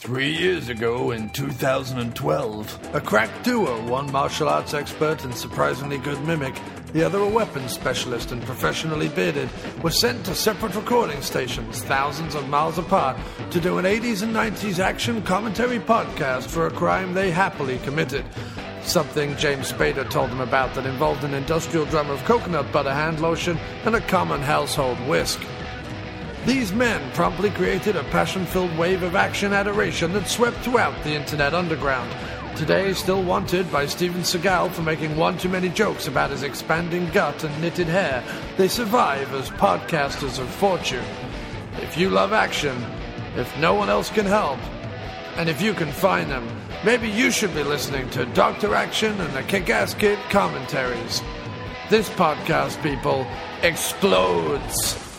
Three years ago, in 2012, a crack duo, one martial arts expert and surprisingly good mimic, the other a weapons specialist and professionally bearded, were sent to separate recording stations thousands of miles apart to do an 80s and 90s action commentary podcast for a crime they happily committed. Something James Spader told them about that involved an industrial drum of coconut butter hand lotion and a common household whisk. These men promptly created a passion filled wave of action adoration that swept throughout the internet underground. Today, still wanted by Steven Seagal for making one too many jokes about his expanding gut and knitted hair, they survive as podcasters of fortune. If you love action, if no one else can help, and if you can find them, maybe you should be listening to Dr. Action and the Kick Ass Kid commentaries. This podcast, people, explodes.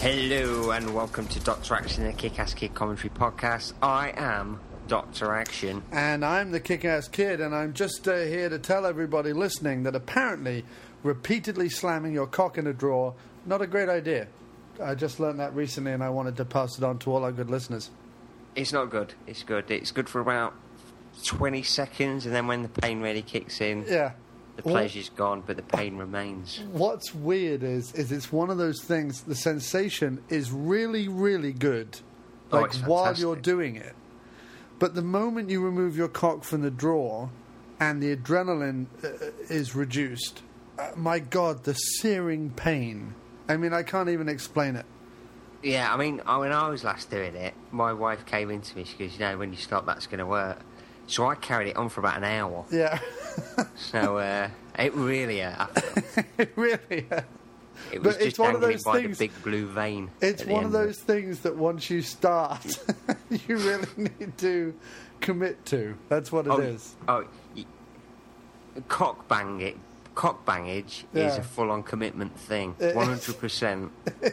Hello and welcome to Doctor Action, the Kick-Ass Kid commentary podcast. I am Doctor Action. And I'm the kick ass kid, and I'm just uh, here to tell everybody listening that apparently repeatedly slamming your cock in a drawer, not a great idea. I just learned that recently, and I wanted to pass it on to all our good listeners. It's not good. It's good. It's good for about 20 seconds, and then when the pain really kicks in, Yeah. The pleasure's gone, but the pain remains. What's weird is, is it's one of those things. The sensation is really, really good, Oh, like while you're doing it. But the moment you remove your cock from the drawer, and the adrenaline uh, is reduced, uh, my God, the searing pain. I mean, I can't even explain it. Yeah, I mean, when I was last doing it, my wife came into me. She goes, "You know, when you stop, that's going to work." So I carried it on for about an hour. Yeah, So uh, it really hurt. it really. uh, It But was it's one of those by things- the big blue vein. It's one of those things that once you start, you really need to commit to. That's what it is. Oh, y- cock bang it. Cock bangage is a full-on commitment thing. One hundred percent.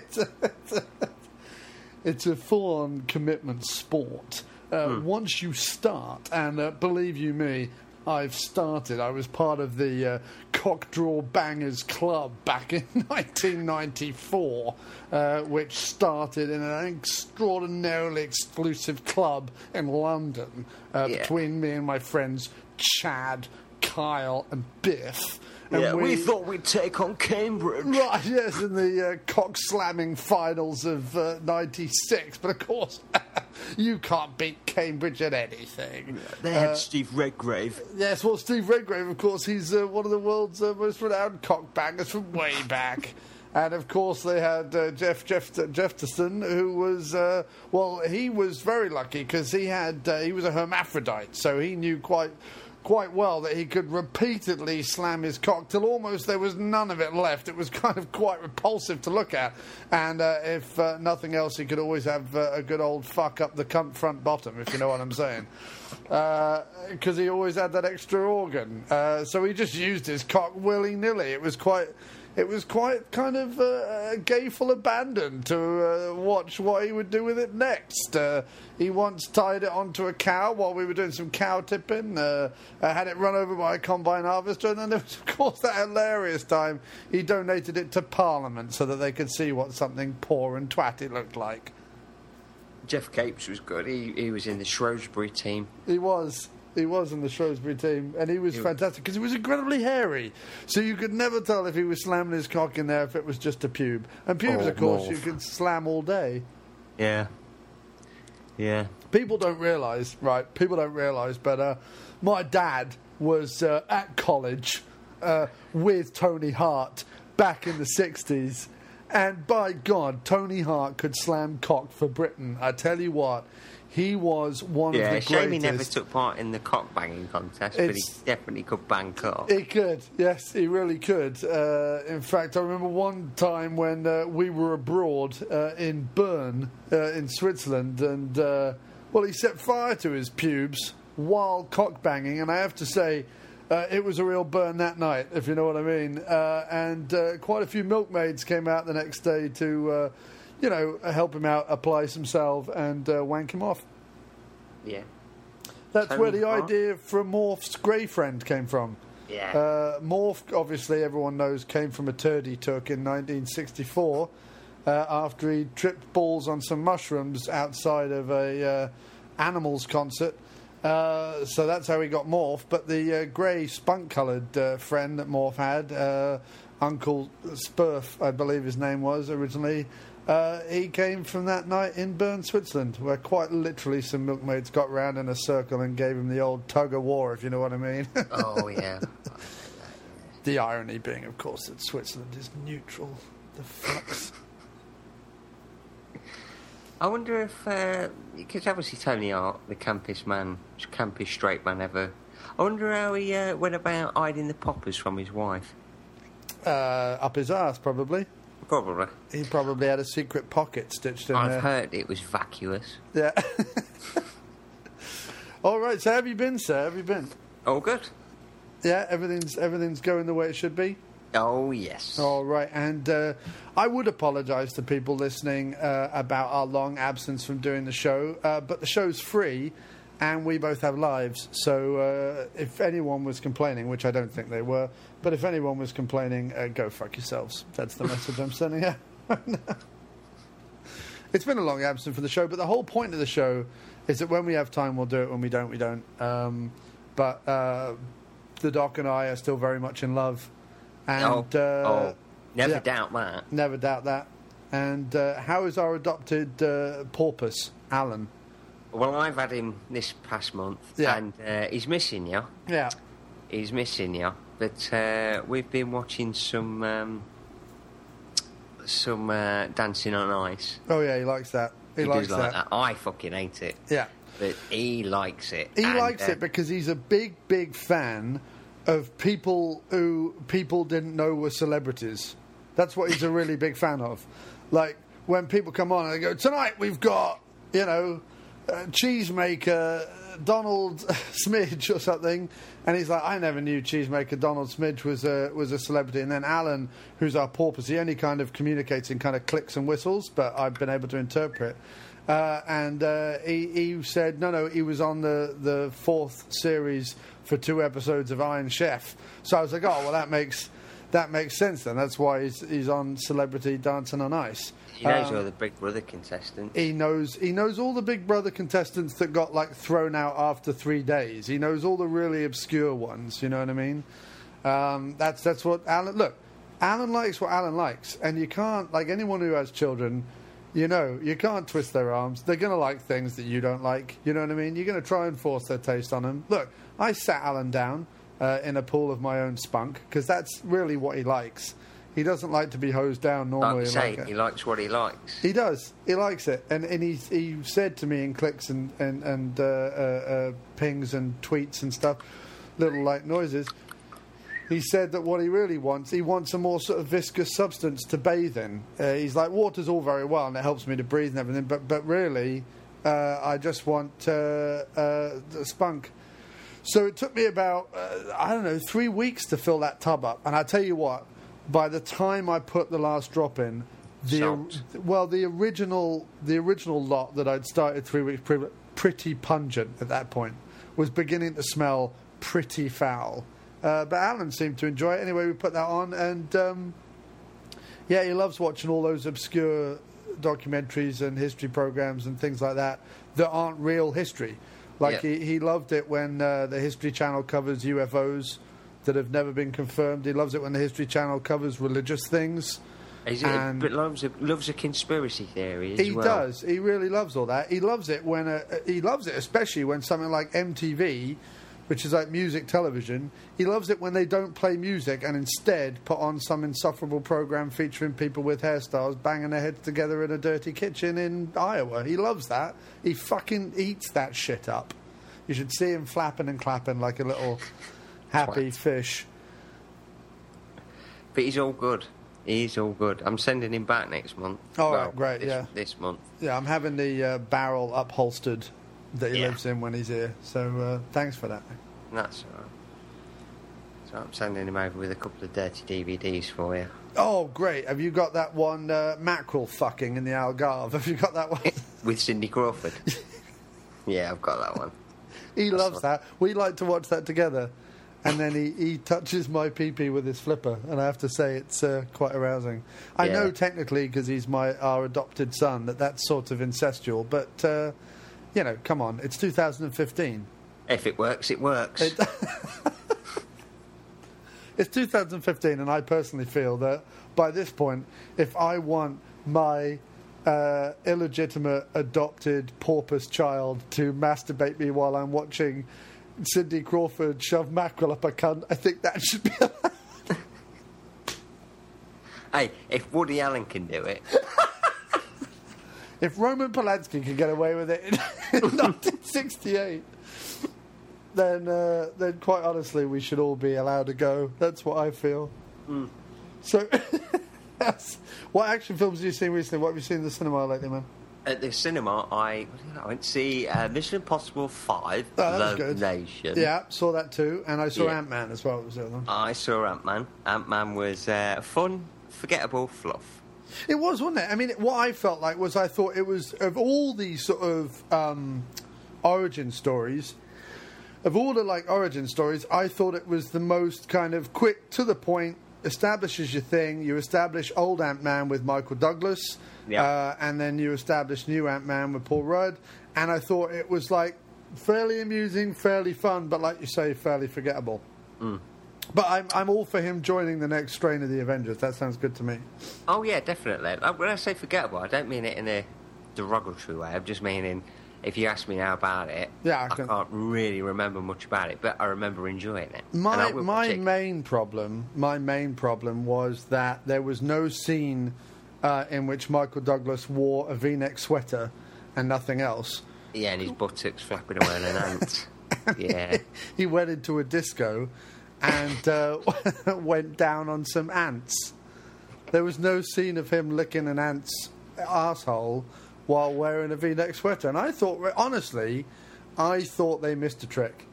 It's a full-on commitment sport. Uh, Hmm. Once you start, and uh, believe you me, I've started. I was part of the uh, Cock Draw Bangers Club back in 1994, uh, which started in an extraordinarily exclusive club in London uh, Yeah. between me and my friends Chad, Kyle, and Biff. And Yeah, we, thought we'd take on Cambridge. Right, yes, in the uh, cock slamming finals of uh, 96. But of course, you can't beat Cambridge at anything. They had Uh, Steve Redgrave. Yes, well, Steve Redgrave, of course, he's uh, one of the world's uh, most renowned cock bangers from way back. And of course, they had uh, Jeff Jeff Jefferson, who was uh, well, he was very lucky because he had uh, he was a hermaphrodite, so he knew quite quite well that he could repeatedly slam his cock till almost there was none of it left. It was kind of quite repulsive to look at, and uh, if uh, nothing else, he could always have uh, a good old fuck up the cunt front bottom, if you know what I'm saying because he always had that extra organ. Uh, so he just used his cock willy nilly. It was quite. It was quite kind of uh, gayful abandon to uh, watch what he would do with it next. Uh, he once tied it onto a cow while we were doing some cow tipping, uh, uh, had it run over by a combine harvester, and then there was, of course, that hilarious time he donated it to Parliament so that they could see what something poor and twatty looked like. Geoff Capes was good. He he was in the Shrewsbury team. He was. He was in the Shrewsbury team, and he was He- fantastic because he was incredibly hairy. So you could never tell if he was slamming his cock in there if it was just a pube. And pubes, Or of course, morph. you can slam all day. Yeah. Yeah. People don't realise, right? People don't realise, but uh, my dad was uh, at college uh, with Tony Hart back in the 60s. And by God, Tony Hart could slam cock for Britain. I tell you what, he was one Yeah, of the shame he greatest. never took part in the cock banging contest, but he definitely could bang cock. He could, yes, he really could. Uh, in fact, I remember one time when uh, we were abroad uh, in Bern, uh, in Switzerland, and uh, well, he set fire to his pubes while cock banging, and I have to say. Uh, it was a real burn that night, if you know what I mean. Uh, and uh, quite a few milkmaids came out the next day to, uh, you know, help him out, apply some salve, and uh, wank him off. yeah. That's Tony where the Hart? idea for Morph's grey friend came from. Yeah. Uh, Morph, obviously, everyone knows, came from a turd he took in 1964 uh, after he tripped balls on some mushrooms outside of a uh, Animals concert. Uh, so that's how he got Morph. But the uh, grey spunk-coloured uh, friend that Morph had, uh, Uncle Spurf, I believe his name was originally, uh, he came from that night in Bern, Switzerland, where quite literally some milkmaids got round in a circle and gave him the old tug of war, if you know what I mean. oh, yeah. The irony being, of course, that Switzerland is neutral. The fucks. I wonder if, because obviously Tony Hart, the campest man, campest straight man ever, I wonder how he uh, went about hiding the poppers from his wife. uh, up his ass, probably. Probably. He probably had a secret pocket stitched in I've there. heard it was vacuous. Yeah. All right. So, have you been, sir? Have you been? Oh, good. Yeah. Everything's everything's going the way it should be. Oh, yes. All right, and uh, I would apologise to people listening uh, about our long absence from doing the show, uh, but the show's free, and we both have lives. So uh, if anyone was complaining, which I don't think they were, but if anyone was complaining, uh, go fuck yourselves. That's the message I'm sending out. it's been a long absence for the show, but the whole point of the show is that when we have time, we'll do it. When we don't, we don't. Um, but uh, the Doc and I are still very much in love. And oh, uh, oh, never yeah. doubt that. Never doubt that. And uh, how is our adopted uh, porpoise, Alan? Well, I've had him this past month, Yeah. and uh, he's missing you. Yeah. He's missing you. But uh, we've been watching some um, some uh, Dancing on Ice. Oh yeah, he likes that. He, likes does like that. I fucking hate it. Yeah. But he likes it. He And, likes uh, it because he's a big, big fan of people who people didn't know were celebrities. That's what he's a really big fan of. Like when people come on and they go, tonight we've got, you know, uh, cheesemaker Donald Smidge or something, and he's like, I never knew cheesemaker Donald Smidge was a was a celebrity. And then Alan, who's our porpoise, he only kind of communicates in kind of clicks and whistles, but I've been able to interpret. Uh, and uh, he, he said, no, no, he was on the, the fourth series for two episodes of Iron Chef. So I was like, oh, well, that makes that makes sense then. That's why he's, he's on Celebrity Dancing on Ice. He knows Um, all the Big Brother contestants. he knows he knows all the Big Brother contestants that got like thrown out after three days. He knows all the really obscure ones. You know what I mean? Um, that's that's what Alan. Look, Alan likes what Alan likes, and you can't like anyone who has children. You know, you can't twist their arms. They're going to like things that you don't like. You know what I mean? You're going to try and force their taste on them. Look, I sat Alan down uh, in a pool of my own spunk because that's really what he likes. He doesn't like to be hosed down normally. you say, like he likes what he likes. he does. He likes it, and and he he said to me in clicks and and and uh, uh, uh, pings and tweets and stuff, little light noises. He said that what he really wants, he wants a more sort of viscous substance to bathe in. Uh, he's like, water's all very well and it helps me to breathe and everything, but but really, uh, I just want uh, uh, the spunk. So it took me about uh, I don't know three weeks to fill that tub up, and I tell you what, by the time I put the last drop in, the well the original the original lot that I'd started three weeks pre- pretty pungent at that point was beginning to smell pretty foul. Uh, but Alan seemed to enjoy it anyway. We put that on, and um, yeah, he loves watching all those obscure documentaries and history programs and things like that that aren't real history. Like Yeah. he, he loved it when uh, the History Channel covers UFOs that have never been confirmed. He loves it when the History Channel covers religious things. It, And- but loves a, loves a conspiracy theory as He well. does. He really loves all that. He loves it when uh, he loves it, especially when something like MTV, which is like music television. He loves it when they don't play music and instead put on some insufferable program featuring people with hairstyles banging their heads together in a dirty kitchen in Iowa. He loves that. He fucking eats that shit up. You should see him flapping and clapping like a little happy Twat. fish. But he's all good. He's all good. I'm sending him back next month. All well, right, great, this, yeah. This month. Yeah, I'm having the uh, barrel upholstered that he Yeah. lives in when he's here. So uh, thanks for that. That's all right. So I'm sending him over with a couple of dirty DVDs for you. Oh, great. Have you got that one uh, mackerel fucking in the Algarve? Have you got that one? With Cindy Crawford. yeah, I've got that one. he loves what- that. We like to watch that together. And then he, he touches my pee-pee with his flipper, and I have to say it's uh, quite arousing. I Yeah. know technically because he's my our adopted son that that's sort of incestual, but uh, you know, come on, it's 2015. If it works, it works. It- It's 2015, and I personally feel that by this point, if I want my uh, illegitimate adopted porpoise child to masturbate me while I'm watching Cindy Crawford shove mackerel up a cunt, I think that should be allowed. hey, if Woody Allen can do it, If Roman Polanski could get away with it in, in 1968, then, uh, then quite honestly, we should all be allowed to go. That's what I feel. So, that's, what action films have you seen recently? What have you seen in the cinema lately, man? at the cinema, I, I went to see uh, Mission Impossible 5, Oh, Love good. Nation. Yeah, saw that too, and I saw Yeah. Ant Man as well. Was the other one. I saw Ant Man. Ant Man was uh, fun, forgettable fluff. It was, wasn't it? I mean, what I felt like was I thought it was of all these sort of um, origin stories, of all the like origin stories, I thought it was the most kind of quick to the point. Establishes your thing. You establish old Ant Man with Michael Douglas, uh, and then you establish new Ant Man with Paul Rudd. And I thought it was like fairly amusing, fairly fun, but like you say, fairly forgettable. But I'm I'm all for him joining the next strain of the Avengers. That sounds good to me. Oh, yeah, definitely. Uh, When I say forgettable, I don't mean it in a derogatory way. I'm just meaning, if you ask me now about it, Yeah, I can- can't really remember much about it, but I remember enjoying it. My my main problem, my main problem was that there was no scene uh, in which Michael Douglas wore a V-neck sweater and nothing else. Yeah, and his buttocks flapping away on an ant. yeah. He went into a disco and uh, went down on some ants. There was no scene of him licking an ant's asshole while wearing a V-neck sweater, and I thought, honestly, I thought they missed a trick.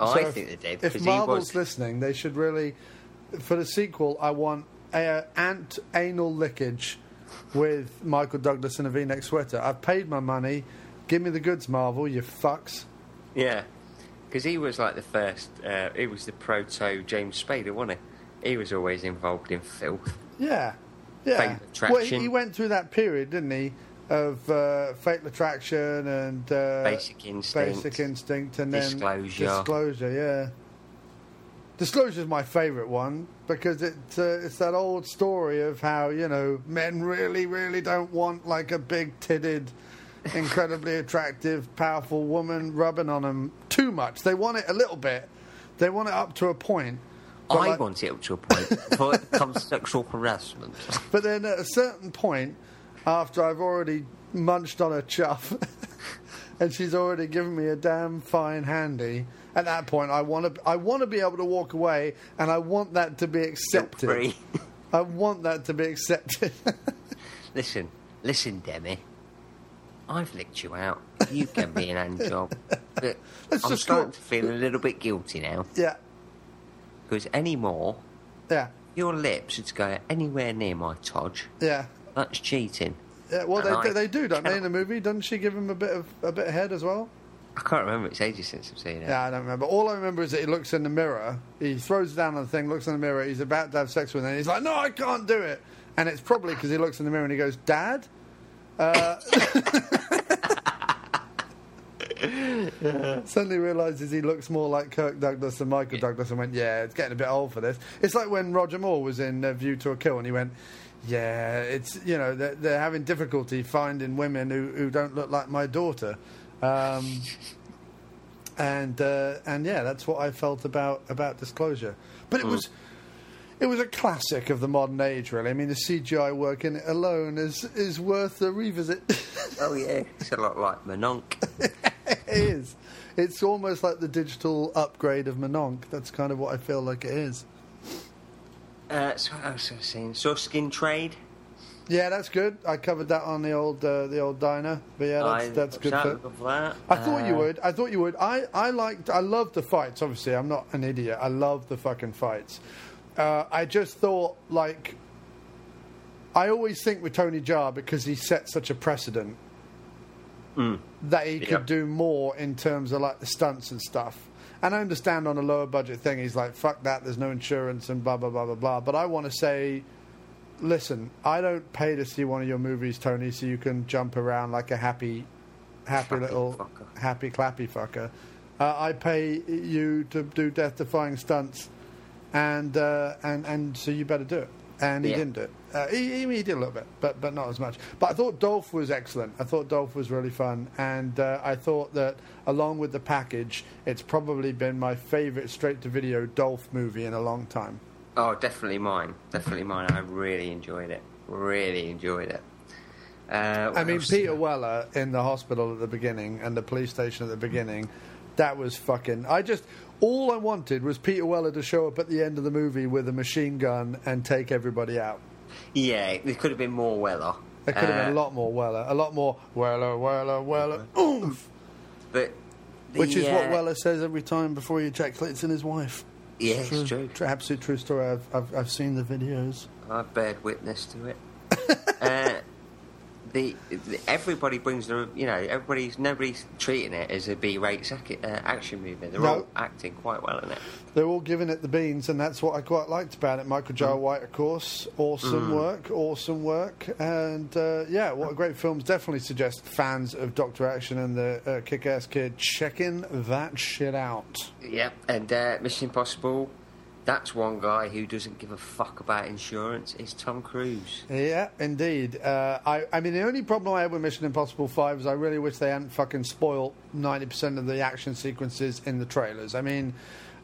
Oh, So I if- think they did. If Marvel's was. listening, they should really, for the sequel, I want uh, ant anal lickage with Michael Douglas in a V-neck sweater. I've paid my money. Give me the goods, Marvel. You fucks. Yeah. Because he was like the first, uh, he was the proto James Spader, wasn't he? He was always involved in filth. Yeah, yeah. Fatal Well, he, he went through that period, didn't he? Of uh, Fatal Attraction and uh, Basic Instinct. Basic Instinct, and Disclosure. then Disclosure. Disclosure, yeah. Disclosure is my favourite one because it's uh, it's that old story of how you know men really really don't want like a big titted, incredibly attractive, powerful woman rubbing on them too much. They want it a little bit. They want it up to a point. I like- want it up to a point before it becomes sexual harassment. But then at a certain point, after I've already munched on a chuff, and she's already given me a damn fine handy, at that point I want to I want to be able to walk away, and I want that to be accepted. I want that to be accepted. Listen, listen, Demi. I've licked you out. You give me an hand job. But I'm just starting to feel a little bit guilty now. yeah, Because any more, yeah, your lips would go anywhere near my Todge. yeah. That's cheating. Yeah, well, And they, I they do, don't they? In the movie, doesn't she give him a bit of a bit of head as well? I can't remember. It's ages since I've seen it. Yeah, I don't remember. All I remember is that he looks in the mirror. He throws down on the thing, looks in the mirror. He's about to have sex with her. And he's like, "No, I can't do it." And it's probably because he looks in the mirror and he goes, "Dad." Uh, Suddenly realizes he looks more like Kirk Douglas than Michael Douglas, and went, "Yeah, it's getting a bit old for this." It's like when Roger Moore was in uh, View to a Kill, and he went, Yeah, it's you know they're, they're having difficulty finding women who, who don't look like my daughter, um, and uh, and yeah, that's what I felt about about Disclosure. But it was it was a classic of the modern age, really. I mean, the CGI work in it alone is is worth a revisit. Oh yeah, it's a lot like Mononk. it is. It's almost like the digital upgrade of Mononk. That's kind of what I feel like it is. Uh, so what else have I seen? Saw Skin Trade. Yeah, that's good. I covered that on the old uh, the old diner. But yeah, that's, that's good. That. I thought you Uh, would. I thought you would. I, I liked. I loved the fights. Obviously, I'm not an idiot. I love the fucking fights. Uh, I just thought like. I always think with Tony Jaa because he set such a precedent that he could Yep. do more in terms of like the stunts and stuff. And I understand on a lower budget thing, he's like, "Fuck that! There's no insurance and blah blah blah blah blah." But I want to say, listen, I don't pay to see one of your movies, Tony, so you can jump around like a happy, happy Clappy little fucker. happy clappy fucker. Uh, I pay you to do death-defying stunts, and uh, and and so you better do it. And he Yeah. didn't do it. Uh, he, he, did a little bit, but but not as much. But I thought Dolph was excellent. I thought Dolph was really fun, and uh, I thought that along with the package, it's probably been my favourite straight-to-video Dolph movie in a long time. Oh, definitely mine. Definitely mine. I really enjoyed it. Really enjoyed it. Uh, I mean? Peter Weller in the hospital at the beginning and the police station at the beginning, that was fucking. I just. All I wanted was Peter Weller to show up at the end of the movie with a machine gun and take everybody out. Yeah, there could have been more Weller. There could have been a Uh, lot more Weller. A lot more Weller, Weller, Weller, oomph! But the, Which is what uh, Weller says every time before he ejaculates in his wife. Yeah, it's true. Tr- absolute true story. I've, I've, I've seen the videos. I bear witness to it. uh, the, the everybody brings the you know everybody's nobody's treating it as a B-rate uh, action movie. They're No. all acting quite well in it. They're all giving it the beans, and that's what I quite liked about it. Michael Mm. J. White, of course, awesome work, awesome work, and uh, yeah, what a great film. Definitely suggest fans of Doctor Action and the uh, Kick-Ass Kid checking that shit out. Yep, and uh, Mission Impossible. That's one guy who doesn't give a fuck about insurance. Is Tom Cruise. Yeah, indeed. Uh, I, I mean, the only problem I had with Mission Impossible 5 is I really wish they hadn't fucking spoiled 90% of the action sequences in the trailers. I mean,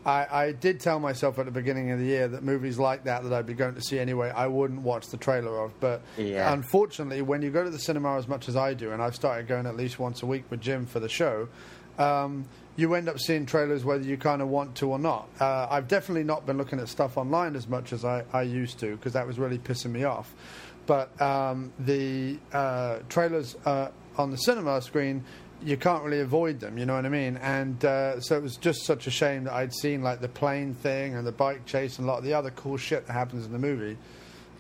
I, I did tell myself at the beginning of the year that movies like that that I'd be going to see anyway, I wouldn't watch the trailer of. But Yeah. unfortunately, when you go to the cinema as much as I do, and I've started going at least once a week with Jim for the show, um, you end up seeing trailers whether you kind of want to or not. Uh, I've definitely not been looking at stuff online as much as I, I used to because that was really pissing me off. But um, the uh, trailers uh, on the cinema screen, you can't really avoid them. You know what I mean? And uh, so it was just such a shame that I'd seen like the plane thing and the bike chase and a lot of the other cool shit that happens in the movie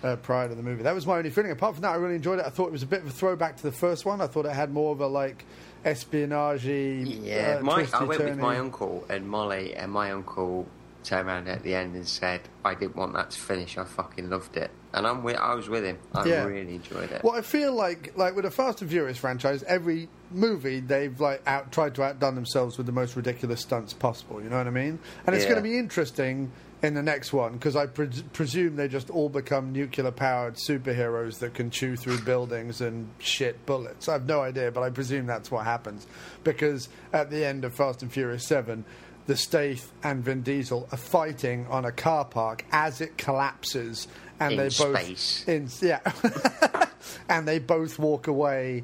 uh, prior to the movie. That was my only feeling. Apart from that, I really enjoyed it. I thought it was a bit of a throwback to the first one. I thought it had more of a like espionage. Yeah, uh, my, I went with my uncle and Molly, and my uncle turned around at the end and said, "I didn't want that to finish. I fucking loved it." And I'm with, I was with him. I Yeah. really enjoyed it. Well, I feel like like with the Fast and Furious franchise, every movie they've like out tried to outdone themselves with the most ridiculous stunts possible. You know what I mean? And it's Yeah. going to be interesting in the next one because I pres presume they just all become nuclear powered superheroes that can chew through buildings and shit bullets. I have no idea, but I presume that's what happens because at the end of Fast and Furious Seven. The Stath and Vin Diesel are fighting on a car park as it collapses, and In they both space. in yeah, and they both walk away,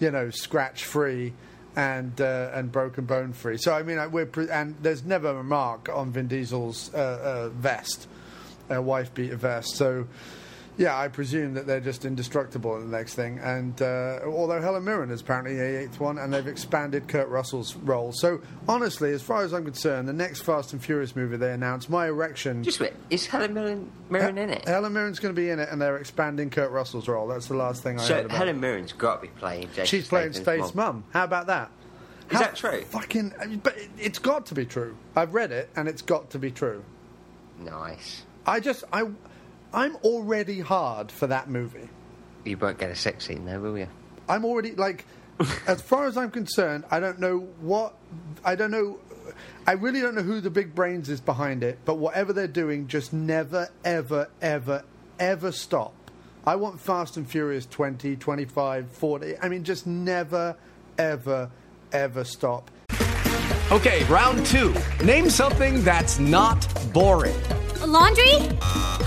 you know, scratch free and uh, and broken bone free. So I mean, I- we're pre- and there's never a mark on Vin Diesel's uh, uh, vest, uh, wife beater vest. So. Yeah, I presume that they're just indestructible in the next thing. And uh, although Helen Mirren is apparently a eighth one, and they've expanded Kurt Russell's role. So honestly, as far as I'm concerned, the next Fast and Furious movie they announced, my erection. Just wait, is Helen Mirren, Mirren in it? Helen Mirren's going to be in it, and they're expanding Kurt Russell's role. That's the last thing I heard so about. Helen Mirren's got to be playing. Jason She's playing Stace's mum. How about that? Is How that true? Fucking, but it- it's got to be true. I've read it, and it's got to be true. Nice. I just, I, I'm already hard for that movie. You won't get a sex scene there, will you? I'm already like, as far as I'm concerned, I don't know what, I don't know, I really don't know who the big brains is behind it. But whatever they're doing, just never, ever, ever, ever stop I want Fast and Furious 20, 25, 40. I mean, just never, ever, ever stop. Okay, round two. Name something that's not boring. A laundry?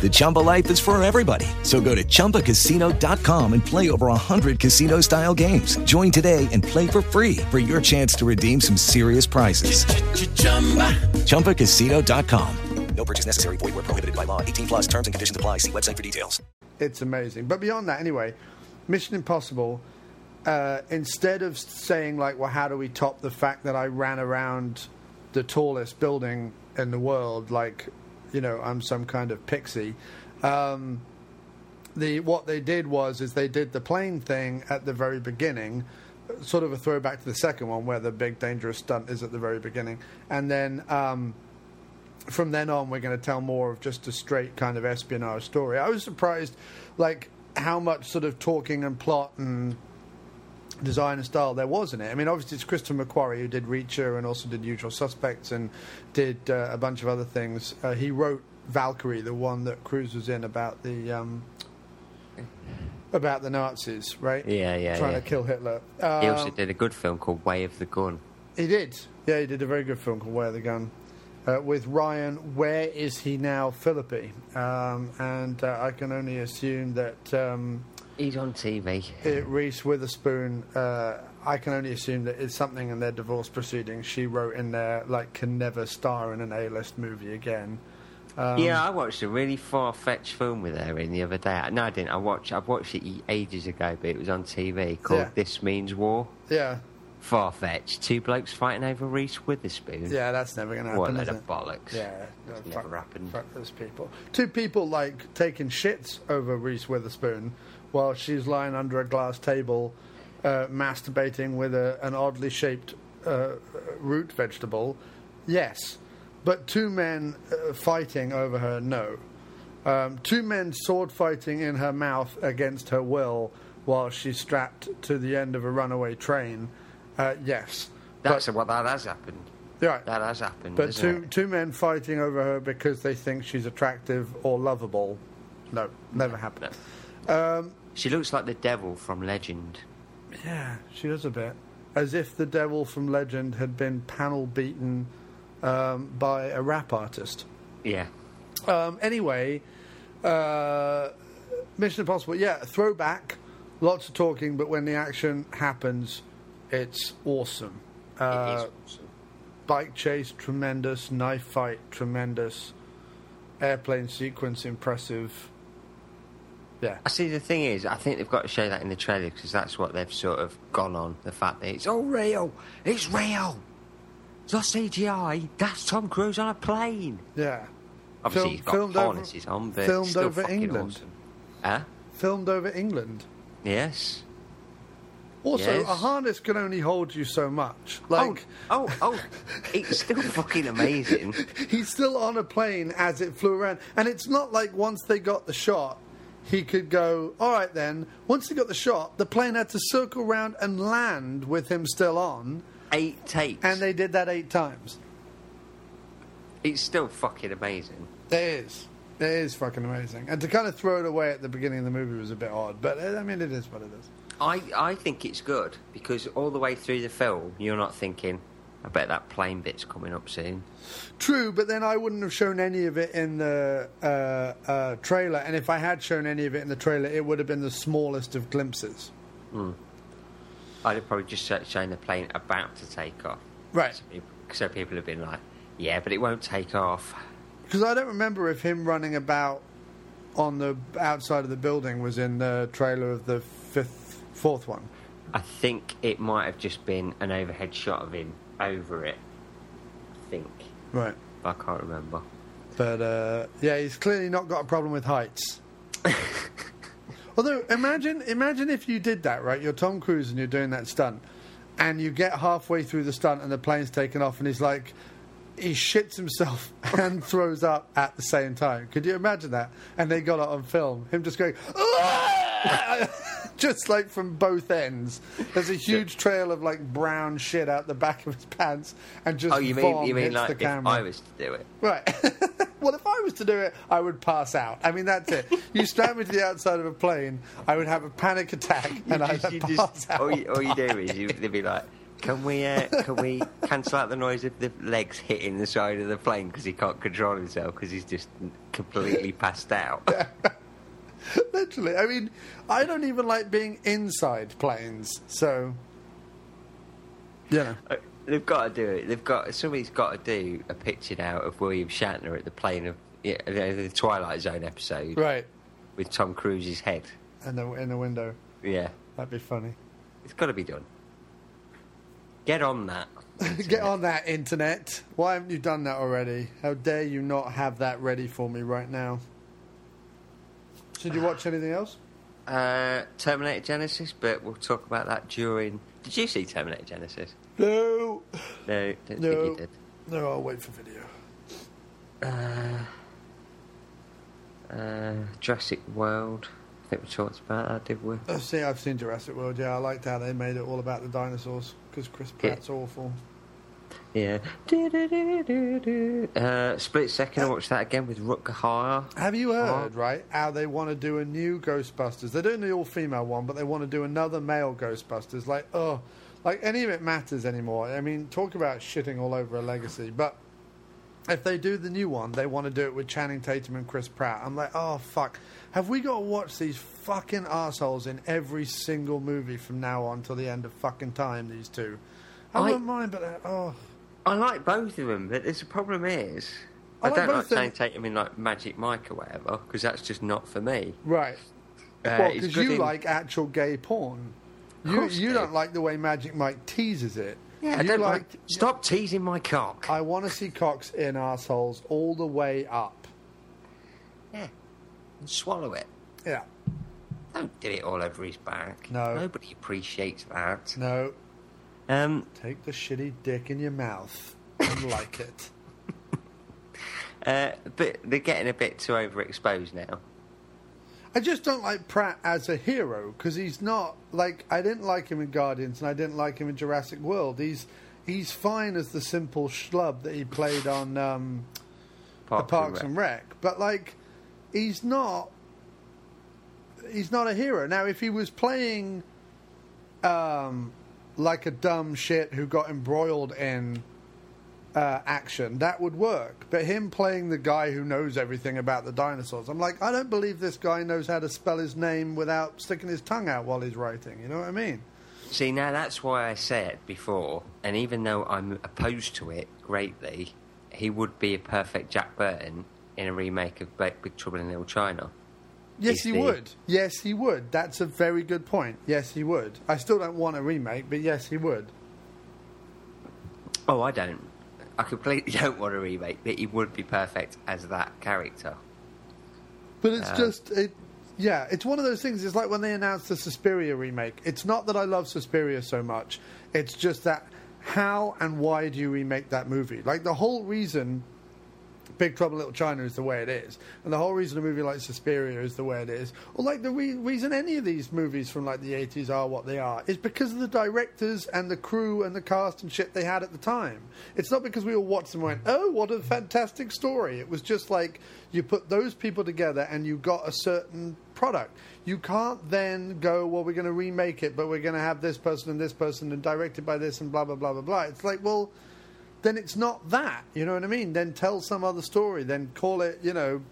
The Chumba life is for everybody. So go to ChumbaCasino.com and play over 100 casino style games. Join today and play for free for your chance to redeem some serious prizes. ChumbaCasino.com. No purchase necessary. Void where prohibited by law. 18 plus terms and conditions apply. See website for details. It's amazing. But beyond that, anyway, Mission Impossible, uh, instead of saying, like, well, how do we top the fact that I ran around the tallest building in the world, like you know I'm some kind of pixie. Um, the what they did was is they did the plane thing at the very beginning, sort of a throwback to the second one where the big dangerous stunt is at the very beginning, and then. Um, from then on, we're going to tell more of just a straight kind of espionage story. I was surprised, like how much sort of talking and plot and design and style there was in it. I mean, obviously it's Christopher McQuarrie who did Reacher and also did Usual Suspects and did uh, a bunch of other things. Uh, he wrote Valkyrie, the one that Cruise was in about the um, about the Nazis, right? Yeah, yeah, Trying yeah. to kill Hitler. he also Um, did a good film called Way of the Gun. He did. Yeah, he did a very good film called Way of the Gun uh, with Ryan. Where is he now, Phillippe? Um, and uh, I can only assume that um, He's on TV. it, Reese Witherspoon. Uh, I can only assume that it's something in their divorce proceedings. She wrote in there like can never star in an A-list movie again. Um, yeah, I watched a really far-fetched film with her in the other day. No, I didn't. I watched. I watched it ages ago, but it was on TV called Yeah. "This Means War." yeah, Far-fetched. Two blokes fighting over Reese Witherspoon. yeah. That's never going to happen. What a load of bollocks. Yeah, no, It's fuck, never happened. Fuck those people. Two people like taking shits over Reese Witherspoon while she's lying under a glass table, uh, masturbating with a, an oddly shaped uh, root vegetable. Yes, but two men uh, fighting over her. No. Um, two men sword fighting in her mouth against her will while she's strapped to the end of a runaway train. Uh, yes. That's but, what that has happened. right. That has happened. But two it? two men fighting over her because they think she's attractive or lovable. No, never happened. Um, She looks like the devil from Legend. yeah, she does a bit. As if the devil from Legend had been panel beaten um, by a rap artist. Yeah. Um, anyway, uh, Mission Impossible, yeah, throwback, lots of talking, but when the action happens, it's awesome. it Uh, is awesome. bike chase tremendous, knife fight tremendous, airplane sequence impressive. Yeah, I see. The thing is, I think they've got to show that in the trailer because that's what they've sort of gone on. The fact that it's all real. It's real. It's not CGI. That's Tom Cruise on a plane. yeah. Obviously, Film- he's got filmed over- harnesses on, but filmed still over fucking England. Awesome. Huh? Filmed over England. Yes. Also, Yes. a harness can only hold you so much. Like, oh, oh, oh! It's still fucking amazing. he's still on a plane as it flew around. And it's not like once they got the shot, he could go, all right then. Once he got the shot, the plane had to circle around and land with him still on. Eight takes. And they did that eight times. It's still fucking amazing. It is. It is fucking amazing. And to kind of throw it away at the beginning of the movie was a bit odd. But, I mean, it is what it is. I, I think it's good because all the way through the film, you're not thinking, I bet that plane bit's coming up soon. True, but then I wouldn't have shown any of it in the uh, uh, trailer. And if I had shown any of it in the trailer, it would have been the smallest of glimpses. I'd have probably just shown the plane about to take off. Right. So people, so people have been like, yeah, but it won't take off. Because I don't remember if him running about on the outside of the building was in the trailer of the fifth, fourth one. I think it might have just been an overhead shot of him over it. I think. Right. I can't remember. But uh, yeah, he's clearly not got a problem with heights. Although imagine, imagine if you did that, right? You're Tom Cruise and you're doing that stunt, and you get halfway through the stunt and the plane's taken off, and he's like, he shits himself and throws up at the same time. Could you imagine that? And they got it on film. Him just going! just like from both ends. There's a huge trail of like brown shit out the back of his pants, and just oh, you mean you mean hits like the if camera. I was to do it? Right. well, if I was to do it, I would pass out. I mean, that's it. You strap me to the outside of a plane, I would have a panic attack, and I'd pass just, out. all, you, all you do is you, they'd be like, "Can we, uh, can we cancel out the noise of the legs hitting the side of the plane because he can't control himself because he's just completely passed out?" Literally. I mean, I don't even like being inside planes, so. Yeah. Uh, They've got to do it. They've got somebody's got to do a picture now of William Shatner at the plane of yeah, the the Twilight Zone episode Right. with Tom Cruise's head. In the, in the window. Yeah, That'd be funny. it's got to be done. Get on that. Get on that, internet. Why haven't you done that already? How dare you not have that ready for me right now? Did you watch anything else? Uh, Terminator Genisys, but we'll talk about that during. Did you see Terminator Genisys? No. No, don't No. think you did. No, I'll wait for video. Uh, uh, Jurassic World. I think we talked about that, did we? I've seen, I've seen Jurassic World, yeah. I liked how they made it all about the dinosaurs, because Chris Pratt's awful. Yeah. Uh, split second, I watched that again with Rutger Hauer. Have you heard, right, how they want to do a new Ghostbusters? They're doing the all female one, but they want to do another male Ghostbusters. Like, oh, like any of it matters anymore. I mean, talk about shitting all over a legacy. But if they do the new one, they want to do it with Channing Tatum and Chris Pratt. I'm like, oh, fuck. Have we got to watch these fucking assholes in every single movie from now on till the end of fucking time, these two? I, I- wouldn't mind, but, uh, oh. I like both of them, but there's a problem is. I I, like don't like of them. Channing Tatum in like Magic Mike or whatever, because that's just not for me. Right. Uh, well, because you in- like actual gay porn. You, you don't like the way Magic Mike teases it. Yeah, I don't like. Stop teasing my cock. I want to see cocks in assholes all the way up. Yeah. And swallow it. Yeah. Don't do it all over his back. No. Nobody appreciates that. No. Um, Take the shitty dick in your mouth and like it. uh, but they're getting a bit too overexposed now. I just don't like Pratt as a hero because he's not like I didn't like him in Guardians and I didn't like him in Jurassic World. He's he's fine as the simple schlub that he played on um, Parks the Parks and and Rec. but like he's not he's not a hero. Now, if he was playing um, like a dumb shit who got embroiled in uh, action, that would work. But him playing the guy who knows everything about the dinosaurs, I'm like, I don't believe this guy knows how to spell his name without sticking his tongue out while he's writing. You know what I mean? See, now that's why I said before, and even though I'm opposed to it greatly, he would be a perfect Jack Burton in a remake of Big, Trouble in Little China. Yes, he the- would. Yes, he would. That's a very good point. Yes, he would. I still don't want a remake, but yes, he would. Oh, I don't. I completely don't want a remake, but he would be perfect as that character. But it's Uh, just it. Yeah, it's one of those things. It's like when they announced the Suspiria remake. It's not that I love Suspiria so much. It's just that how and why do you remake that movie? Like the whole reason Big Trouble Little China is the way it is, and the whole reason a movie like Suspiria is the way it is, or like the re- reason any of these movies from like the eighties are what they are, is because of the directors and the crew and the cast and shit they had at the time. It's not because we all watched and went, "Oh, what a fantastic story." It was just like you put those people together and you got a certain product. You can't then go, "Well, we're going to remake it, but we're going to have this person and this person and directed by this and blah blah blah blah blah." It's like, well then it's not that. You know what I mean? Then tell some other story. Then call it, you know,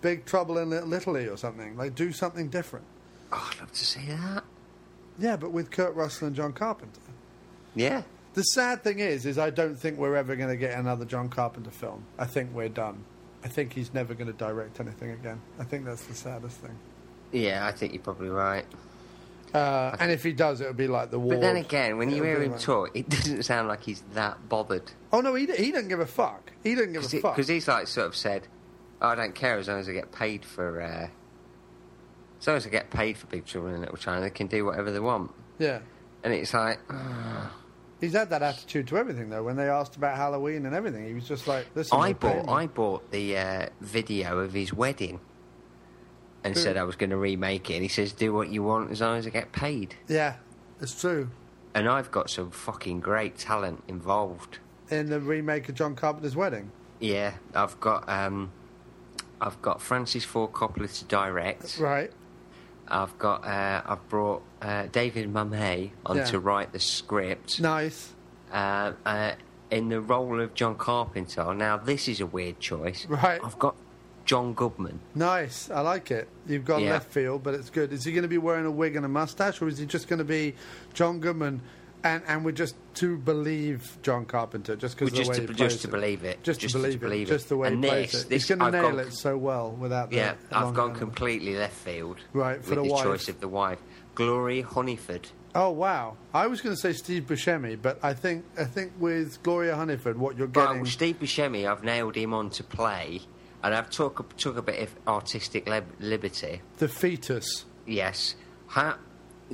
Big Trouble in Little Italy or something. Like, do something different. Oh, I'd love to see that. Yeah, but with Kurt Russell and John Carpenter. Yeah. The sad thing is, is I don't think we're ever going to get another John Carpenter film. I think we're done. I think he's never going to direct anything again. I think that's the saddest thing. Yeah, I think you're probably right. Uh, and if he does, it'll be like the war. But then again, when you hear him like- talk, it doesn't sound like he's that bothered. Oh no, he he doesn't give a fuck. He doesn't give a fuck. Because he's like sort of said, "Oh, I don't care as long as I get paid for. Uh, as long as I get paid for Big Trouble in Little China, they can do whatever they want." Yeah. And it's like, He's had that attitude to everything though. When they asked about Halloween and everything, he was just like, "Listen, I bought me." I bought the uh, video of his wedding, and said I was going to remake it. And he says, "Do what you want as long as I get paid." Yeah, it's true. And I've got some fucking great talent involved. In the remake of John Carpenter's wedding. Yeah, I've got um, I've got Francis Ford Coppola to direct. Right. I've got uh, I've brought uh, David Mamet on Yeah. to write the script. Nice. Uh, uh, in the role of John Carpenter. Now this is a weird choice. Right. I've got John Goodman. Nice. I like it. You've got Yeah. left field, but it's good. Is he going to be wearing a wig and a mustache, or is he just going to be John Goodman? And and we're just to believe John Carpenter just because Well, the way just he to- plays just to believe it. just, Just to to believe, believe it, it. just the way And he plays this- it. He's going to nail gone- it so well without Yeah, I've gone handle. completely left field. Right, for with the the choice of the wife, Gloria Hunniford. Oh wow! I was going to say Steve Buscemi, but I think I think with Gloria Hunniford, what you're Well, getting. Steve Buscemi, I've nailed him on to play, and I've took took a bit of artistic lib- liberty. the fetus. Yes, ha-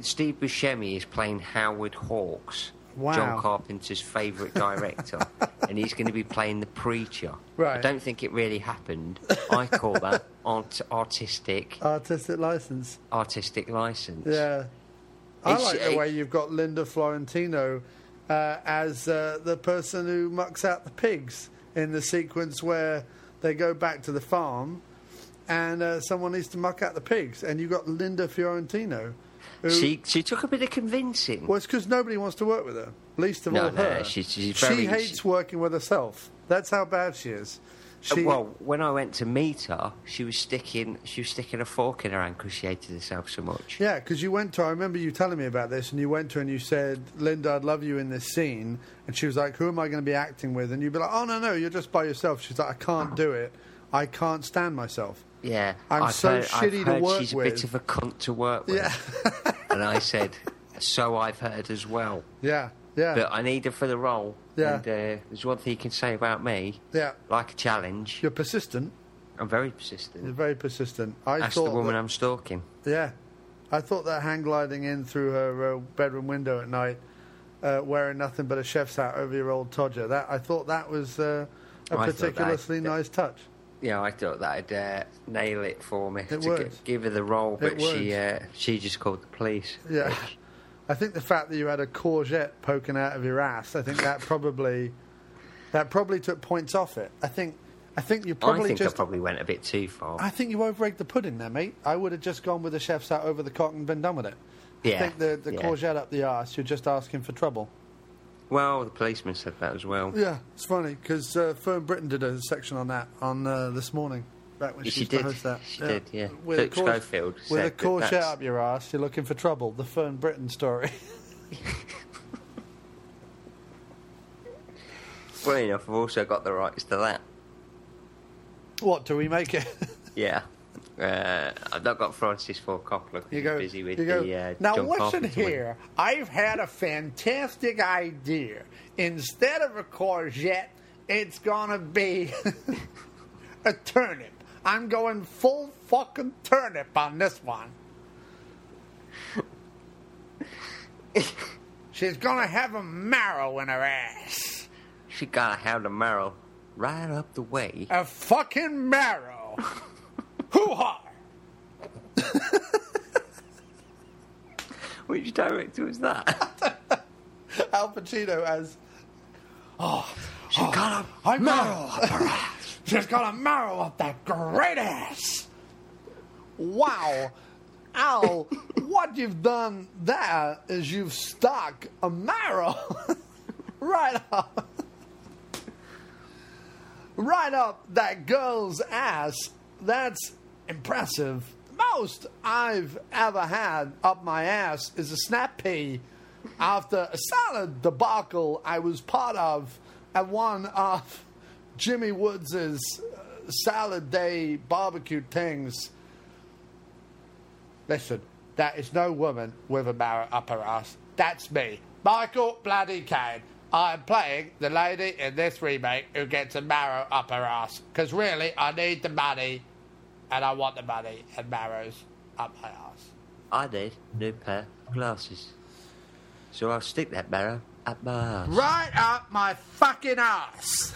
Steve Buscemi is playing Howard Hawks, Wow. John Carpenter's favourite director, and he's going to be playing the preacher. Right. I don't think it really happened. I call that art- artistic Artistic license. artistic license. Yeah. I It's- like the it- way you've got Linda Fiorentino uh, as uh, the person who mucks out the pigs in the sequence where they go back to the farm and uh, someone needs to muck out the pigs. And you've got Linda Fiorentino. Who, She she took a bit of convincing. well, it's because nobody wants to work with her, least of No, all no, her. she very- hates working with herself. That's how bad she is. She, well, when I went to meet her, she was sticking she was sticking a fork in her hand because she hated herself so much. Yeah, because you went to. I remember you telling me about this, and you went to her and you said, "Linda, I'd love you in this scene." And she was like, "Who am I going to be acting with?" And you'd be like, "Oh no, no, you're just by yourself." She's like, "I can't do it. I can't stand myself." Yeah, I'm I've so heard, shitty I've to work she's a bit of a cunt to work with. Yeah, and I said, so I've heard as well. yeah, yeah, But I need her for the role. Yeah. And uh, there's one thing you can say about me, yeah. like a challenge. You're persistent. I'm very You're persistent. very persistent. I thought the woman that- I'm stalking. Yeah, I thought that hang gliding in through her uh, bedroom window at night, uh, wearing nothing but a chef's hat over your old Todger. That I thought that was uh, a I particularly nice touch. Yeah, I thought that'd uh, nail it for me It to would. give her the role, but she uh, she just called the police. Yeah. I think the fact that you had a courgette poking out of your ass, I think that probably that probably took points off it. I think I think you I probably think just I probably went a bit too far. I think you over-egged the pudding there, mate. I would have just gone with the chef's hat over the cock and been done with it. I Yeah, think the, the yeah. courgette up the arse, you're just asking for trouble. Well, the policeman said that as well. Yeah, it's funny because uh, Fern Britton did a section on that on uh, this morning. Back when Yeah, she, she did. that. She did, yeah. With Luke a cour- Schofield with a up your ass, you're looking for trouble. The Fern Britton story. Funny enough, I've also got the rights to that. what do we make it? Yeah. Uh, I've not got Francis Ford Coppola because he's busy with go. the uh, now John listen Carpenter one. here. I've had a fantastic idea. Instead of a courgette, it's gonna be a turnip. I'm going full fucking turnip on this one. She's gonna have a marrow in her ass. She gotta have the marrow right up the way. A fucking marrow. Hoo ha! Which director was that? Al Pacino as. Oh, she got a oh, I marrow up her ass. She's got a marrow up that great ass. Wow. Al, what you've done there is you've stuck a marrow right up. Right up that girl's ass. That's impressive. Most I've ever had up my ass is a snap pea after a salad debacle I was part of at one of Jimmy Woods's salad day barbecue things. Listen, That is no woman with a marrow up her ass. That's me, Michael Bloody Caine. I am playing the lady in this remake who gets a marrow up her ass. Because really, I need the money, and I want the money, and marrows up my ass. I need new pair of glasses. So I'll stick that marrow up my ass. Right up my fucking ass.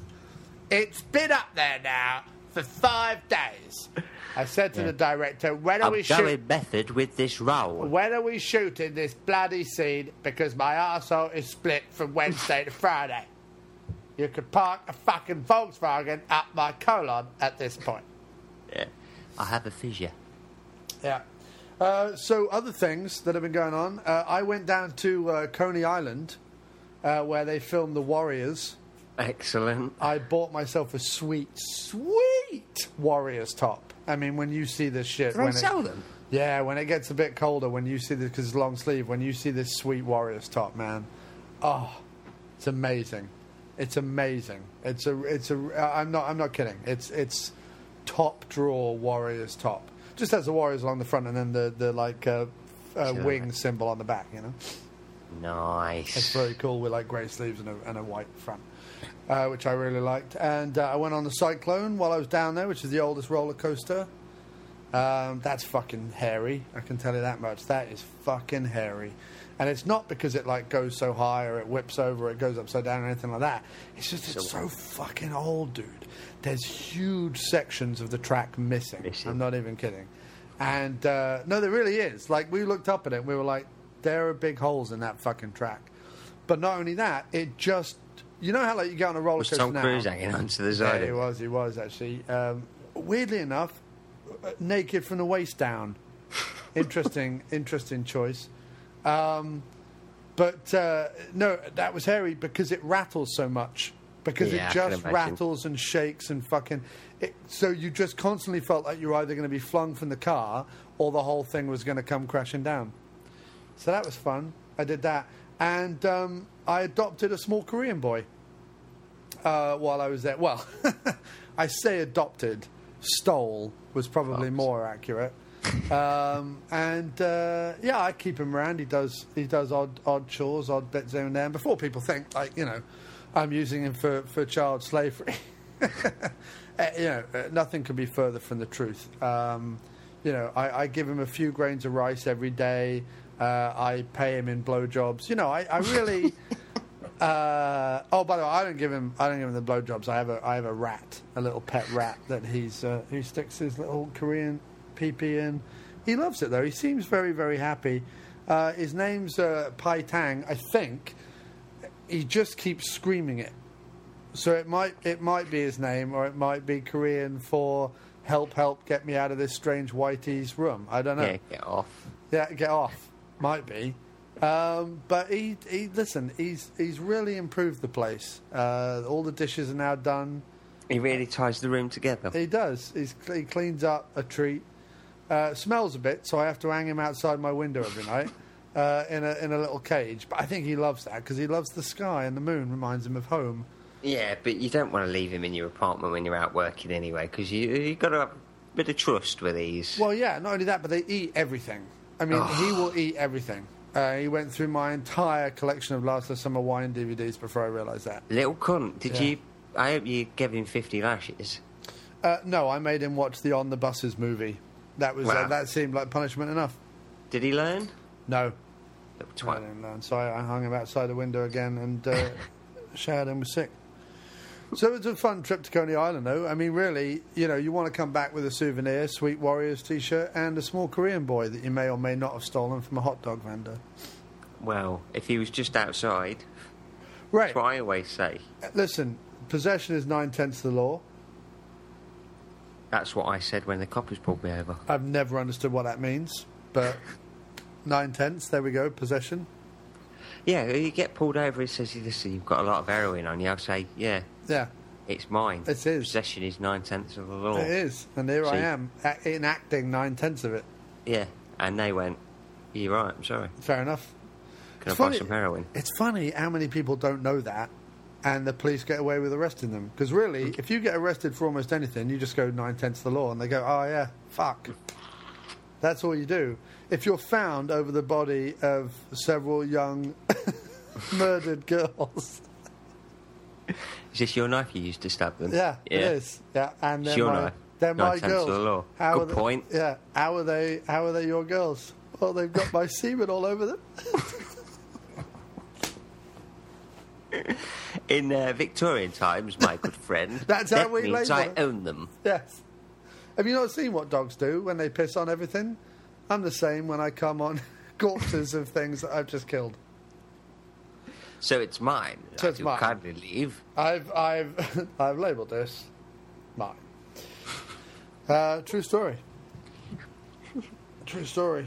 it's been up there now for five days. I said to Yeah. the director, when are I'm we going shooting? method with this role. When are we shooting this bloody scene? Because my arsehole is split from Wednesday to Friday. You could park a fucking Volkswagen up my colon at this point. Yeah. I have a fissure. Yeah. Uh, so other things that have been going on. Uh, I went down to uh, Coney Island, uh, where they filmed The Warriors. Excellent. I bought myself a sweet, sweet Warriors top. I mean, when you see this shit, Do they when sell it, them? Yeah, when it gets a bit colder, when you see this because it's long sleeve, when you see this sweet Warriors top, man, oh, it's amazing. It's amazing. It's a, it's a. I'm not, I'm not kidding. It's, it's top drawer Warriors top. Just has the Warriors along the front and then the, the like uh, uh, Sure. wing symbol on the back. You know. Nice. It's very cool with like grey sleeves and a, and a white front, uh, which I really liked. And uh, I went on the Cyclone while I was down there, which is the oldest roller coaster. Um, that's fucking hairy. I can tell you that much. That is fucking hairy. And it's not because it like goes so high or it whips over, or it goes upside down or anything like that. It's just it's so fucking old, dude. There's huge sections of the track missing. I'm not even kidding. And uh, no, there really is. Like we looked up at it, and we were like, there are big holes in that fucking track. But not only that, it just you know how like you go on a roller Was coaster Tom now. Cruise hanging onto the Yeah, he it? was. He was actually. Um, weirdly enough, uh, naked from the waist down. interesting, interesting choice. Um, but uh, no, that was hairy because it rattles so much. Because Yeah, it just rattles and shakes and fucking. It, so you just constantly felt like you were either going to be flung from the car or the whole thing was going to come crashing down. So that was fun. I did that. And um, I adopted a small Korean boy uh, while I was there. Well, I say adopted. Stole was probably more accurate. Um, and uh, yeah, I keep him around. He does he does odd odd chores, odd bits here and there. And before people think like you know, I'm using him for, for child slavery. Uh, you know, uh, nothing could be further from the truth. Um, you know, I, I give him a few grains of rice every day. Uh, I pay him in blowjobs. You know, I, I really. Uh, oh, by the way, I don't give him. I don't give him the blowjobs. I have a. I have a rat, a little pet rat that he's. Uh, he sticks his little Korean in. He loves it though. He seems very, very happy. Uh, his name's uh, Pai Tang, I think. He just keeps screaming it. So it might it might be his name, or it might be Korean for "Help, help, get me out of this strange whitey's room." I don't know. Yeah, get off. Yeah, get off. Might be. Um, but he, he listen. He's he's really improved the place. Uh, all the dishes are now done. He really ties the room together. He does. He's, he cleans up a treat. Uh, smells a bit, so I have to hang him outside my window every night uh, in a in a little cage. But I think he loves that because he loves the sky and the moon reminds him of home. Yeah, but you don't want to leave him in your apartment when you're out working anyway, because you you've got to have a bit of trust with these. Well, yeah. Not only that, but they eat everything. I mean, he will eat everything. Uh, he went through my entire collection of Last of Summer Wine DVDs before I realised that. Little cunt, did Yeah. you? I hope you gave him fifty lashes. Uh, no, I made him watch the On the Buses movie. That was uh, that seemed like punishment enough. Did he learn? No, Little I didn't learn. So I, I hung him outside the window again and uh, showered him with sick. So it was a fun trip to Coney Island, though. I mean, really, you know, you want to come back with a souvenir, Sweet Warriors T-shirt, and a small Korean boy that you may or may not have stolen from a hot dog vendor. Well, if he was just outside, Right. that's what I always say. Listen, possession is nine tenths of the law. That's what I said when the coppers pulled me over. I've never understood what that means, but nine tenths. There we go. Possession. Yeah, you get pulled over. It says, "Listen, you've got a lot of heroin on you." I'll say, "Yeah, Yeah, it's mine." It is. Possession is nine tenths of the law. it is, and here I am a- enacting nine tenths of it. Yeah, and they went, "You're right. I'm sorry. Fair enough. Can It's I buy some heroin?" It's funny how many people don't know that, and the police get away with arresting them. Because really, mm. if you get arrested for almost anything, you just go nine tenths of the law, and they go, "Oh yeah, fuck." That's all you do. If you're found over the body of several young murdered girls, Is this your knife you used to stab them? yeah, it is. Yeah, and It's they're your my, knife. they're my Nine girls. the law. How Good are they- point. Yeah, how are they? How are they your girls? Well, they've got my semen all over them. In uh, Victorian times, my good friend, That's how we means I own them. Yes. Have you not seen what dogs do when they piss on everything? I'm the same when I come on corpses of things that I've just killed. So it's mine. So I it's mine. kindly leave. I've I've I've labelled this mine. Uh, true story. True story.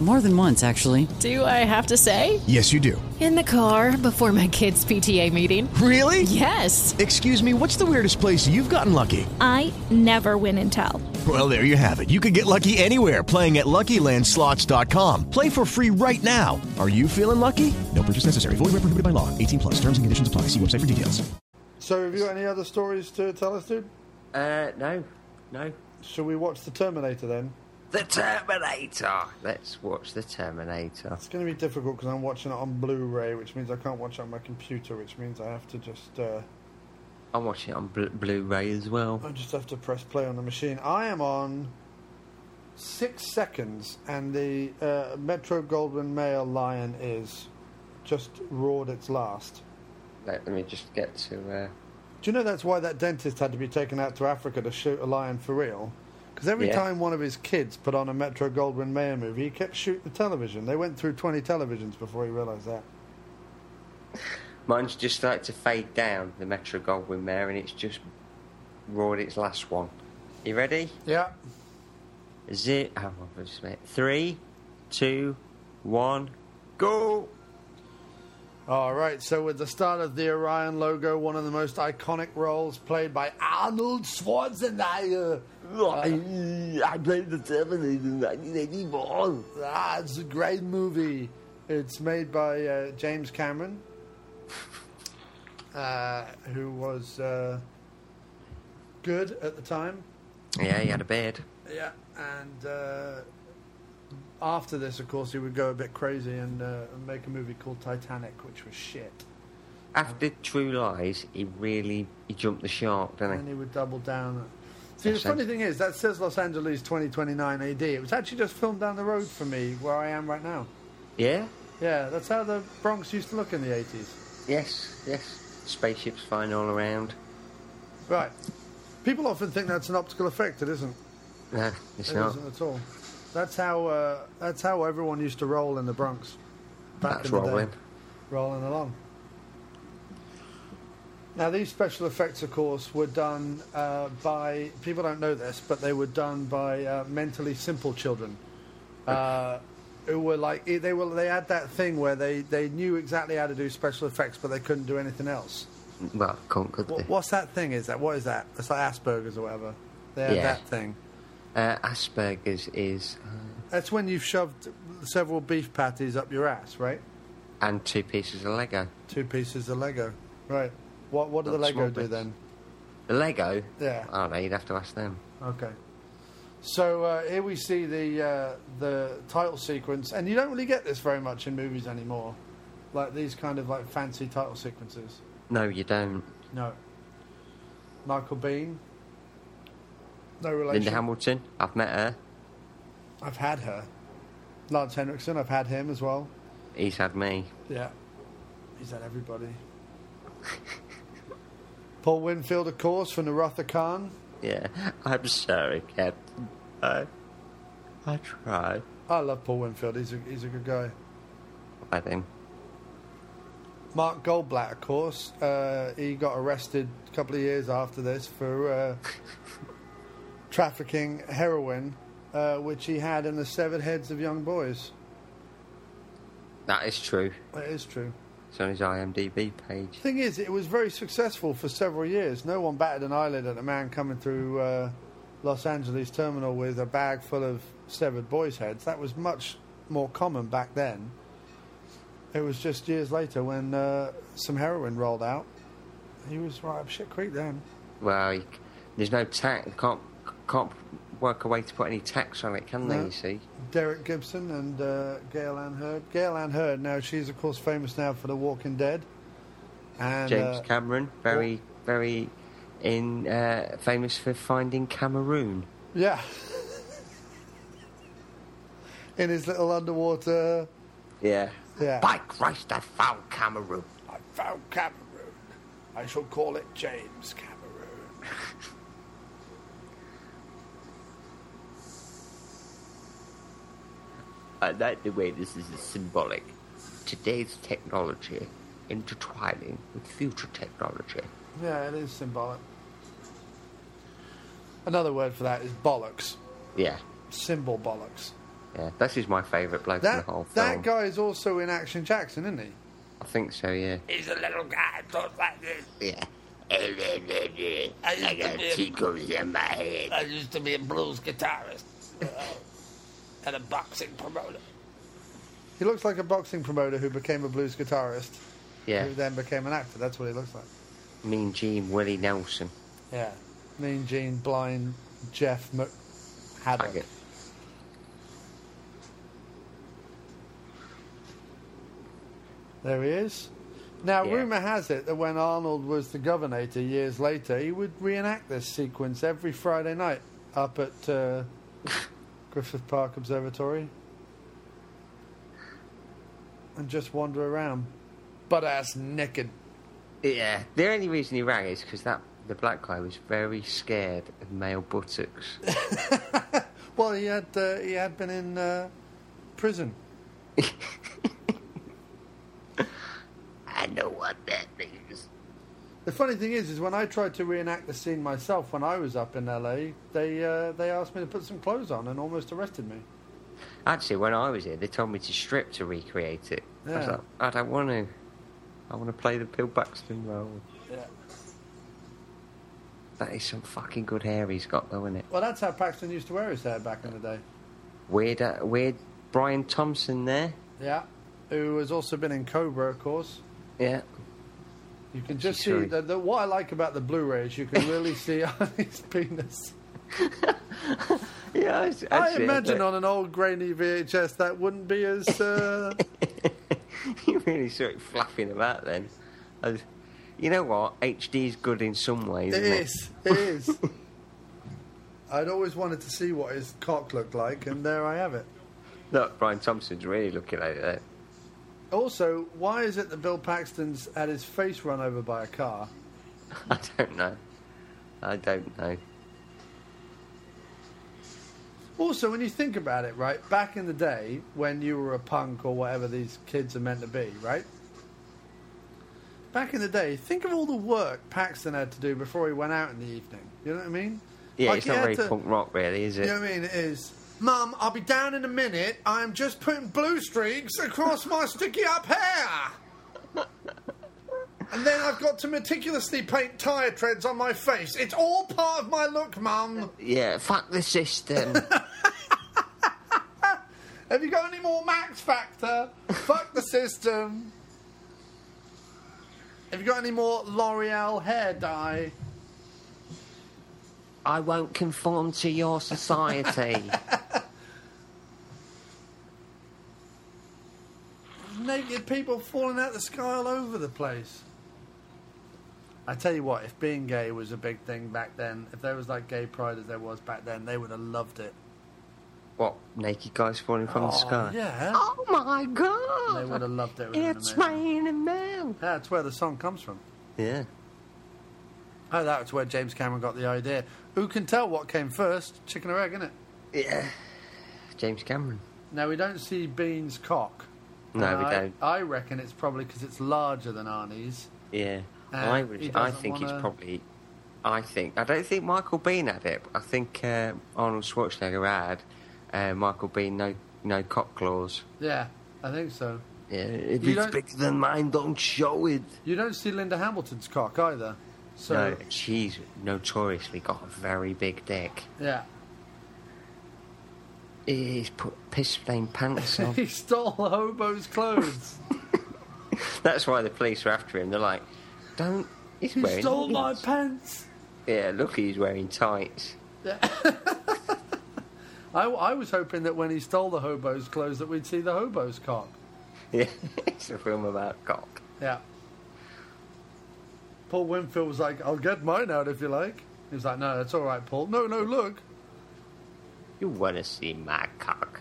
More than once, actually. Do I have to say? Yes, you do. In the car before my kids' PTA meeting. Really? Yes. Excuse me, what's the weirdest place you've gotten lucky? I never win and tell. Well, there you have it. You can get lucky anywhere playing at LuckyLandSlots.com. Play for free right now. Are you feeling lucky? No purchase necessary. Void where prohibited by law. 18 plus. Terms and conditions apply. See website for details. So, have you got any other stories to tell us, dude? Uh, no, no. Shall we watch the Terminator then? The Terminator. Let's watch the Terminator. It's going to be difficult because I'm watching it on Blu-ray, which means I can't watch it on my computer, which means I have to just uh, I'm watching it on Blu- Blu-ray as well. I just have to press play on the machine. I am on six seconds, and the uh, Metro Goldwyn Mayer lion is just roared its last. Let, let me just get to. Uh, Do you know that's why that dentist had to be taken out to Africa to shoot a lion for real? Because every Yeah. time one of his kids put on a Metro Goldwyn Mayer movie, he kept shooting the television. They went through 20 televisions before he realised that. mine's just started to fade down, the Metro Goldwyn Mayer, and it's just roared its last one. You ready? Yeah. Is it? Oh, just a minute. Three, two, one, go! All right, so with the start of the Orion logo, one of the most iconic roles played by Arnold Schwarzenegger. I played the Terminator in 1984. Ah, it's a great movie. It's made by uh, James Cameron, uh, who was uh, good at the time. Yeah, he had a beard. Yeah, and uh, after this, of course, he would go a bit crazy and, uh, and make a movie called Titanic, which was shit. After True Lies, he really he jumped the shark, didn't he? And he would double down. See, the funny thing is, that says Los Angeles 2029 AD. It was actually just filmed down the road from me, where I am right now. Yeah? Yeah, that's how the Bronx used to look in the 80s. Yes, yes. Spaceships flying all around. Right. People often think that's an optical effect. It isn't. No, it's It not. not at all. That's how uh, that's how everyone used to roll in the Bronx. Back That's in the day. rolling. rolling along. Now, these special effects, of course, were done uh, by people don't know this, but they were done by uh, mentally simple children, uh, who were like they were. They had that thing where they, they knew exactly how to do special effects, but they couldn't do anything else. Well, can't could What, they? what's that thing? Is that what is that? It's like Asperger's or whatever. They had Yeah. that thing. Uh, Asperger's is. Uh, That's when you've shoved several beef patties up your ass, right? and two pieces of Lego. Two pieces of Lego, right? What what do the Lego do bits. then? The Lego? Yeah. I don't know, you'd have to ask them. Okay. So uh, here we see the uh, the title sequence, and you don't really get this very much in movies anymore, like these kind of like fancy title sequences. No, you don't. No. Michael Biehn. No relation. Linda Hamilton, I've met her. I've had her. Lance Henriksen, I've had him as well. He's had me. Yeah. He's had everybody. Paul Winfield, of course, from the Wrath of Khan. Yeah. I'm sorry, Captain. I, I tried. I love Paul Winfield. He's a, he's a good guy. I think. Mark Goldblatt, of course, uh, he got arrested a couple of years after this for uh, trafficking heroin, uh, which he had in the severed heads of young boys. That is true. That is true. It's on his IMDb page. Thing is, it was very successful for several years. No one batted an eyelid at a man coming through uh, Los Angeles terminal with a bag full of severed boys' heads. That was much more common back then. It was just years later when uh, some heroin rolled out. He was right up shit creek then. Well, he, there's no tax. Can't can't work a way to put any tax on it, can they? No. You see. Derek Gibson and uh, Gail Ann Hurd. Gail Ann Hurd, now she's of course famous now for The Walking Dead. And James uh, Cameron, very very in uh, famous for finding Cameroon. Yeah. In his little underwater. Yeah. Yeah. By Christ, I found Cameroon. I found Cameroon. I shall call it James Cameroon. I like the way this is symbolic. Today's technology intertwining with future technology. Yeah, it is symbolic. Another word for that is bollocks. Yeah, Symbol bollocks. yeah. This is my favourite bloke in the whole film. that guy is also in Action Jackson, isn't he? I think so. Yeah. He's a little guy who talks like this. Yeah. I got tingles in my head. I used to be a blues guitarist and a boxing promoter. He looks like a boxing promoter who became a blues guitarist, Yeah. who then became an actor. That's what he looks like. Mean Gene Willie Nelson. Yeah. Mean Gene, blind Jeff McHaddock. There he is. Now, Yeah. rumour has it that when Arnold was the governor years later, he would reenact this sequence every Friday night up at uh, Griffith Park Observatory and just wander around, butt ass naked. Yeah. The only reason he rang is because that the black guy was very scared of male buttocks. Well, he had uh, he had been in uh, prison. I know what that means. The funny thing is, is when I tried to reenact the scene myself when I was up in LA, they uh, they asked me to put some clothes on and almost arrested me. Actually, when I was here, they told me to strip to recreate it. I was like, I don't want to. I want to play the Bill Paxton role. Yeah. That is some fucking good hair he's got, though, isn't it? Well, that's how Paxton used to wear his hair back in the day. Weird, uh, weird. Brian Thompson there. Yeah. Who has also been in Cobra, of course. Yeah. You can just see the, the, what I like about the Blu-ray is you can really see his penis. Yeah, I, I imagine on an old grainy VHS that wouldn't be as. Uh, you really saw it flapping about then. Was- you know what? HD is good in some ways. it is. It is. I'd always wanted to see what his cock looked like, and there I have it. Look, Brian Thompson's really looking at it there. Also, why is it that Bill Paxton's had his face run over by a car? I don't know. I don't know. Also, when you think about it, right, back in the day when you were a punk or whatever these kids are meant to be, right? Back in the day, think of all the work Paxton had to do before he went out in the evening. You know what I mean? Yeah, Like, it's not very to- punk rock, really, is it? You know what I mean? It is. Mum, I'll be down in a minute. I'm just putting blue streaks across my sticky up hair. and then I've got to meticulously paint tyre treads on my face. It's all part of my look, Mum. Yeah, fuck the system. Have you got any more Max Factor? Fuck the system. Have you got any more L'Oreal hair dye? I won't conform to your society. Naked people falling out the sky all over the place. I tell you what, if being gay was a big thing back then, if there was like gay pride as there was back then, they would have loved it. what? Naked guys falling from the Oh, sky? Yeah. Oh my god! They would have loved it. It would have been It's raining men. That's where the song comes from. Yeah. Oh, that's where James Cameron got the idea. Who can tell what came first? Chicken or egg, innit? Yeah. James Cameron. Now, we don't see Biehn's cock. No, we I, don't. I reckon it's probably because it's larger than Arnie's. Yeah, I would. I think wanna- it's probably. I think I don't think Michael Biehn had it. But I think uh, Arnold Schwarzenegger had uh, Michael Biehn no no cock claws. Yeah, I think so. Yeah, if You it's don't- bigger than mine, don't show it. You don't see Linda Hamilton's cock either. So no, she's notoriously got a very big dick. yeah, He's put piss stained pants on. he stole the hobo's clothes. That's why the police are after him. They're like, don't. He's he wearing. stole my pants. Yeah, look, he's wearing tights. I, I was hoping that when he stole the hobo's clothes, that we'd see the hobo's cock. Yeah, it's a film about cock. Yeah. Paul Winfield was like, "I'll get mine out if you like." He was like, "No, that's all right, Paul." No, no, look. You want to see my cock?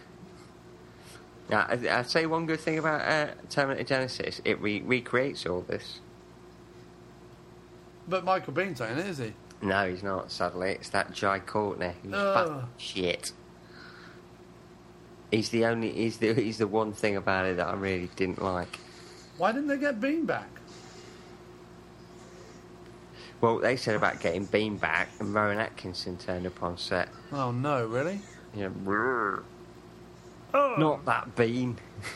Now, I- I'd say one good thing about uh, Terminator Genisys: it re- recreates all this. But Michael Biehn's in it, is he? No, he's not. Sadly, it's that Jai Courtney. He's fat shit. He's the only. He's the. He's the one thing about it that I really didn't like. Why didn't they get Biehn back? Well, they said about getting Bean back, and Rowan Atkinson turned up on set. Oh no, really? Yeah. Oh. not that Bean.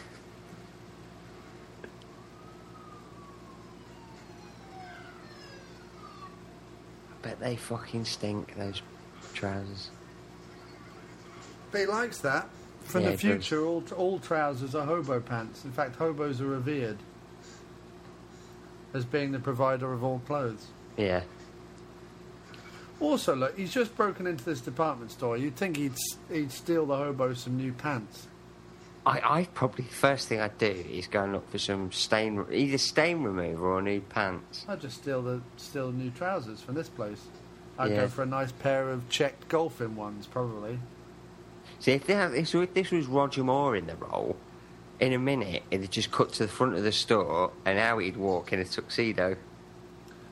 I bet they fucking stink, those trousers. But he likes that. For Yeah, the future, all, all trousers are hobo pants. In fact, hobos are revered as being the provider of all clothes. Yeah. Also, look, he's just broken into this department store. You'd think he'd he'd steal the hobo some new pants. I, I probably first thing I'd do is go and look for some stain, either stain remover or new pants. I'd just steal the steal the new trousers from this place. I'd Yeah. go for a nice pair of checked golfing ones, probably. See, if, they had, if this was Roger Moore in the role, in a minute it'd just cut to the front of the store, and now he'd walk in a tuxedo.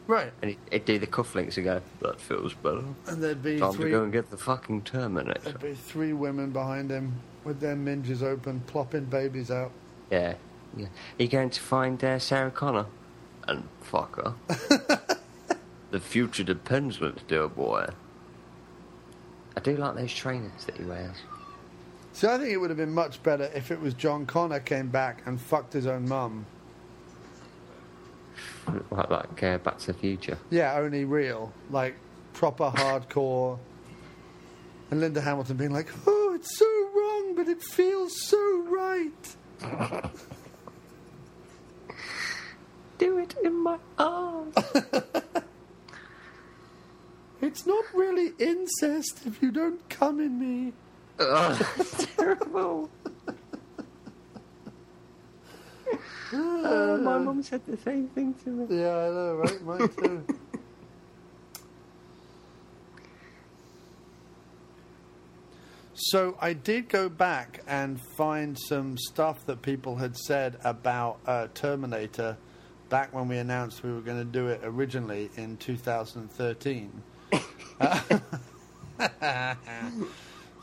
Right. And he'd, he'd do the cufflinks and go, "That feels better." And there'd be Time three to go and get the fucking Terminator. there'd be three women behind him with their minges open, plopping babies out. Yeah. yeah. Are You're going to find uh, Sarah Connor? And fuck her. the future depends, little dear boy. I do like those trainers that he wears. See, I think it would have been much better if it was John Connor came back and fucked his own mum. Like, like uh, Back to the Future. Yeah, only real, like proper hardcore. And Linda Hamilton being like, "Oh, it's so wrong, but it feels so right." Do it in my arms. It's not really incest if you don't come in me. Ugh, terrible. Uh, my mum said the same thing to me. Yeah, I know, right? Mine too. So I did go back and find some stuff that people had said about uh, Terminator back when we announced we were going to do it originally in 2013.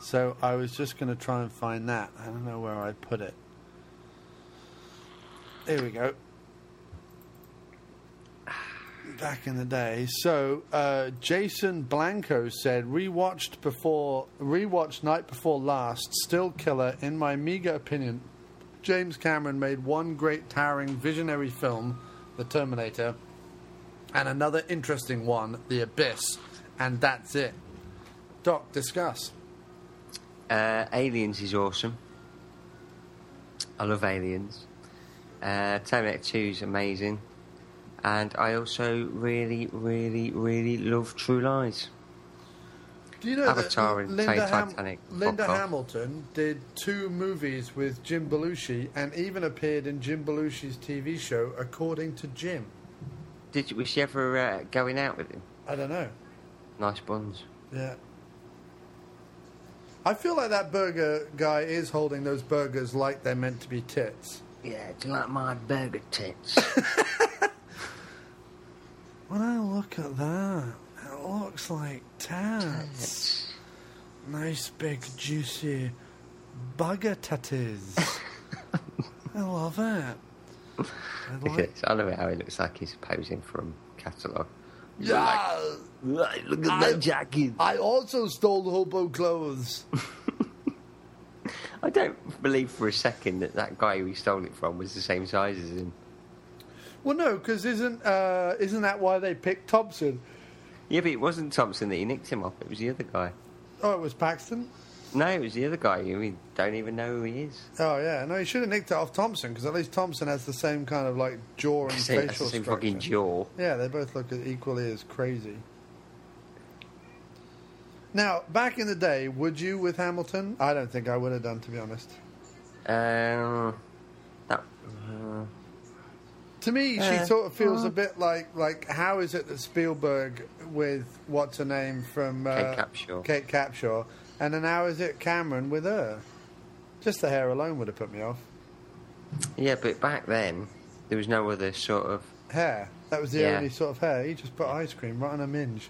so I was just going to try and find that. I don't know where I put it. Here we go back in the day. So uh, Jason Blanco said, rewatched before, rewatched night before last, still killer. In my meager opinion, James Cameron made one great, towering, visionary film, The Terminator, and another interesting one, The Abyss, and that's it. Doc, discuss. Uh, Aliens is awesome. I love Aliens. Uh, Terminator 2 is amazing. And I also really, really, really love True Lies. Do you know Avatar that and Linda, Ham- Titanic. Linda Hamilton did two movies with Jim Belushi and even appeared in Jim Belushi's TV show, According to Jim? Did was she ever uh, going out with him? I don't know. Nice buns. Yeah. I feel like that burger guy is holding those burgers like they're meant to be tits. Yeah, do you like my burger tits? When I look at that, it looks like tats. Nice big juicy bugger tatties. I love it. Look at this. I love it how he looks like he's posing from catalogue. Yeah. look at I- that jacket. I also stole hobo clothes. I don't believe for a second that that guy who he stole it from was the same size as him. Well, no, because isn't uh, isn't that why they picked Thompson? Yeah, but it wasn't Thompson that he nicked him off. It was the other guy. Oh, it was Paxton. No, it was the other guy we don't even know who he is. Oh yeah, no, he should have nicked it off Thompson because at least Thompson has the same kind of like jaw and that's facial the same structure. fucking jaw. Yeah, they both look equally as crazy. Now, back in the day, would you with Hamilton? I don't think I would have done, to be honest. Um, that, uh, To me, she Uh, sort of feels uh. a bit like like how is it that Spielberg with what's her name from uh, Kate Capshaw. Kate Capshaw, and then how is it Cameron with her? Just the hair alone would have put me off. yeah, but back then there was no other sort of. Hair. That was the Yeah. only sort of hair. He just put ice cream right on a minge.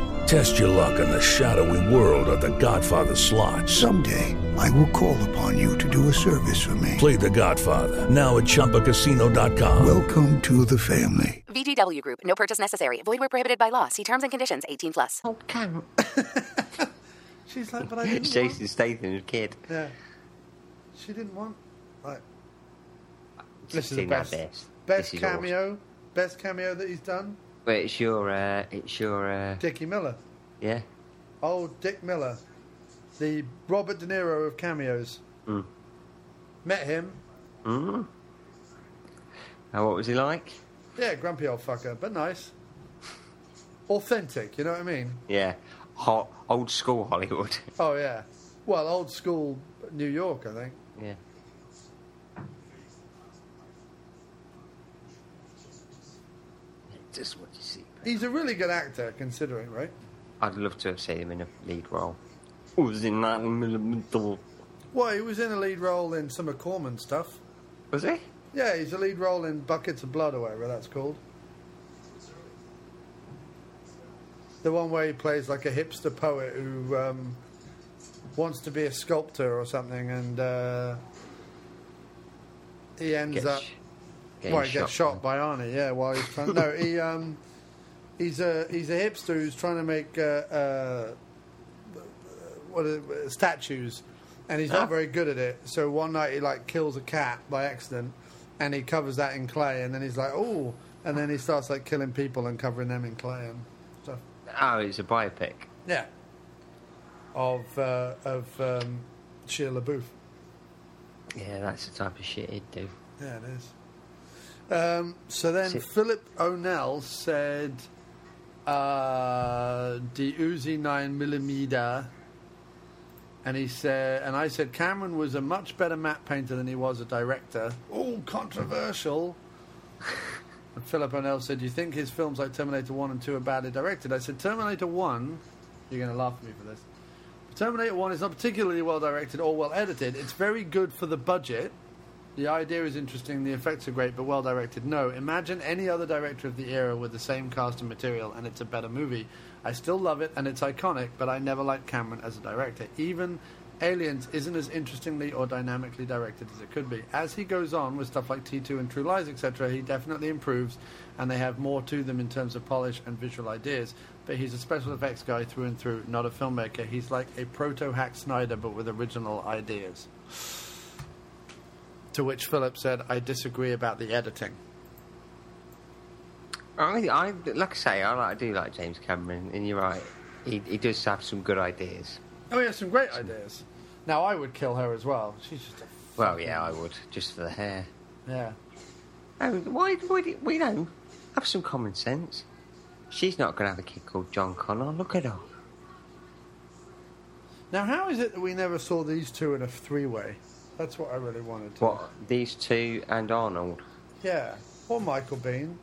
Test your luck in the shadowy world of The Godfather slot. Someday, I will call upon you to do a service for me. Play The Godfather now at ChumbaCasino.com. Welcome to the family. VGW Group. No purchase necessary. Void where prohibited by law. See terms and conditions. 18 plus. Oh, come. She's like, but I didn't It's want. Jason Statham's kid. Yeah. She didn't want. Like, this is the best, best. best This is cameo, best cameo that he's done. But it's your, uh, it's your, uh, Dickie Miller, yeah. old Dick Miller, the Robert De Niro of cameos. Mm. Met him. Mm. Now, what was he like? Yeah, grumpy old fucker, but nice. Authentic, you know what I mean? Yeah, hot, old school Hollywood. Oh yeah. Well, old school New York, I think. yeah. Just what you see. He's a really good actor, considering, right? I'd love to have seen him in a lead role. Was in that millimeter. Well, he was in a lead role in some of Corman stuff. Was he? Yeah, he's a lead role in Buckets of Blood or whatever that's called. The one where he plays like a hipster poet who um, wants to be a sculptor or something, and uh, he ends Gets- up. getting Well, he gets shot. shot by Arnie. Yeah, while he's trying. no, he um, he's a he's a hipster who's trying to make uh, uh, what are, they- statues, and he's not Ah. very good at it. So one night he like kills a cat by accident, and he covers that in clay, and then he's like, oh, and then he starts like killing people and covering them in clay and stuff. Oh, it's a biopic. Yeah. Of uh, of um, Shia LaBeouf. Yeah, that's the type of shit he'd do. Yeah, it is. Um, so then Philip O'Neill said uh, the Uzi 9 millimeter, and he said, and I said Cameron was a much better matte painter than he was a director. Oh, controversial. and Philip O'Neill said, "Do you think his films like Terminator 1 and 2 are badly directed?" I said, "Terminator 1, you're going to laugh at me for this. Terminator 1 is not particularly well directed or well edited. It's very good for the budget." The idea is interesting, the effects are great, but well directed. No, imagine any other director of the era with the same cast and material, and it's a better movie. I still love it, and it's iconic, but I never liked Cameron as a director. Even Aliens isn't as interestingly or dynamically directed as it could be. As he goes on with stuff like T2 and True Lies, etc., he definitely improves, and they have more to them in terms of polish and visual ideas. But he's a special effects guy through and through, not a filmmaker. He's like a proto Hack Snyder, but with original ideas. To which Philip said, I disagree about the editing. I, I, like I say, I, like, I do like James Cameron, and you're right. He, he does have some good ideas. Oh, he has some great ideas. Now, I would kill her as well. She's just a. Well, yeah, I would just for the hair. Yeah. Oh, why? Why? do- We know. Have some common sense. She's not going to have a kid called John Connor. Look at her. Now, how is it that we never saw these two in a three way? That's what I really wanted to. What? These two and Arnold. Yeah. Or Michael Biehn.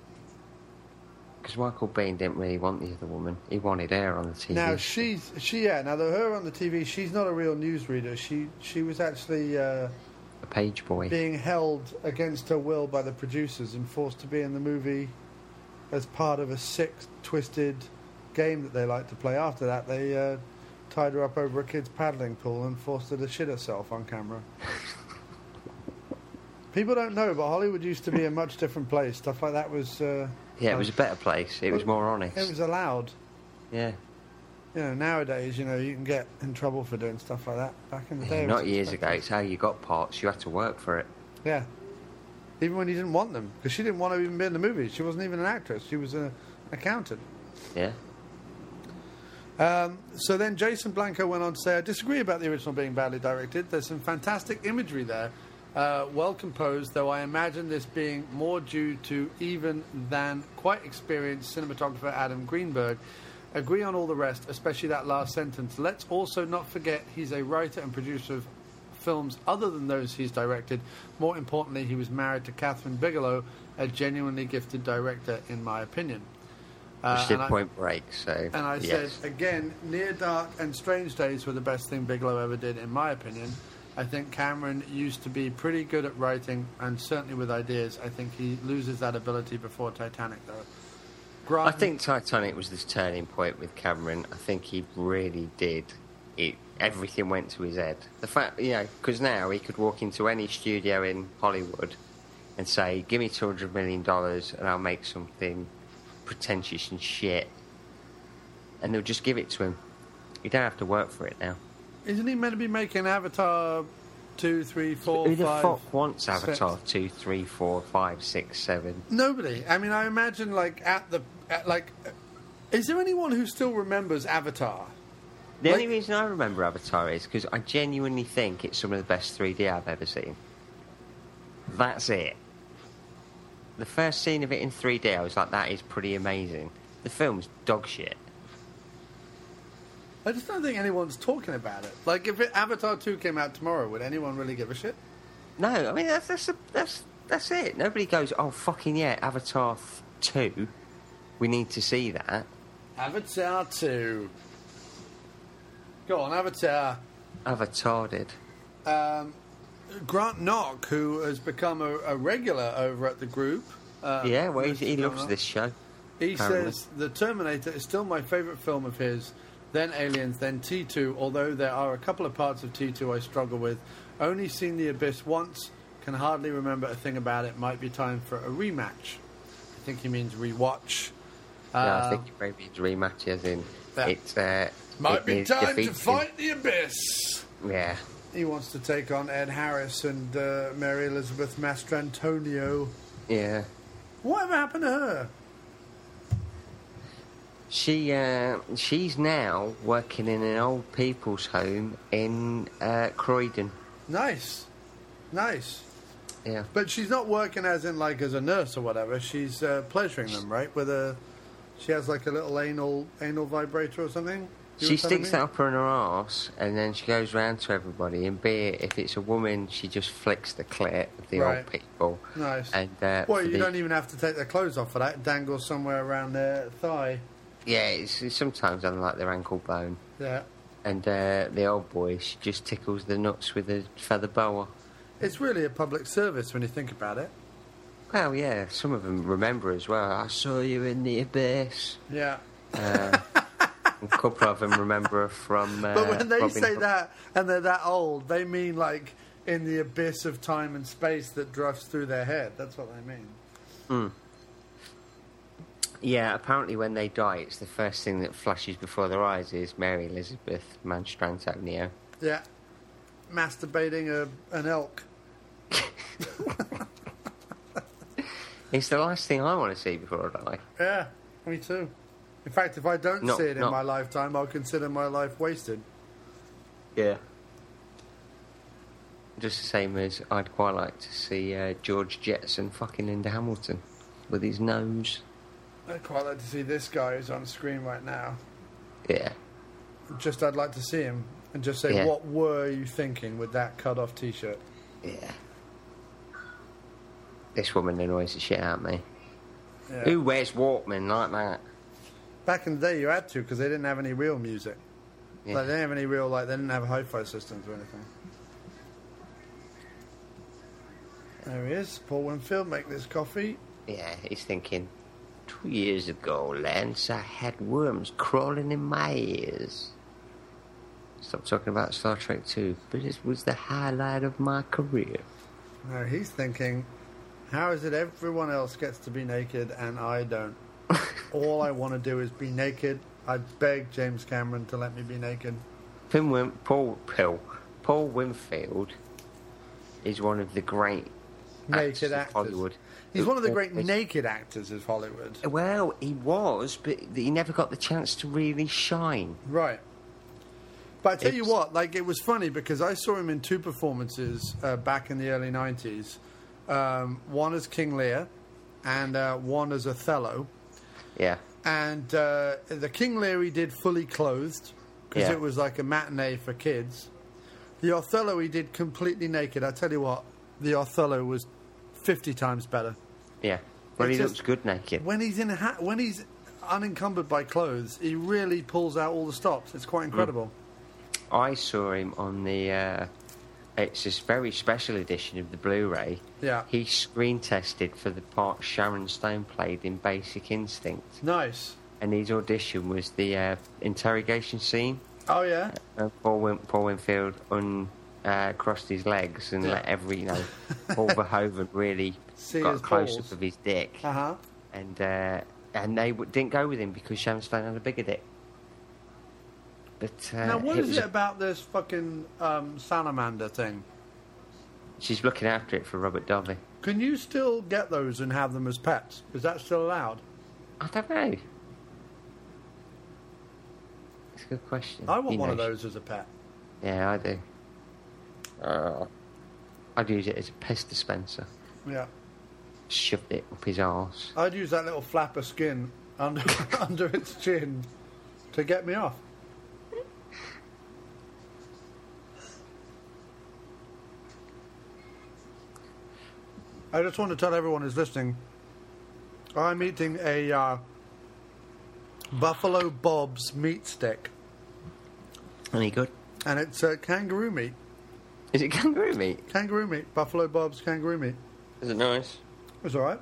Because Michael Biehn didn't really want the other woman. He wanted her on the TV. Now she's she yeah. Now the her on the TV, she's not a real newsreader. She she was actually uh, a page boy. being held against her will by the producers and forced to be in the movie as part of a sick, twisted game that they like to play. After that, they uh, tied her up over a kid's paddling pool and forced her to shit herself on camera. People don't know, but Hollywood used to be a much different place. Stuff like that was. Uh, Yeah, it was a better place. It was more honest. It was allowed. Yeah. You know, nowadays, you know, you can get in trouble for doing stuff like that. Back in the day, Yeah, it not years expected. ago. It's how you got parts. You had to work for it. Yeah. Even when you didn't want them, because she didn't want to even be in the movie. She wasn't even an actress. She was an accountant. Yeah. Um, so then Jason Blanco went on to say, I disagree about the original being badly directed. There's some fantastic imagery there, uh, well composed, though I imagine this being more due to even than quite experienced cinematographer Adam Greenberg. Agree on all the rest, especially that last sentence. Let's also not forget he's a writer and producer of films other than those he's directed. More importantly, he was married to Kathryn Bigelow, a genuinely gifted director, in my opinion. Uh, did and I- Point Break, so. and I yes. said, again, Near Dark and Strange Days were the best thing Bigelow ever did, in my opinion. I think Cameron used to be pretty good at writing, and certainly with ideas. I think he loses that ability before Titanic, though. Grant, I think Titanic was this turning point with Cameron. I think he really did. It everything went to his head. The fact, you know, because now he could walk into any studio in Hollywood and say, "Give me two hundred million dollars, and I'll make something pretentious and shit," and they'll just give it to him. You don't have to work for it now. Isn't he meant to be making Avatar 2, 3, 4, Who the 5, fuck wants Avatar six? Two, three, four, five, six, seven? Nobody. I mean, I imagine, like, at the. At, like, is there anyone who still remembers Avatar? The only reason I remember Avatar is because I genuinely think it's some of the best 3D I've ever seen. That's it. The first scene of it in 3D, I was like, that is pretty amazing. The film's dog shit. I just don't think anyone's talking about it. Like, if it, Avatar 2 came out tomorrow, would anyone really give a shit? No, I mean, that's, that's, that's, that's it. Nobody goes, oh, fucking yeah, Avatar 2. We need to see that. Avatar 2. Go on, Avatar. Avatar did. Um, Grant Knock, who has become a, a regular over at the group. Uh, yeah, well, he, he loves this show. He apparently. says The Terminator is still my favourite film of his, then Aliens, then T2, although there are a couple of parts of T2 I struggle with. Only seen The Abyss once, can hardly remember a thing about it. Might be time for a rematch. I think he means rewatch. yeah, I Uh, think maybe it's rematch as in Yeah. it's. Uh, might it be time to fight The Abyss. Yeah. He wants to take on Ed Harris and uh, Mary Elizabeth Mastrantonio. Yeah. Whatever happened to her? She uh, she's now working in an old people's home in uh, Croydon. Nice. Nice. Yeah. But she's not working as in like as a nurse or whatever. She's uh, pleasuring them, right? With a, she has like a little anal anal vibrator or something. She sticks it up in her arse, and then she goes round to everybody. And be it if it's a woman, she just flicks the clit of the Right. old people. Nice. And uh, well, you the- don't even have to take their clothes off for that. It dangles somewhere around their thigh. yeah, it's, it's sometimes on like their ankle bone. Yeah. And uh, the old boy, she just tickles the nuts with a feather boa. It's really a public service when you think about it. Well, yeah, some of them remember as well. I saw you in the abyss. Yeah. Uh, a couple of them remember from. Uh, But when they Robin say Hood. that and they're that old, they mean like in the abyss of time and space that drifts through their head. That's what they mean. Mm. Yeah, apparently when they die, it's the first thing that flashes before their eyes is Mary Elizabeth Mastrantonio. Yeah. Masturbating a, an elk. It's the last thing I want to see before I die. Yeah, me too. In fact, if I don't Not- see it in not- my lifetime, I'll consider my life wasted. Yeah. Just the same as I'd quite like to see uh, George Jetson fucking Linda Hamilton with his nose. I'd quite like to see this guy who's on screen right now. Yeah. Just, I'd like to see him and just say, Yeah. what were you thinking with that cut-off T-shirt? Yeah. This woman annoys the shit out of me. Yeah. Who wears Walkman like that? Back in the day, you had to because they didn't have any real music. Yeah. Like they didn't have any real like they didn't have hi-fi systems or anything. There he is, Paul Winfield. Make this coffee. Yeah, he's thinking. Two years ago, Lance, I had worms crawling in my ears. Stop talking about Star Trek 2, but it was the highlight of my career. No, he's thinking, how is it everyone else gets to be naked and I don't? All I want to do is be naked. I beg James Cameron to let me be naked. Paul, Paul, Paul Winfield is one of the great actors Naked of actors. Hollywood. He's one of the great naked actors of Hollywood. Well, he was, but he never got the chance to really shine. Right. But I tell you what, like it was funny because I saw him in two performances uh, back in the early '90s. Um, one as King Lear, and uh, one as Othello. Yeah. And uh, the King Lear he did fully clothed because Yeah. it was like a matinee for kids. The Othello he did completely naked. I tell you what, the Othello was fifty times better. Yeah. It's he just- looks good naked. When he's in a ha- when he's unencumbered by clothes, he really pulls out all the stops. It's quite incredible. I saw him on the. Uh, it's this very special edition of the Blu-ray. Yeah. He screen tested for the part Sharon Stone played in Basic Instinct, Nice. and his audition was the uh, interrogation scene. Oh yeah. Uh, Paul, Win- Paul Winfield un, uh, crossed his legs and Yeah. let every, you know, Paul Verhoeven really See got a close balls. up of his dick, Uh huh. and uh, and they w- didn't go with him because Sharon Stone had a bigger dick. But uh, now, what it is it about this fucking um, salamander thing? She's looking after it for Robert Dovey. Can you still get those and have them as pets? Is that still allowed? I don't know. It's a good question. I want You one know, of those as a pet. Yeah, I do. Uh, I'd use it as a pest dispenser. Yeah. Shoved it up his arse. I'd use that little flap of skin under under its chin to get me off. I just want to tell everyone who's listening, I'm eating a uh, Buffalo Bob's meat stick, Any good? and it's uh, kangaroo meat. Is it kangaroo meat? Kangaroo meat, Buffalo Bob's kangaroo meat. Is it nice? It's all right.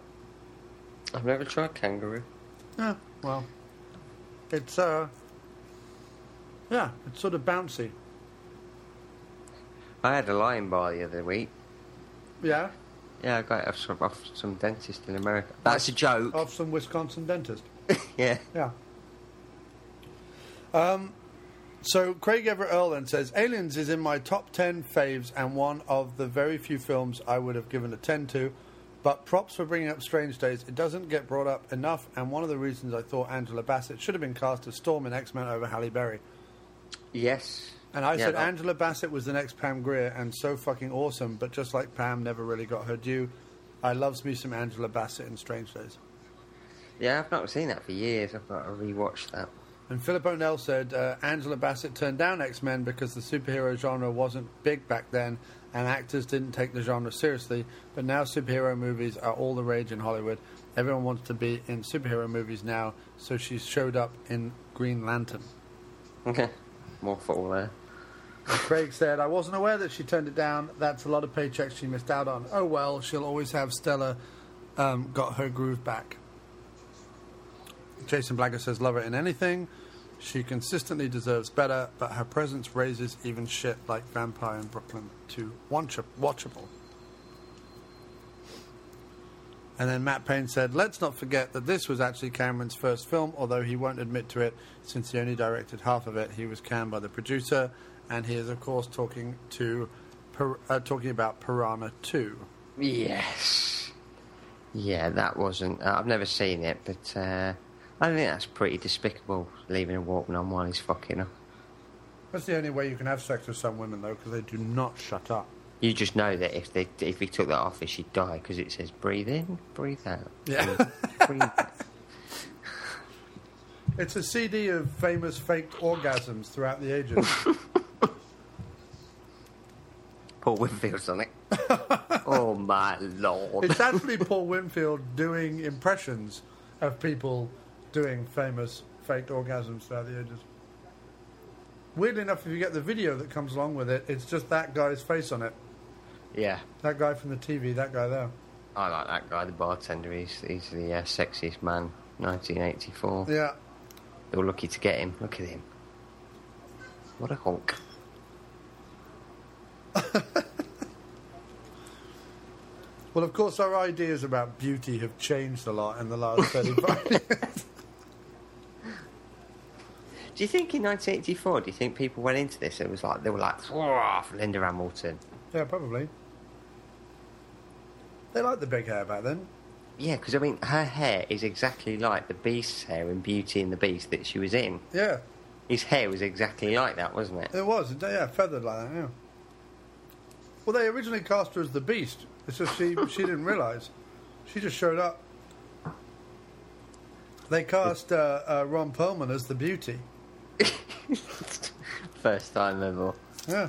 I've never tried kangaroo. Yeah, well, it's uh, yeah, it's sort of bouncy. I had a lion bar the other week. Yeah, Yeah, I got it off some, off some dentist in America. That's a joke. of some Wisconsin dentist. yeah. Yeah. Um, so Craig Everett Earl then says Aliens is in my top ten faves and one of the very few films I would have given a ten to. But props for bringing up Strange Days. It doesn't get brought up enough, and one of the reasons I thought Angela Bassett should have been cast as Storm in X Men over Halle Berry. Yes. And I Yeah, said that- Angela Bassett was the next Pam Grier, and so fucking awesome. But just like Pam never really got her due, I loves me some Angela Bassett in Strange Days. Yeah, I've not seen that for years. I've got to rewatch that. And Philip O'Neill said uh, Angela Bassett turned down X Men because the superhero genre wasn't big back then, and actors didn't take the genre seriously. But now superhero movies are all the rage in Hollywood. Everyone wants to be in superhero movies now, so she showed up in Green Lantern. Okay. More fall there. Craig said, I wasn't aware that she turned it down. That's a lot of paychecks she missed out on. Oh well, she'll always have Stella um, got her groove back. Jason Blagger says, love her in anything. She consistently deserves better, but her presence raises even shit like Vampire in Brooklyn to watch- watchable. And then Matt Payne said, let's not forget that this was actually Cameron's first film, although he won't admit to it since he only directed half of it. He was canned by the producer, and he is, of course, talking to uh, talking about Piranha 2. Yes. Yeah, that wasn't. Uh, I've never seen it, but uh, I think that's pretty despicable, leaving a Walkman on while he's fucking her. That's the only way you can have sex with some women, though, because they do not shut up. You just know that if they if he took that off, she'd die because it says breathe in, breathe out. Yeah. breathe, breathe. It's a CD of famous faked orgasms throughout the ages. Paul Winfield's on it. oh my lord! it's actually Paul Winfield doing impressions of people doing famous fake orgasms throughout the ages. Weirdly enough, if you get the video that comes along with it, it's just that guy's face on it. Yeah, That guy from the TV, that guy there. I like that guy, the bartender. He's he's the uh, sexiest man, 1984. Yeah. They were lucky to get him. Look at him. What a honk. Well, of course, our ideas about beauty have changed a lot in the last 35 years. Do you think in 1984, do you think people went into this? It was like they were like, "Whoa, Linda Hamilton." Yeah, probably. They liked the big hair back then. Yeah, because I mean, her hair is exactly like the Beast's hair in Beauty and the Beast that she was in. Yeah, His hair was exactly like that, wasn't it? it was. Yeah, feathered like that, yeah. Well, they originally cast her as the Beast. It's just she, she didn't realise. She just showed up. They cast uh, uh, Ron Perlman as the Beauty. First time ever. Yeah.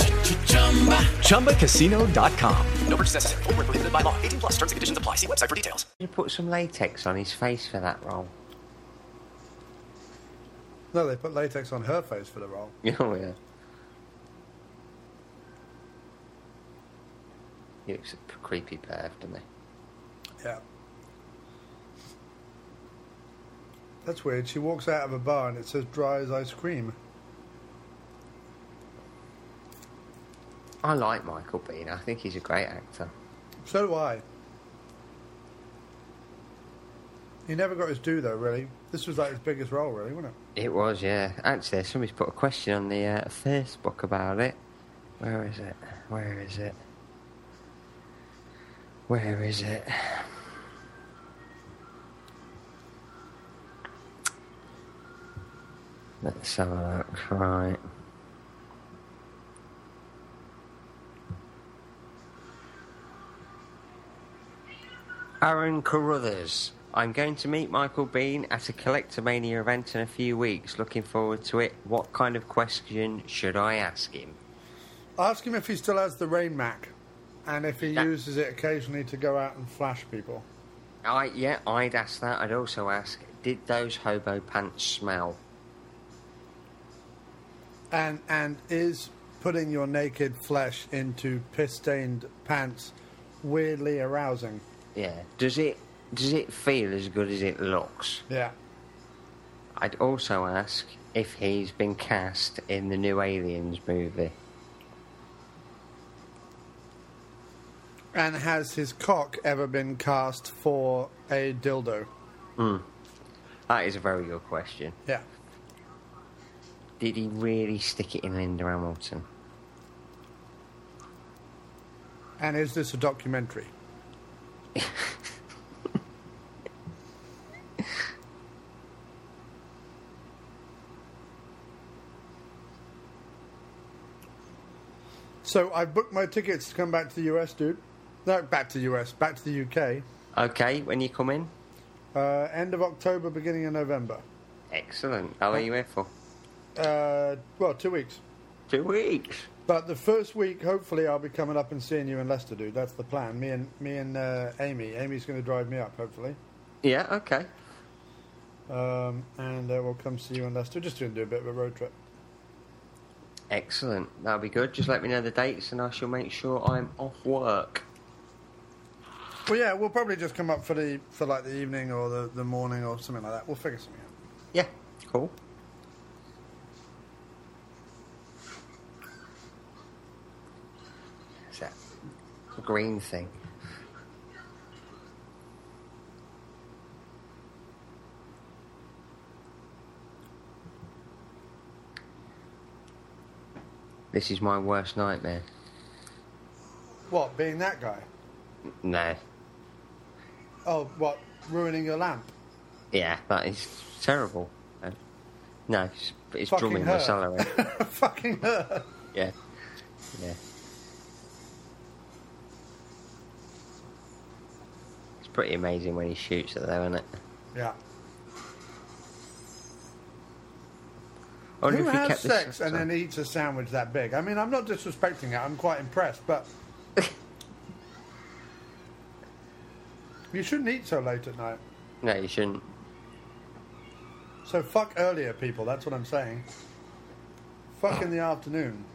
ChumbaCasino.com. No purchase necessary. Void were prohibited by law. 18 plus. Terms and conditions apply. See website for details. you put some latex on his face for that role. No, they put latex on her face for the role. Oh yeah. He looks a creepy perv, doesn't he? Yeah. That's weird. She walks out of a bar and it says dry as ice cream. I like Michael Biehn. I think he's a great actor. So do I. He never got his due though, really. This was like his biggest role, really, wasn't it? It was, yeah. Actually, somebody's put a question on the uh, Facebook about it. Where is it? Where is it? Where is it? Let's have a look. Right. Aaron Carruthers. I'm going to meet Michael Biehn at a Collectomania event in a few weeks. Looking forward to it. What kind of question should I ask him? Ask him if he still has the Rain Mac and if he uses it occasionally to go out and flash people. I yeah, I'd ask that. I'd also ask, did those hobo pants smell? And and is putting your naked flesh into piss stained pants weirdly arousing? Yeah. Does it does it feel as good as it looks? Yeah. I'd also ask if he's been cast in the new Aliens movie. And has his cock ever been cast for a dildo? Hmm. That is a very good question. Yeah. Did he really stick it in Linda Hamilton? And is this a documentary? So I booked my tickets to come back to the US, dude. No, back to the US, back to the UK. Okay, when you come in? Uh, end of October, beginning of November. Excellent. How long are you here for? Uh, well, two weeks. Two weeks. But the first week, hopefully, I'll be coming up and seeing you in Leicester, dude. That's the plan. Me and me and uh, Amy. Amy's going to drive me up, hopefully. Yeah, okay. Um, and uh, we'll come see you in Leicester. Just to do a bit of a road trip. Excellent. That'll be good. Just let me know the dates and I shall make sure I'm off work. Well, yeah, we'll probably just come up for the for like the evening or the, the morning or something like that. We'll figure something out. Yeah, cool. Is that green thing? This is my worst nightmare. What, being that guy? No. Oh, what, ruining your lamp? Yeah, that is terrible. Uh, No, it's, it's drumming her. my salary. Fucking her. yeah. Yeah. Pretty amazing when he shoots it though, isn't it? Yeah. I wonder Who if he has kept sex this and then eats a sandwich that big? I mean, I'm not disrespecting it. I'm quite impressed, but you shouldn't eat so late at night. No, you shouldn't. So fuck earlier, people. That's what I'm saying. Fuck in the afternoon.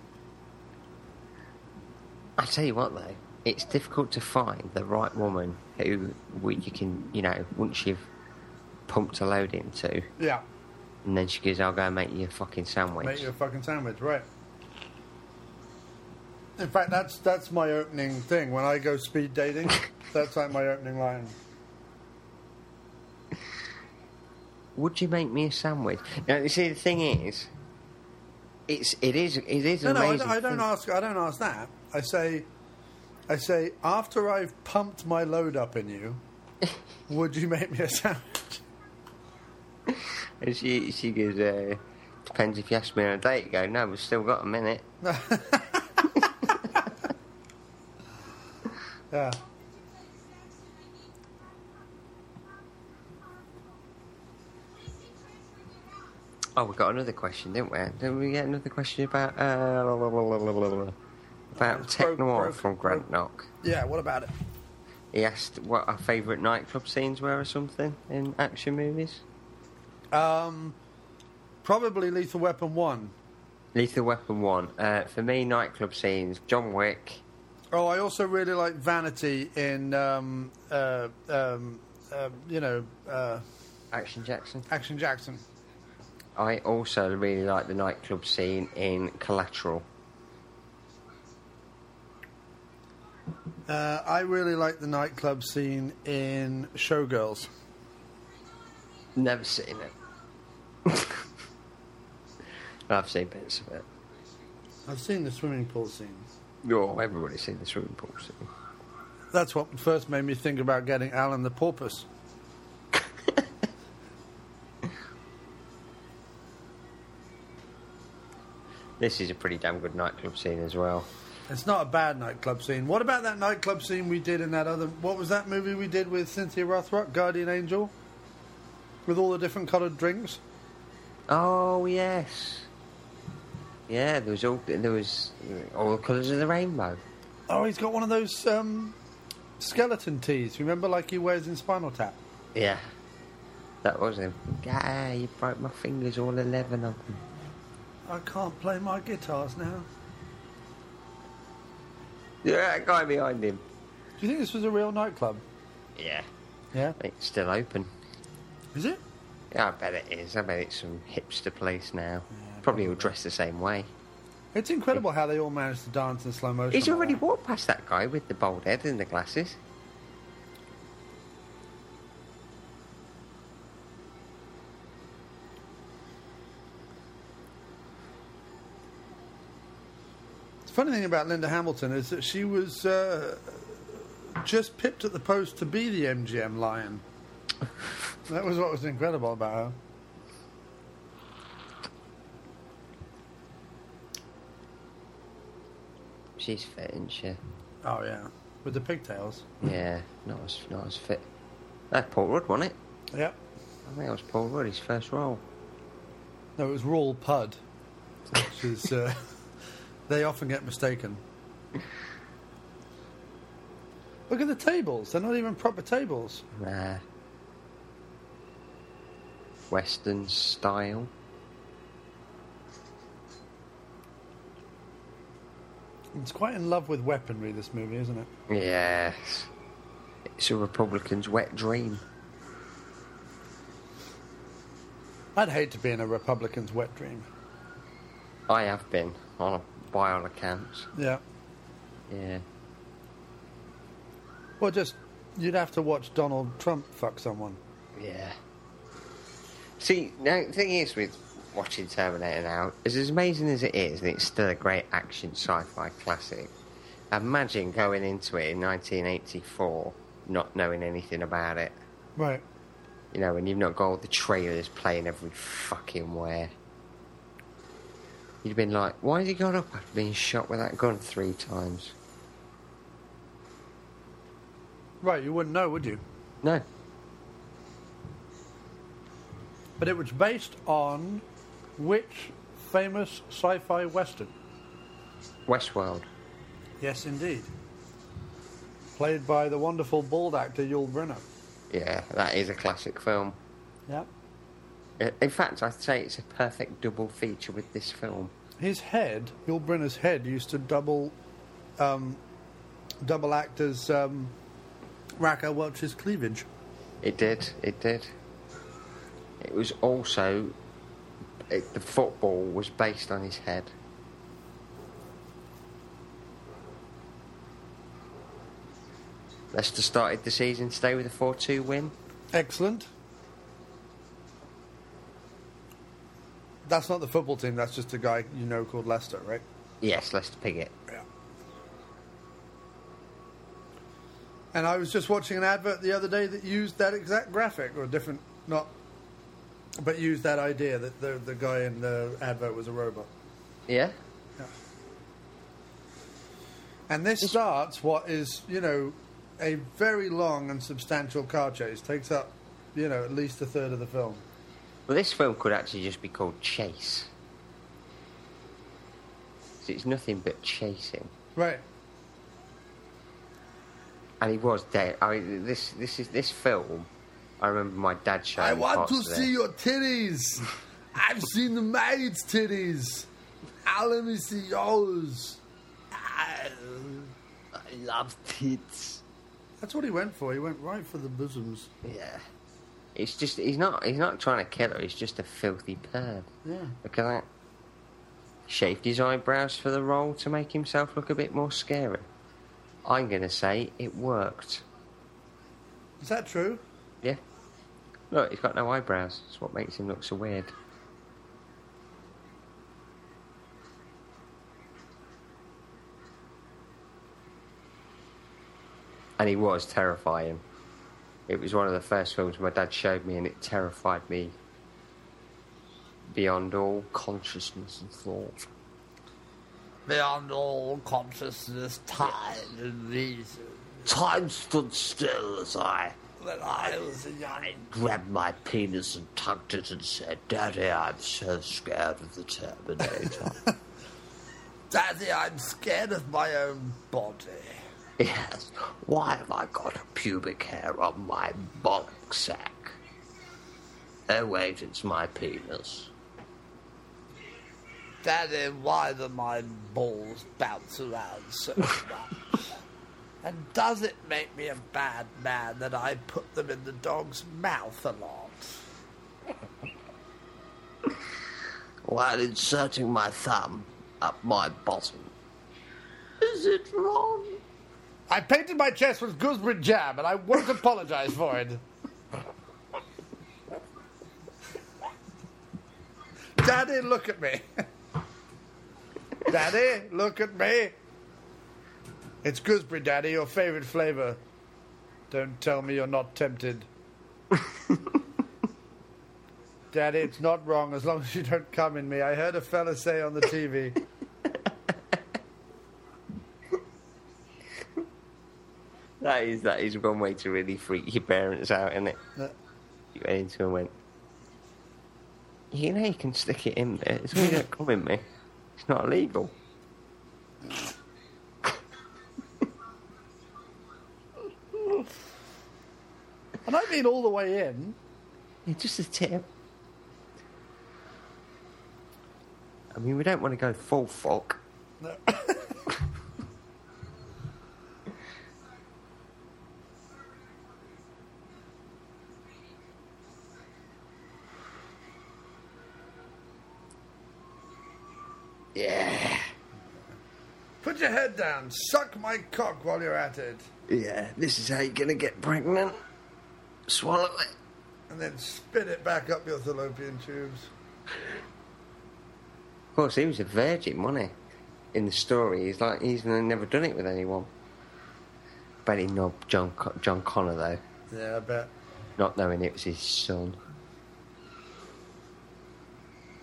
I tell you what though, it's difficult to find the right woman who we- you can, you know, once you've pumped a load into, Yeah, and then she goes, "I'll go and make you a fucking sandwich." make you a fucking sandwich, right? In fact, that's that's my opening thing when I go speed dating. that's like my opening line. Would you make me a sandwich? Now, you see, the thing is, it's it is it is No, an no, I don't, I don't thing. ask. I don't ask that. I say, I say after I've pumped my load up in you, would you make me a sandwich? And she she goes, uh, "Depends if you ask me on a date." You go, "No, we've still got a minute." Yeah. Oh, we got another question, didn't we? Didn't we get another question about uh, la, la, la, la, la, la, la, about Tech Noir from Grant Knock? Yeah. What about it? He asked what our favourite nightclub scenes were or something in action movies. Um, probably Lethal Weapon one. Lethal Weapon one. Uh, for me, nightclub scenes. John Wick. Oh, I also really like Vanity in, um, uh, um, uh, you know, uh, Action Jackson. Action Jackson. I also really like the nightclub scene in Collateral. Uh, I really like the nightclub scene in Showgirls. Never seen it. I've seen bits of it. I've seen the swimming pool scene. Oh, everybody's seen the swimming pool scene. That's what first made me think about getting Alan the Porpoise. This is a pretty damn good nightclub scene as well. It's not a bad nightclub scene. What about that nightclub scene we did in that other? What was that movie we did with Cynthia Rothrock, Guardian Angel, with all the different coloured drinks? Oh yes. Yeah, there was all there was all the colours of the rainbow. Oh, he's got one of those um, skeleton tees. Remember, like he wears in Spinal Tap. Yeah, that was him. Ah, you broke my fingers, all eleven of them. I can't play my guitars now. Yeah, that guy behind him. Do you think this was a real nightclub? Yeah, Yeah. it's still open. Is it? Yeah, I bet it is. I bet it's some hipster place now. Probably all dressed the same way. It's incredible how they all managed to dance in slow motion. He's already walked past that guy with the bald head and the glasses. Funny thing about Linda Hamilton is that she was uh, just pipped at the post to be the MGM Lion. that was what was incredible about her. She's fit, isn't she? Oh yeah, with the pigtails. Yeah, not as not as fit. That's Paul Rudd, wasn't it? Yep. I think it was Paul Rudd, his first role. No, it was Rawl Pud. which is uh, they often get mistaken. Look at the tables; they're not even proper tables. Nah. Western style. It's quite in love with weaponry. This movie, isn't it? Yes. It's a Republican's wet dream. I'd hate to be in a Republican's wet dream. I have been, on by all accounts. Yeah. Yeah. Well, just you'd have to watch Donald Trump fuck someone. Yeah. See, now the thing is with watching Terminator now, is as amazing as it is, and it's still a great action sci-fi classic. Imagine going into it in 1984, not knowing anything about it. Right. You know, when you've not got all the trailers playing every fucking where. You'd have been like, why has he got up after being shot with that gun three times? Right, you wouldn't know, would you? No. But it was based on which famous sci-fi western? Westworld. Yes, indeed. Played by the wonderful bald actor Yul Brynner. Yeah, that is a classic film. Yeah. I- In fact, I'd say it's a perfect double feature with this film. His head, Yul Brynner's head, used to double, um, double act as um, Raquel Welch's cleavage. It did, it did. It was also. It, the football was based on his head. Leicester started the season today with a 4 2 win. Excellent. That's not the football team. That's just a guy you know called Lester, right? Yes, Lester Piggott. Yeah. And I was just watching an advert the other day that used that exact graphic, or different, not, but used that idea that the the guy in the advert was a robot. Yeah? And this starts what is, you know, a very long and substantial car chase. Takes up, you know, at least a third of the film. Well, this film could actually just be called Chase. 'Cause It's nothing but chasing. Right. And he was dead. I mean, this this is this film. I remember my dad showing I want to see your titties. I've seen the maid's titties. Now let me see yours. I love tits. That's what he went for. He went right for the bosoms. Yeah. It's just he's not he's not trying to kill her. He's just a filthy perv. Yeah. Look at that. Shaved his eyebrows for the role to make himself look a bit more scary. I'm gonna say it worked. Is that true? Yeah. Look, he's got no eyebrows. That's what makes him look so weird. And he was terrifying. It was one of the first films my dad showed me, and it terrified me beyond all consciousness and thought. Beyond all consciousness, time, and reason. Time stood still as I When I was a young grabbed my penis and tucked it and said, Daddy, I'm so scared of the Terminator. Daddy, I'm scared of my own body. Yes, why have I got pubic hair on my bollock sack? Oh, wait, it's my penis. Daddy, why do my balls bounce around so much? and does it make me a bad man that I put them in the dog's mouth a lot? While inserting my thumb up my bottom. Is it wrong? I painted my chest with gooseberry jam, and I won't apologize for it. Daddy, look at me. Daddy, look at me. It's gooseberry, Daddy, your favorite flavor. Don't tell me you're not tempted. Daddy, it's not wrong as long as you don't come in me. I heard a fella say on the TV. That is that is one way to really freak your parents out, isn't it? You went into and went, you know, you can stick it in there. It's only not come in me. It's not illegal. I don't mean all the way in. Yeah, just a tip. I mean, we don't want to go full fuck. No. Yeah. Put your head down. Suck my cock while you're at it. Yeah, this is how you're gonna get pregnant. Swallow it. And then spit it back up your fallopian tubes. Of course, he was a virgin, wasn't he? In the story, he's like he's never done it with anyone. Bet he knobbed John John Connor though, Yeah, I bet. not knowing it was his son.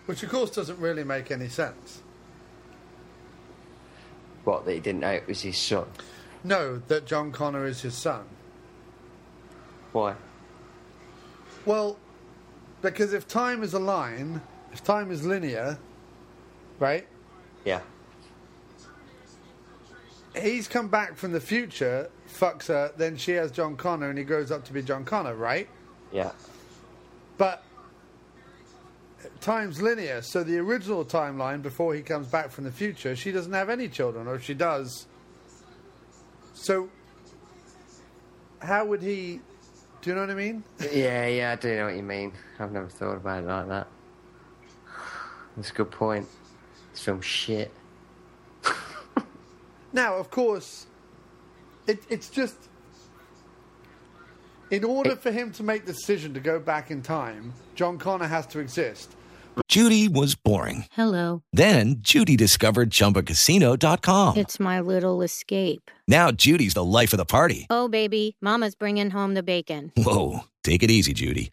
Which, of course, doesn't really make any sense. What that he didn't know it was his son. No, that John Connor is his son. Why? Well, because if time is a line, if time is linear, right? Yeah. He's come back from the future, fucks her, then she has John Connor, and he grows up to be John Connor, right? Yeah. But time's linear, so the original timeline before he comes back from the future, she doesn't have any children, or if she does. So, how would he? Do you know what I mean? Yeah, yeah, I do know what you mean. I've never thought about it like that. That's a good point. This film's shit. Now, of course, it, it's just. In order for him to make the decision to go back in time, John Connor has to exist. Judy was boring. Hello. Then Judy discovered ChumbaCasino.com. It's my little escape. Now Judy's the life of the party. Oh, baby, Mama's bringing home the bacon. Whoa, take it easy, Judy.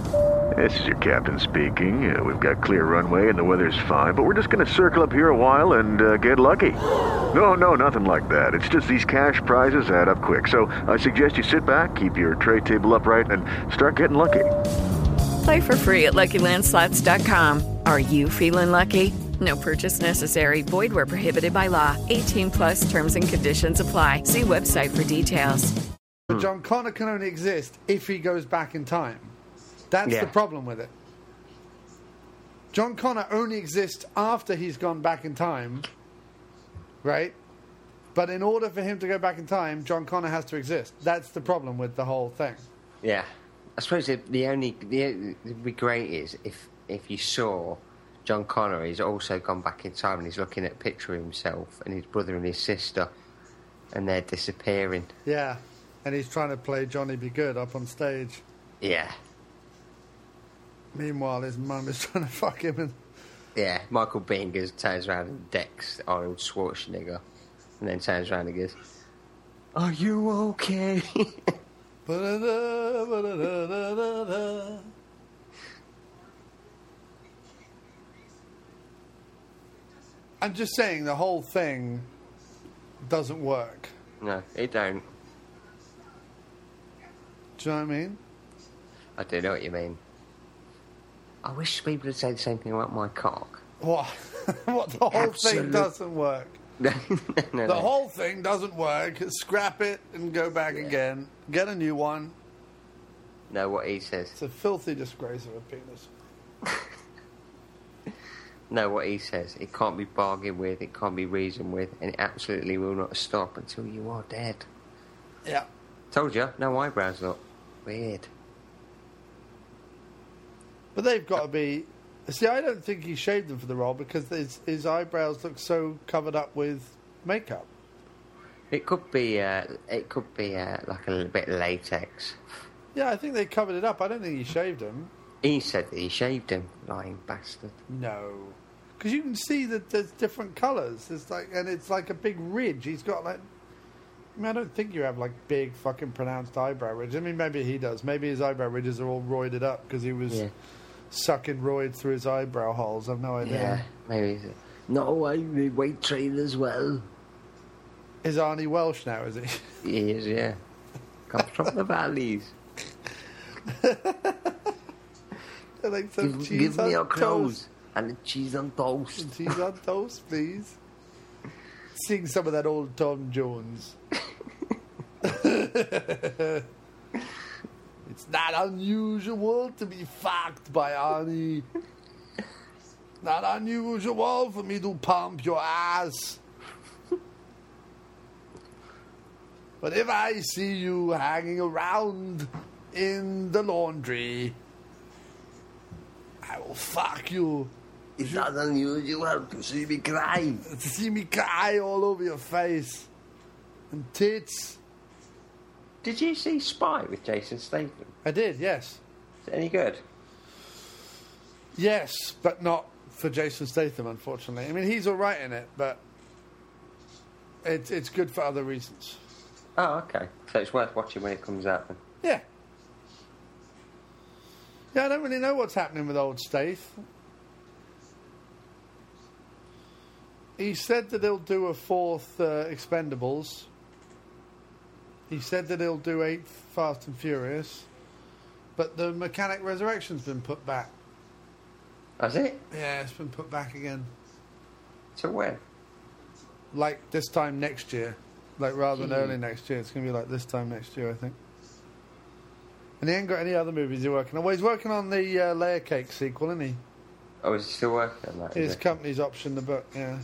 This is your captain speaking. Uh, we've got clear runway and the weather's fine, but we're just going to circle up here a while and uh, get lucky. No, no, nothing like that. It's just these cash prizes add up quick. So I suggest you sit back, keep your tray table upright, and start getting lucky. Play for free at LuckyLandSlots.com. Are you feeling lucky? No purchase necessary. Void where prohibited by law. 18 plus terms and conditions apply. See website for details. But John Connor can only exist if he goes back in time. That's Yeah. the problem with it. John Connor only exists after he's gone back in time, right? But in order for him to go back in time, John Connor has to exist. That's the problem with the whole thing. Yeah, I suppose the, the only the be great is if if you saw John Connor, he's also gone back in time and he's looking at a picture of himself and his brother and his sister, and they're disappearing. Yeah. And he's trying to play Johnny Be Good up on stage. Yeah, Meanwhile, his mum is trying to fuck him and yeah. Michael Biehn goes turns around and decks Arnold Schwarzenegger, and then turns around and goes, "Are you okay?" I'm just saying the whole thing doesn't work. no, it don't. Do you know what I mean? I do know what you mean. I wish people would say the same thing about my cock. What? what the whole Absolute- thing doesn't work. no, no, The no. whole thing doesn't work. Scrap it and go back again. Get a new one. No, what he says. It's a filthy disgrace of a penis. No, what he says. It can't be bargained with, it can't be reasoned with, and it absolutely will not stop until you are dead. Yeah. Told you, no eyebrows, look. Weird. But they've got to be. See, I don't think he shaved them for the role because his, his eyebrows look so covered up with makeup. It could be, uh, it could be uh, like a little bit of latex. Yeah, I think they covered it up. I don't think he shaved them. He said that he shaved him, lying bastard. No. Because you can see that there's different colours. It's like, and it's like a big ridge. He's got like I mean, I don't think you have like big fucking pronounced eyebrow ridges. I mean, maybe he does. Maybe his eyebrow ridges are all roided up because he was Yeah. Sucking roids through his eyebrow holes. I've no idea. Yeah, maybe. No, I'm a weight train as well. Is Arnie Welsh now? Is he? He is, yeah. Comes from the valleys. I like some Give, cheese give on me your clothes and a cheese on toast. Cheese on toast, please. Sing some of that old Tom Jones. It's not unusual to be fucked by Arnie. Not unusual for me to pump your ass. But if I see you hanging around in the laundry, I will fuck you. It's not unusual to see me cry. To see me cry all over your face. And tits. Did you see Spy with Jason Statham? I did, yes. Is it any good? Yes, but not for Jason Statham, unfortunately. I mean, he's all right in it, but it's it's good for other reasons. Oh, okay. So it's worth watching when it comes out then. Yeah. Yeah, I don't really know what's happening with old Stath. He said that he'll do a fourth uh, Expendables. He said that he'll do eight Fast and Furious. But the Mechanic Resurrection's been put back. Has it? Yeah, it's been put back again. So when? Like this time next year. Like rather than Gee. early next year. It's going to be like this time next year, I think. And he ain't got any other movies he's working on. Well, he's working on the uh, Layer Cake sequel, isn't he? Oh, is he still working on that? is His company's optioned the book, yeah.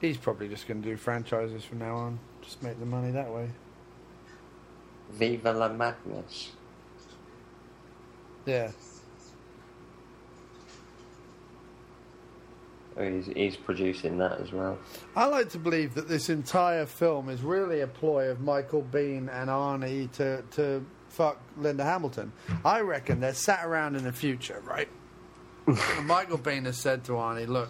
He's probably just going to do franchises from now on. Just make the money that way. Viva la Madness. Yeah. Oh, he's, he's producing that as well. I like to believe that this entire film is really a ploy of Michael Biehn and Arnie to, to fuck Linda Hamilton. I reckon they're sat around in the future, right? Michael Biehn has said to Arnie, look,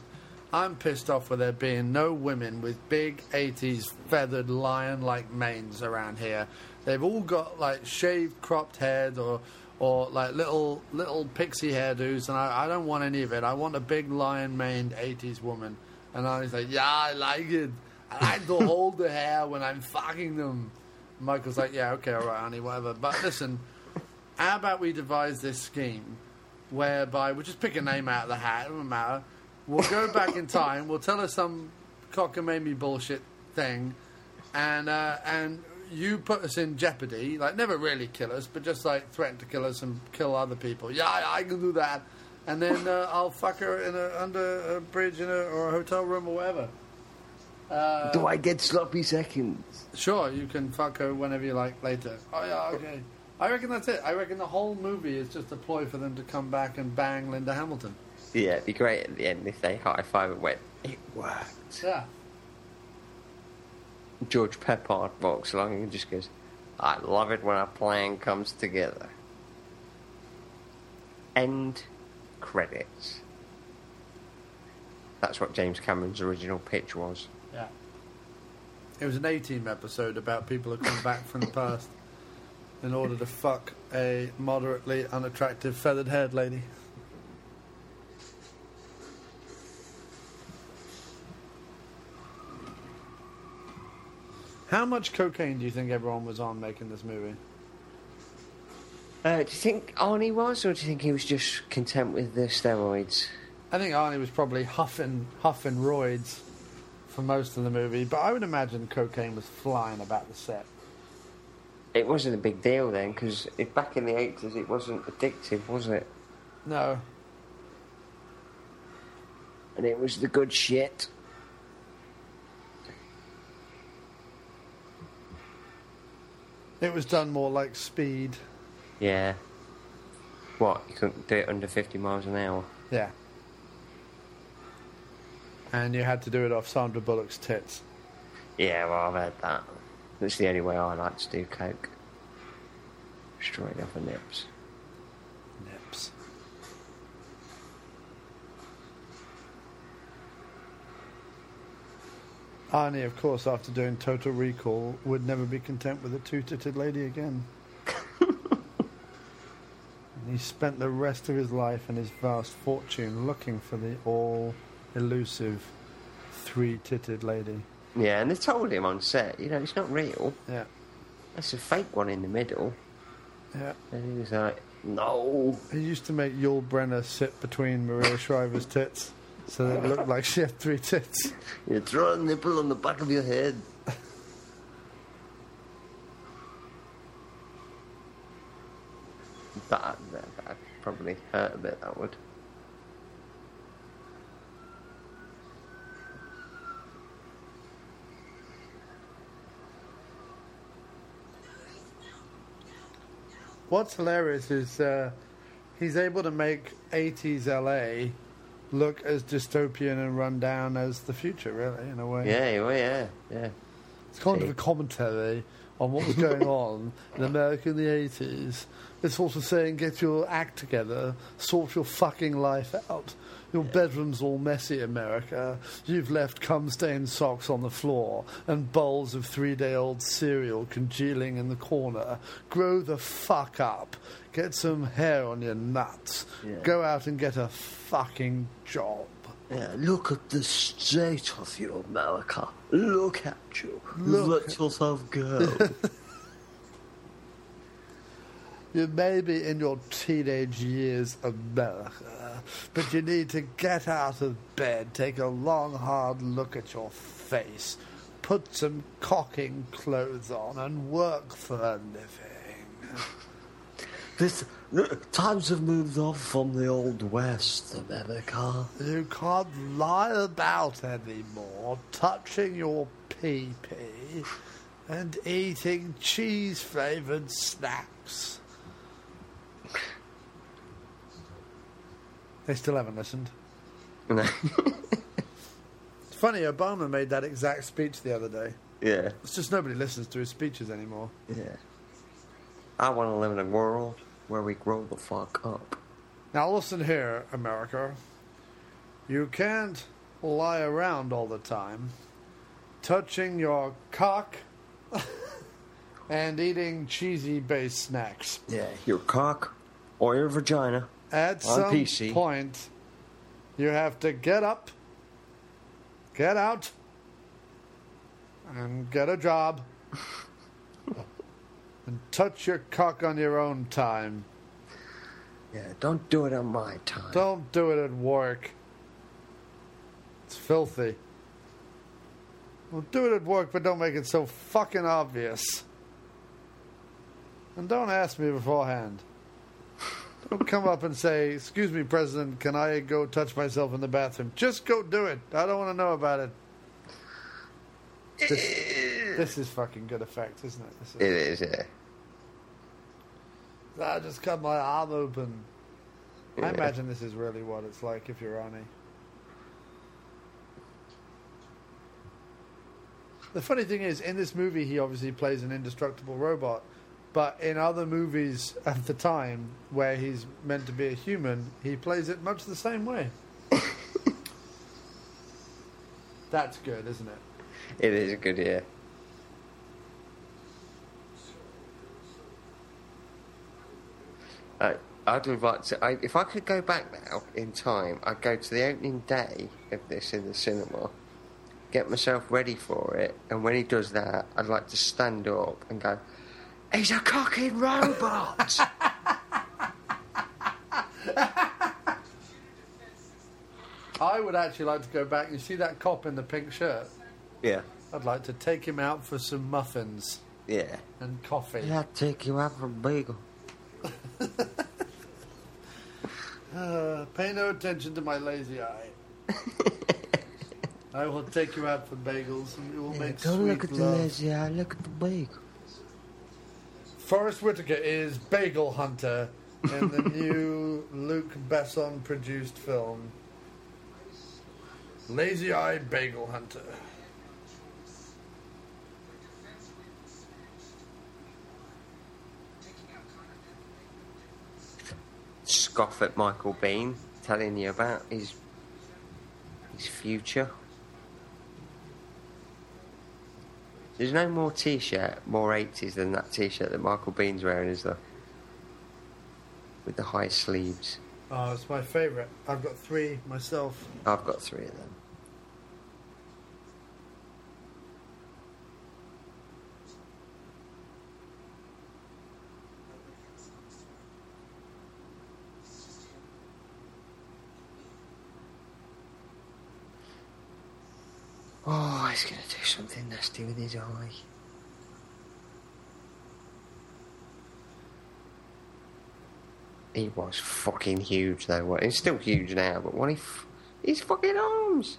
I'm pissed off with there being no women with big 80s feathered lion like manes around here. They've all got like shaved cropped head or or like little little pixie hairdos and I, I don't want any of it. I want a big lion maned 80s woman. And Arnie's like, yeah, I like it. I like to hold the hair when I'm fucking them. Michael's like, yeah, okay, all right, Arnie, whatever. But listen, how about we devise this scheme whereby we'll just pick a name out of the hat, it doesn't matter. We'll go back in time, we'll tell her some cockamamie bullshit thing, and uh, and you put us in jeopardy, like never really kill us, but just like threaten to kill us and kill other people. Yeah, I, I can do that. And then uh, I'll fuck her in a, under a bridge in a, or a hotel room or whatever. Uh, Do I get sloppy seconds? Sure, you can fuck her whenever you like later. Oh yeah, okay. I reckon that's it. I reckon the whole movie is just a ploy for them to come back and bang Linda Hamilton. Yeah, it'd be great at the end if they high five and went, it worked. Yeah. George Peppard walks along and just goes, I love it when a plan comes together. End credits. That's what James Cameron's original pitch was. Yeah. It was an A Team episode about people who come back from the past in order to fuck a moderately unattractive feathered haired lady. How much cocaine do you think everyone was on making this movie? Uh, do you think Arnie was, or do you think he was just content with the steroids? I think Arnie was probably huffing huffing roids for most of the movie, but I would imagine cocaine was flying about the set. It wasn't a big deal then, because back in the 80s it wasn't addictive, was it? No. And it was the good shit. It was done more like speed. Yeah. What? You couldn't do it under 50 miles an hour? Yeah. And you had to do it off Sandra Bullock's tits. Yeah, well, I've heard that. That's the only way I like to do coke. Straight off the nips. Nips. Arnie, of course, after doing Total Recall, would never be content with a two-titted lady again. he spent the rest of his life and his vast fortune looking for the all-elusive three-titted lady. Yeah, and they told him on set, you know, it's not real. Yeah. That's a fake one in the middle. Yeah. And he was like, no. He used to make Yul Brynner sit between Maria Shriver's tits so that it looked like she had three tits. You throw a nipple on the back of your head. that, that, that probably hurt a bit, that would. What's hilarious is uh, he's able to make 80s LA look as dystopian and run down as the future, really, in a way. Yeah, well, yeah, yeah. It's kind of a commentary on what was going on in America in the 80s. It's also saying, get your act together, sort your fucking life out. Your bedroom's all messy, America. You've left cum stained socks on the floor and bowls of three day old cereal congealing in the corner. Grow the fuck up. Get some hair on your nuts. Yeah. Go out and get a fucking job. Yeah, look at the state of you, America. Look at you. Look. Let yourself go. You may be in your teenage years, America, but you need to get out of bed, take a long, hard look at your face, put some cocking clothes on, and work for a living. this times have moved on from the old west, America. You can't lie about anymore, touching your pee pee and eating cheese flavoured snacks. They still haven't listened. No. It's funny, Obama made that exact speech the other day. yeah, It's just nobody listens to his speeches anymore. yeah. I want to live in a world where we grow the fuck up. Now listen here, America. You can't lie around all the time, touching your cock and eating cheesy based snacks. Yeah, your cock or your vagina. At some PC. point, you have to get up, get out, and get a job, and touch your cock on your own time. Yeah, don't do it on my time. Don't do it at work. It's filthy. Well, do it at work, but don't make it so fucking obvious. And don't ask me beforehand. Don't come up and say, Excuse me, President, can I go touch myself in the bathroom? Just go do it. I don't want to know about it. This, this is fucking good effect, isn't it? This is, It is, yeah. I just cut my arm open. I imagine this is really what it's like if you're Arnie. The funny thing is, in this movie, he obviously plays an indestructible robot, but in other movies at the time where he's meant to be a human, he plays it much the same way. That's good, isn't it? It is a good year. Uh, I'd liked to. I, if I could go back now in time, I'd go to the opening day of this in the cinema, get myself ready for it, and when he does that, I'd like to stand up and go, "He's a cocking robot." I would actually like to go back. You see that cop in the pink shirt? yeah, I'd like to take him out for some muffins yeah. and coffee. Yeah, take you out for a bagel. Uh, pay no attention to my lazy eye. I will take you out for bagels and we will make Don't sweet look at the love. lazy eye, look at the bagel. Forest Whitaker is Bagel Hunter in the new Luc Besson produced film Lazy Eye Bagel Hunter. Scoff at Michael Biehn, telling you about his his future. There's no more T-shirt, more 80s than that T-shirt that Michael Biehn's wearing, is there? With the high sleeves. Oh, it's my favourite. I've got three myself. I've got three of them. Oh, he's going to do something nasty with his eye. He was fucking huge though. What? He's still huge now, but what if his fucking arms?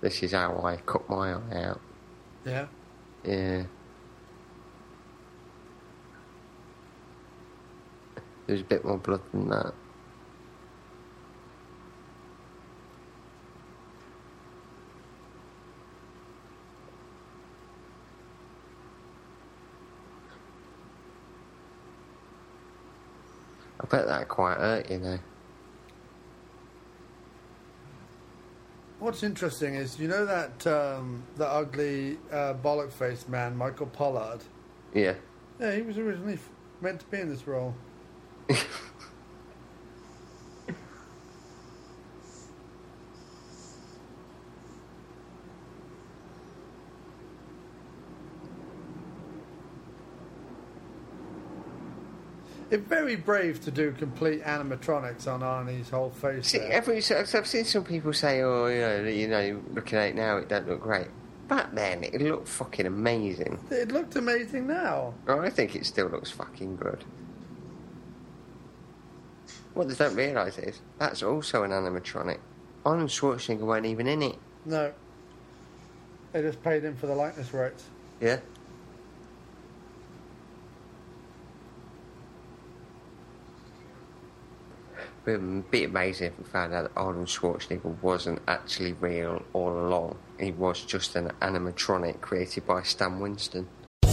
This is how I cut my eye out. Yeah. Yeah. There's a bit more blood than that. I bet that quite hurt, you know. What's interesting is, you know that um, the ugly uh, bollock faced man, Michael Pollard. Yeah. Yeah, he was originally meant to be in this role. It's very brave to do complete animatronics on Arnie's whole face. See, there. every, so- so I've seen some people say, "Oh, you know, you know, looking at it now, it don't look great." Back then, it looked fucking amazing. It looked amazing now. Oh, I think it still looks fucking good. What they don't realise is that's also an animatronic. Arnold Schwarzenegger weren't even in it. No. They just paid him for the likeness rights. Yeah. But it'd be amazing if we found out that Arnold Schwarzenegger wasn't actually real all along. He was just an animatronic created by Stan Winston.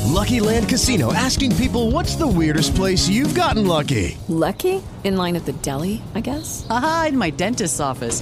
Lucky Land Casino asking people what's the weirdest place you've gotten lucky? Lucky? In line at the deli, I guess? Aha, in my dentist's office.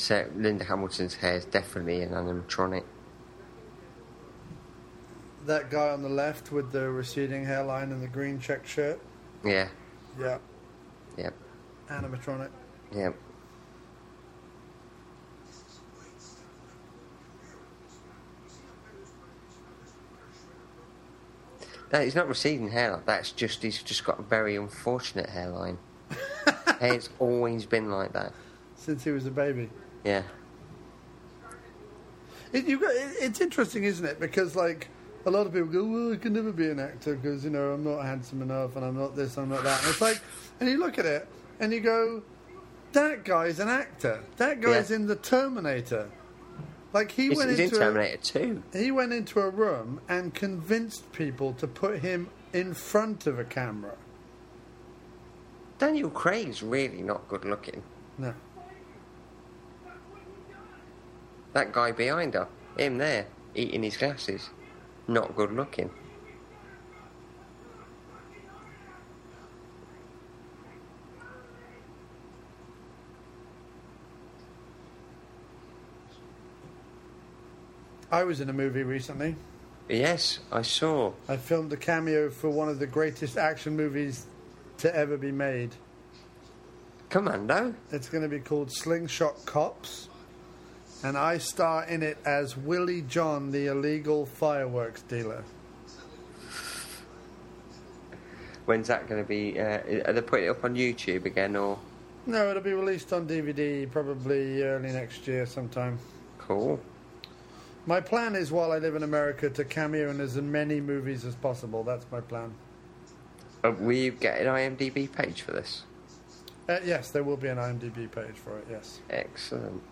So Linda Hamilton's hair is definitely an animatronic. That guy on the left with the receding hairline and the green check shirt. Yeah. Yeah. Yep. Animatronic. Yep. No, he's not receding hair That's just he's just got a very unfortunate hairline. Hair's always been like that. Since he was a baby. Yeah. It, you got, it, it's interesting, isn't it? Because like a lot of people go, "Well, I can never be an actor because you know I'm not handsome enough, and I'm not this, and I'm not that." And it's like, and you look at it and you go, "That guy's an actor. That guy's Yeah. in the Terminator." Like he He's- went he's in into Terminator a, 2. He went into a room and convinced people to put him in front of a camera. Daniel Craig's really not good looking. No. That guy behind her, him there, eating his glasses, not good looking. I was in a movie recently. Yes, I saw. I filmed a cameo for one of the greatest action movies to ever be made. Commando? It's going to be called Slingshot Cops. And I star in it as Willie John, the illegal fireworks dealer. When's that going to be? Uh, are they putting it up on YouTube again, or No, it'll be released on DVD probably early next year sometime. cool? My plan is while I live in America to cameo in as many movies as possible. That's my plan. Uh, will you get an IMDb page for this? Uh, yes, there will be an IMDb page for it, yes. Excellent.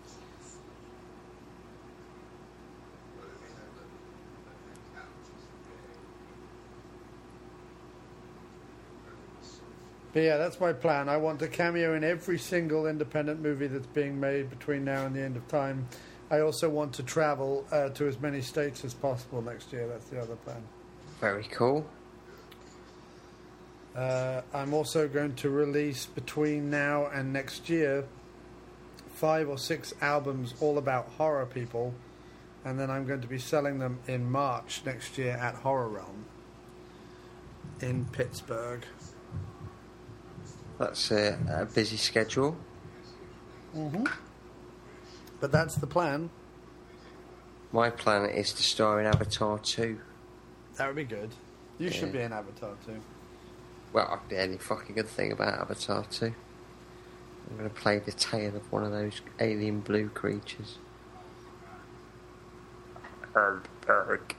But yeah, that's my plan. I want to cameo in every single independent movie that's being made between now and the end of time. I also want to travel uh, to as many states as possible next year. That's the other plan. Very cool. Uh, I'm also going to release between now and next year five or six albums all about horror people, and then I'm going to be selling them in March next year at Horror Realm in Pittsburgh. That's a, a busy schedule. Mm-hmm. But that's the plan. My plan is to star in Avatar 2. That would be good. You Yeah. should be in Avatar 2. Well, I'd be any fucking good thing about Avatar 2. I'm going to play the tail of one of those alien blue creatures. Erg,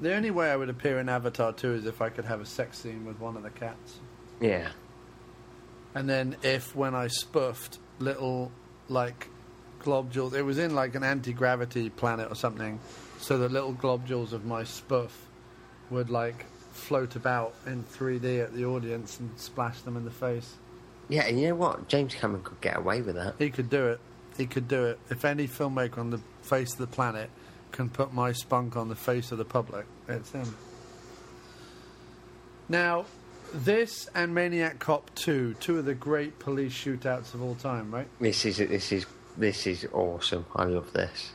The only way I would appear in Avatar 2 is if I could have a sex scene with one of the cats. Yeah. And then if when I spoofed little like globules, it was in like an anti gravity planet or something, so the little globules of my spoof would like float about in 3D at the audience and splash them in the face. Yeah, and you know what? James Cameron could get away with that. He could do it. He could do it. If any filmmaker on the face of the planet can put my spunk on the face of the public, it's him. Now, this and Maniac Cop 2, two of the great police shootouts of all time, right? This is this is this is awesome. I love this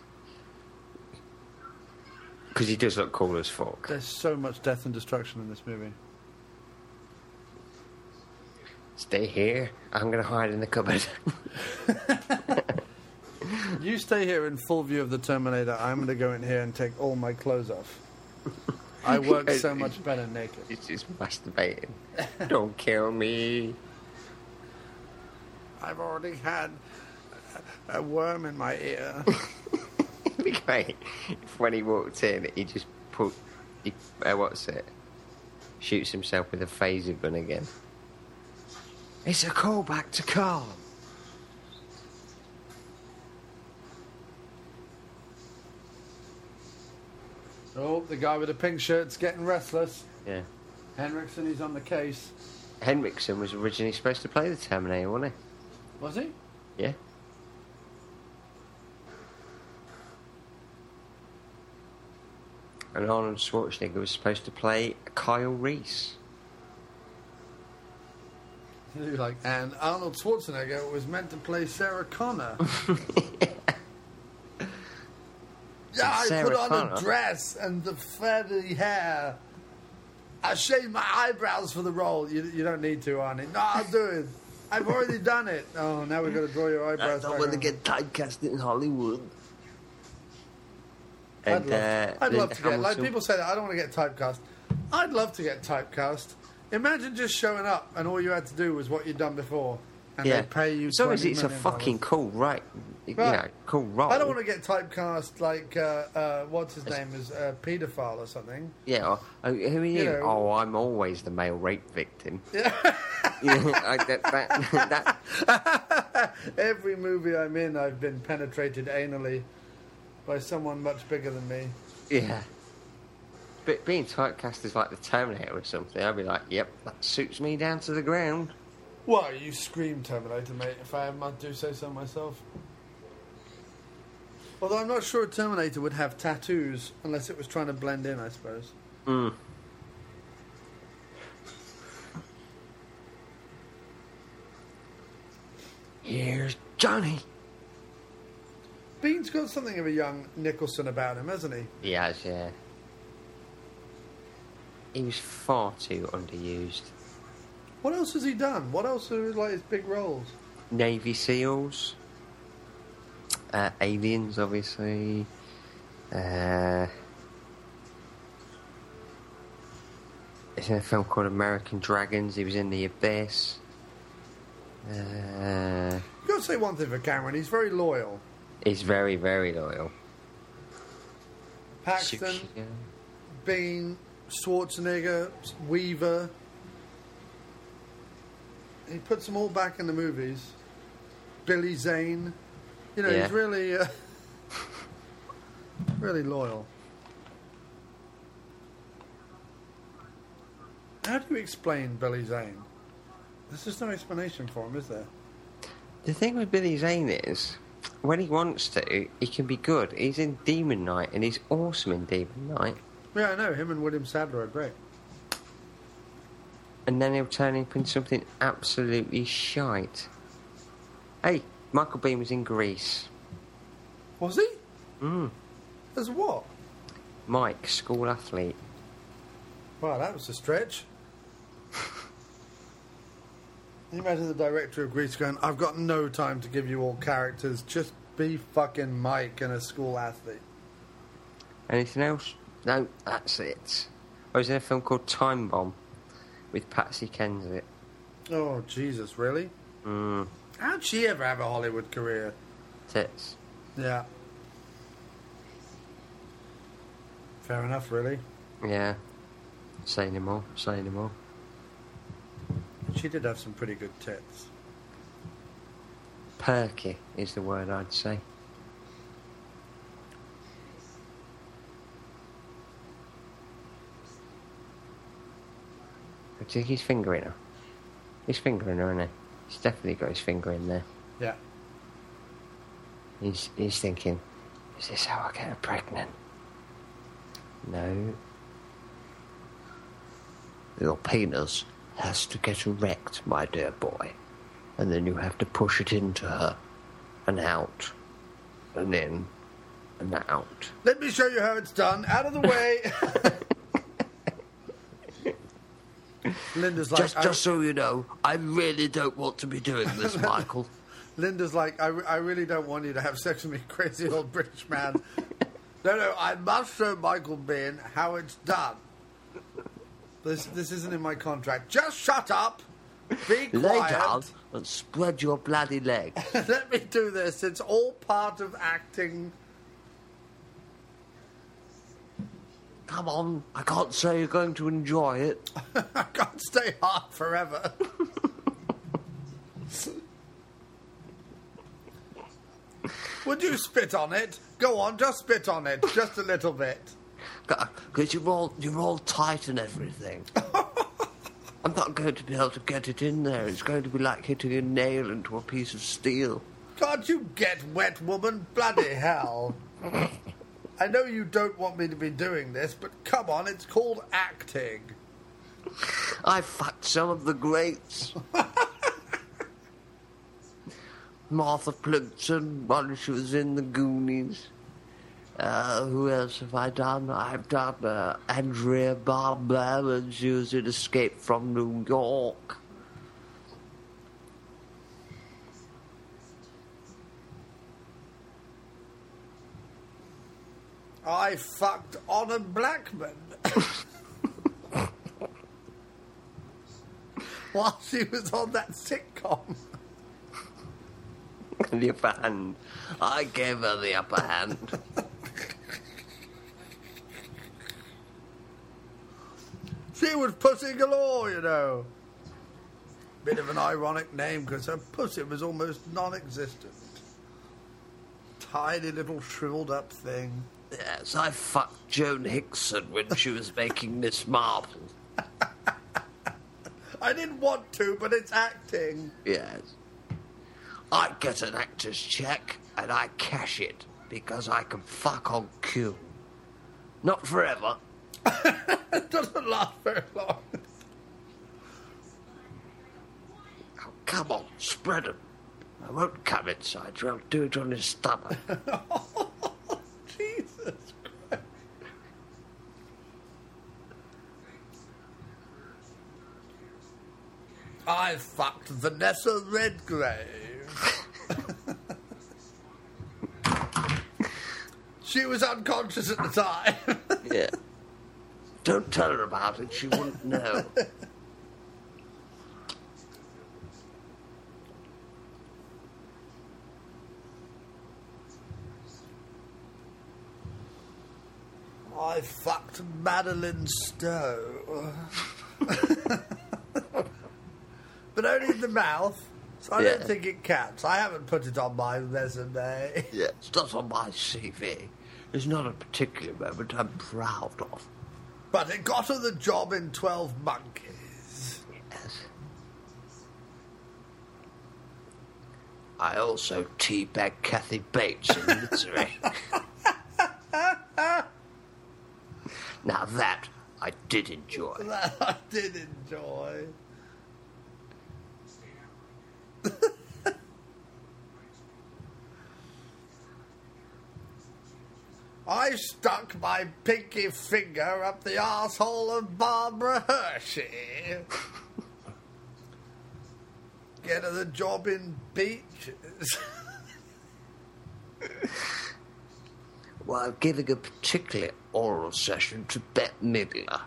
because he does look cool as fuck. There's so much death and destruction in this movie. Stay here. I'm going to hide in the cupboard. You stay here in full view of the Terminator. I'm going to go in here and take all my clothes off. I work so much better naked. He's just masturbating. Don't kill me. I've already had a a worm in my ear. It'd be great if when he walked in, he just put, he, uh, what's it? Shoots himself with a phaser gun again. It's a callback to Carl. Oh, the guy with the pink shirt's getting restless. Yeah. Henriksen, he's on the case. Henriksen was originally supposed to play the Terminator, wasn't he? Was he? he? Yeah. And Arnold Schwarzenegger was supposed to play Kyle Reese. Like, and Arnold Schwarzenegger was meant to play Sarah Connor. yeah, I Sarah put on Connor? a dress and the feathery hair. I shaved my eyebrows for the role. You, you don't need to, Arnie. No, I'll do it. I've already done it. Oh, now we've got to draw your eyebrows back on. typecast in Hollywood. I'd And, love, uh, I'd love to get. Like people say that I don't want to get typecast. I'd love to get typecast. Imagine just showing up and all you had to do was what you'd done before, and yeah. they pay you. As long as it's a fucking cool right, Right. cool role. I don't want to get typecast like uh, uh, what's his name is a paedophile or something. Yeah. oh, who are you? You know- oh, I'm always the male rape victim. Yeah. I, that, that, Every movie I'm in, I've been penetrated anally by someone much bigger than me. yeah. But being typecast is like the Terminator or something, I'd be like, yep, that suits me down to the ground. Well, you scream Terminator, mate. If I might do say so myself. Although I'm not sure a Terminator would have tattoos unless it was trying to blend in, I suppose. Mm. Here's Johnny. Biehn's got something of a young Nicholson about him, hasn't he? He has, yeah. He was far too underused. What else has he done? What else are like his big roles? Navy SEALs, uh, Aliens, obviously. Uh, he's in a film called American Dragons. He was in The Abyss. Uh, You've got to say one thing for Cameron. He's very loyal. he's very, very loyal. Paxton, Biehn, Schwarzenegger, Weaver. He puts them all back in the movies. Billy Zane. You know, Yeah. he's really, uh, really loyal. How do you explain Billy Zane? There's just no explanation for him, is there? The thing with Billy Zane is, when he wants to, he can be good. He's in Demon Knight, and he's awesome in Demon Knight. Yeah, I know. Him and William Sadler are great. And then he'll turn up in something absolutely shite. Hey, Michael Biehn was in Grease. Was he? Mm. As what? Mike, school athlete. Wow, that was a stretch. Can you imagine the director of Grease going, I've got no time to give you all characters, just be fucking Mike and a school athlete. Anything else? No, that's it. I was in a film called Time Bomb with Patsy Kensit. Oh, Jesus, really? Mm. How'd she ever have a Hollywood career? Tits. Yeah. Fair enough, really. Yeah. Say no more, say no more. She did have some pretty good tits. Perky is the word I'd say. Do you think he's fingering her? He's fingering her, isn't he? He's definitely got his finger in there. Yeah. He's he's thinking, is this how I get her pregnant? No. Your penis has to get erect, my dear boy. And then you have to push it into her. And out. And in. And out. Let me show you how it's done. Out of the way. Linda's like, just, I- just so you know, I really don't want to be doing this, Michael. Linda's like, I, I really don't want you to have sex with me, crazy old British man. no, no, I must show Michael Biehn how it's done. This, this isn't in my contract. Just shut up. Be Lay quiet. down and spread your bloody legs. Let me do this. It's all part of acting. Come on, I can't say you're going to enjoy it. I can't stay hard forever. Would you spit on it? Go on, just spit on it, just a little bit. Because you're all, you're all tight and everything. I'm not going to be able to get it in there. It's going to be like hitting a nail into a piece of steel. Can't you get wet, woman? Bloody hell. I know you don't want me to be doing this, but come on, it's called acting. I fucked some of the greats. Martha Plimpton, when she was in the Goonies. Uh, who else have I done? I've done uh, Adrienne Barbeau when she was in Escape from New York. I fucked Honor Blackman. While she was on that sitcom. the upper hand. I gave her the upper hand. She was Pussy Galore, you know. Bit of an ironic name because her pussy was almost non existent. Tiny little shriveled up thing. Yes, I fucked Joan Hickson when she was making Miss Marple. I didn't want to, but it's acting. Yes. I get an actor's check and I cash it because I can fuck on cue. Not forever. it doesn't last very long. Oh, come on, spread 'em. I won't come inside you. I'll do it on his stomach. Jesus Christ. I fucked Vanessa Redgrave. she was unconscious at the time. yeah. Don't tell her about it. She wouldn't know. I fucked Madeleine Stowe. but only in the mouth. So I yeah. don't think it counts. I haven't put it on my resume. Yeah, it's not on my CV. It's not a particular moment I'm proud of. But it got her the job in 12 Monkeys. Yes. I also teabagged Kathy Bates in Misery. now that I did enjoy. That I did enjoy. My pinky finger up the asshole of Barbara Hershey. Get her the job in beaches. While giving a particular oral session to Bette Midler.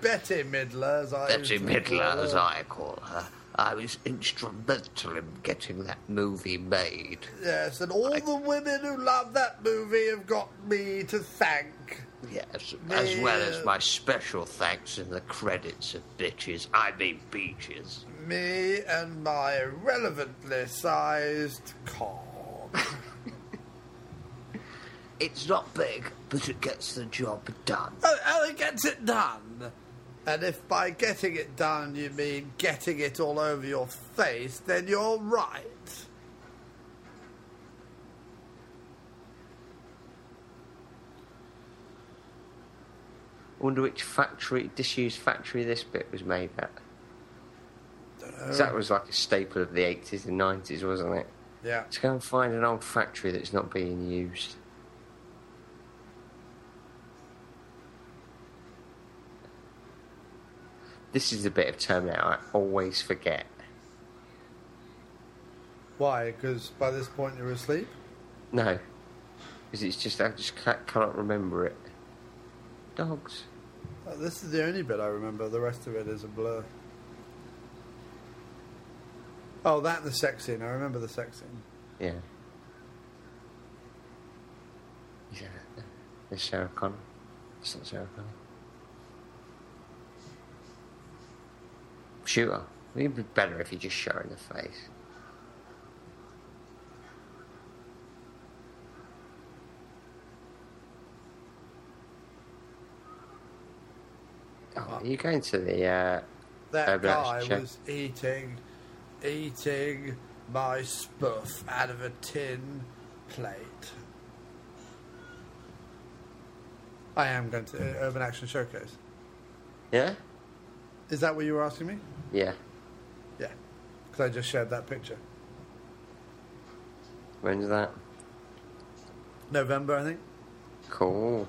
Betty Midler, as I Betty Midler, as. I call her. I was instrumental in getting that movie made. Yes, and all the women who love that movie have got me to thank. Yes, as well as my special thanks in the credits of Bitches, I mean Beaches. Me and my irrelevantly sized cock. It's not big, but it gets the job done. Oh, oh, it gets it done. And if by getting it done you mean getting it all over your face, then you're right. I wonder which factory, disused factory this bit was made at. Uh, 'Cause that was like a staple of the 80s and 90s, wasn't it? Yeah. Let's go and find an old factory that's not being used. This is the bit of Terminator I always forget. Why? Because by this point you're asleep? No. Because it's just, I just ca- cannot remember it. Dogs. Uh, this is the only bit I remember. The rest of it is a blur. Oh, that and the sex scene. I remember the sex scene. Yeah. Yeah. It's Sarah Connor. It's not Sarah Connor. Shoot her. It'd be better if you just shot her in the face. Oh, are you going to the uh, That guy Action was eating, eating my spuff out of a tin plate. I am going to uh, Urban Action Showcase. Yeah? Is that what you were asking me? Yeah. Yeah, because I just shared that picture. When's that? November, I think. Cool.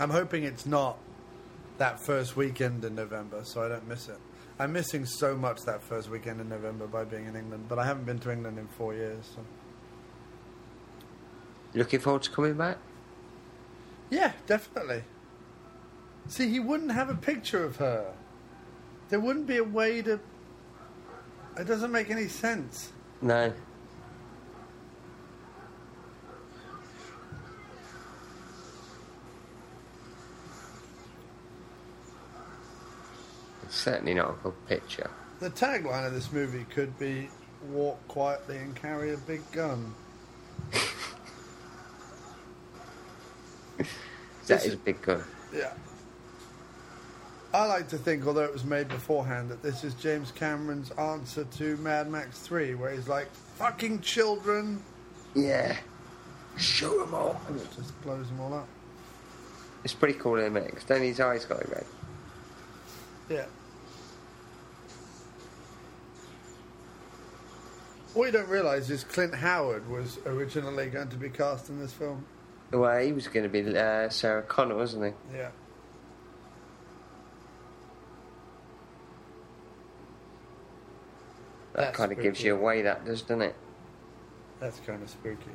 I'm hoping it's not that first weekend in November, so I don't miss it. I'm missing so much that first weekend in November by being in England, but I haven't been to England in four years. So. Looking forward to coming back? Yeah, definitely. See, he wouldn't have a picture of her. There wouldn't be a way to. It doesn't make any sense. No. It's certainly not a good picture. The tagline of this movie could be "Walk quietly and carry a big gun." That is a big gun. Yeah. I like to think, although it was made beforehand, that this is James Cameron's answer to Mad Max 3, where he's like, fucking children. Yeah. Show them all. And it just blows them all up. It's pretty cool in a minute, 'cause then his eyes got red. Yeah. What you don't realise is Clint Howard was originally going to be cast in this film. Well, he was going to be uh, Sarah Connor, wasn't he? Yeah. That That's kind of gives you spooky. away, that does, doesn't it? That's kind of spooky.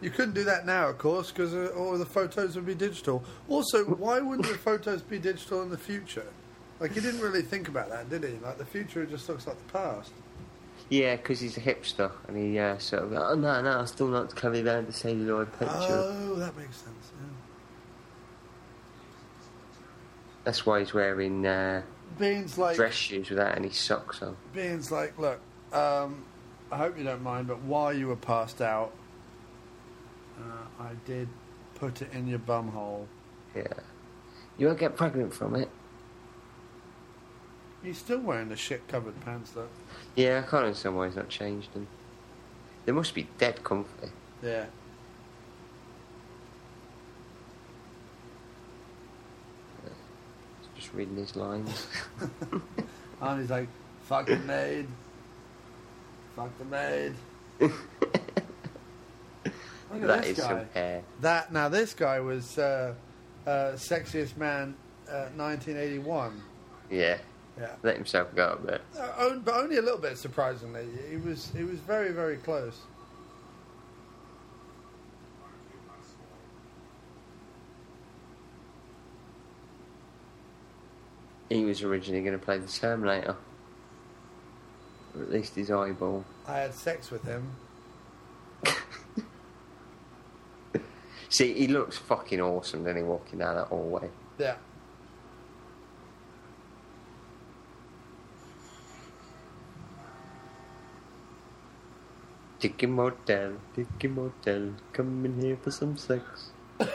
You couldn't do that now, of course, because uh, all the photos would be digital. Also, why wouldn't the photos be digital in the future? Like, he didn't really think about that, did he? Like, the future just looks like the past. Yeah, because he's a hipster, and he uh, sort of, oh no, no, I still not to carry around the celluloid picture. Oh, that makes sense. Yeah. That's why he's wearing uh, Biehn's like, dress shoes without any socks on. Biehn's like, look, um, I hope you don't mind, but while you were passed out, uh, I did put it in your bum hole. Yeah. You won't get pregnant from it. He's still wearing the shit covered pants though. Yeah, I can't understand why he's not changed them. They must be dead comfy. Yeah. Just reading his lines. And he's like, fuck the maid. Fuck the maid. Look at That this is some hair. That now this guy was uh, uh, sexiest man, uh, 1981. Yeah. Yeah. Let himself go a bit. Uh, on- but only a little bit, surprisingly. He was he was very very close. He was originally going to play the Terminator. Or at least his eyeball. I had sex with him. See, he looks fucking awesome, doesn't he, walking down that hallway? Yeah. Tiki Motel, Tiki Motel, come in here for some sex.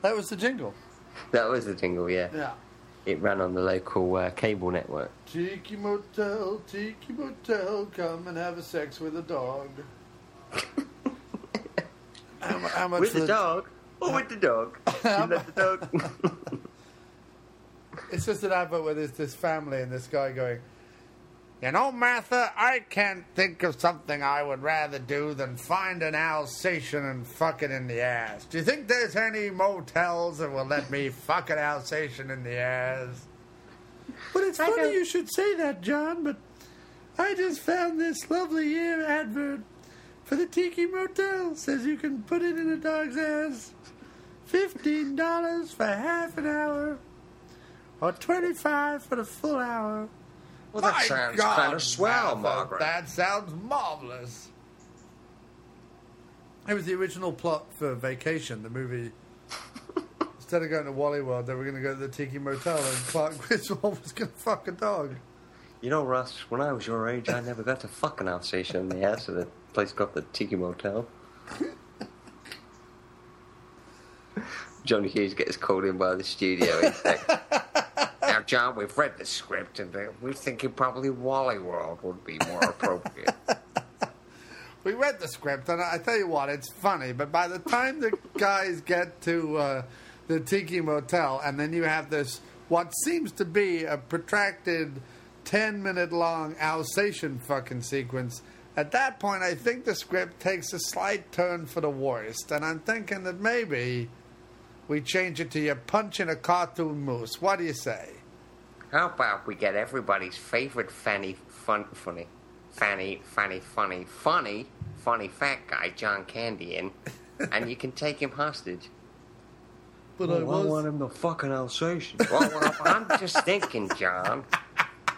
That was the jingle. That was the jingle, yeah. Yeah. It ran on the local uh, cable network. Tiki Motel, Tiki Motel, come and have a sex with a dog. how, how much With for the dog? Or with the dog? You the dog... It's just an advert where there's this family and this guy going, You know, Martha, I can't think of something I would rather do than find an Alsatian and fuck it in the ass. Do you think there's any motels that will let me fuck an Alsatian in the ass? But it's funny you should say that, John, but I just found this lovely year advert for the Tiki Motel. Says you can put it in a dog's ass. Fifteen dollars for half an hour, or twenty-five for the full hour. Well, that My sounds God, kinda swell, Martha, Margaret. That sounds marvelous. It was the original plot for Vacation, the movie. Instead of going to Wally World, they were going to go to the Tiki Motel, and Clark Griswold was going to fuck a dog. You know, Russ, when I was your age, I never got to fuck an Alsatian in the ass at a place called the Tiki Motel. Johnny Hughes gets called in by the studio. He's like, now, John, we've read the script and we're thinking probably Wally World would be more appropriate. We read the script, and I tell you what, it's funny. But by the time the guys get to uh, the Tiki Motel, and then you have this what seems to be a protracted ten-minute-long Alsatian fucking sequence. At that point, I think the script takes a slight turn for the worst, and I'm thinking that maybe we change it to you punching a cartoon moose. What do you say? How about we get everybody's favorite fanny, fun, funny, fanny, fanny, funny, funny, funny fat guy, John Candy, in, and you can take him hostage. But Oh, I was- want him to fucking Alsatian. well, well, I'm just thinking, John,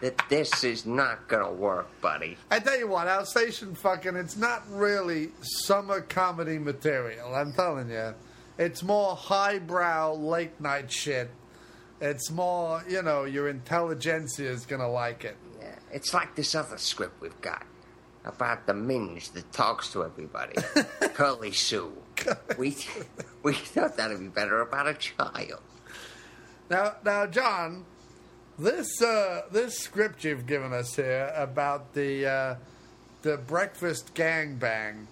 that this is not gonna work, buddy. I tell you what, Alsatian fucking, it's not really summer comedy material. I'm telling you. It's more highbrow late night shit. It's more, you know, your intelligentsia is going to like it. Yeah, it's like this other script we've got about the minge that talks to everybody, Curly Sue. we we thought that'd be better about a child. Now, now, John, this uh, this script you've given us here about the uh, the breakfast gangbang,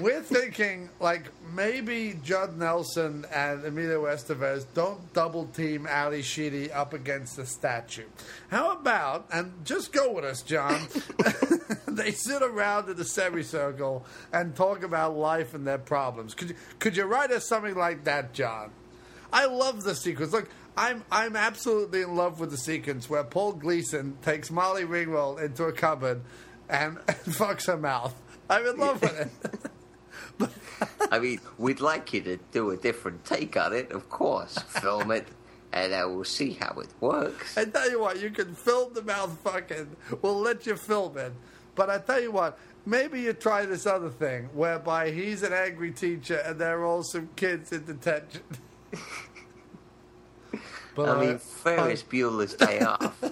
we're thinking like maybe Judd Nelson and Emilio Estevez don't double team Ally Sheedy up against the statue. How about and just go with us, John? they sit around in a semicircle and talk about life and their problems. Could you, could you write us something like that, John? I love the sequence. Look, I'm I'm absolutely in love with the sequence where Paul Gleason takes Molly Ringwald into a cupboard and, and fucks her mouth. I'm in love with it. I mean, we'd like you to do a different take on it, of course. Film it, and uh, we'll see how it works. I tell you what, you can film the mouth fucking. We'll let you film it. But I tell you what, maybe you try this other thing whereby he's an angry teacher and there are all some kids in detention. But I mean, I- Ferris Bueller's Day Off.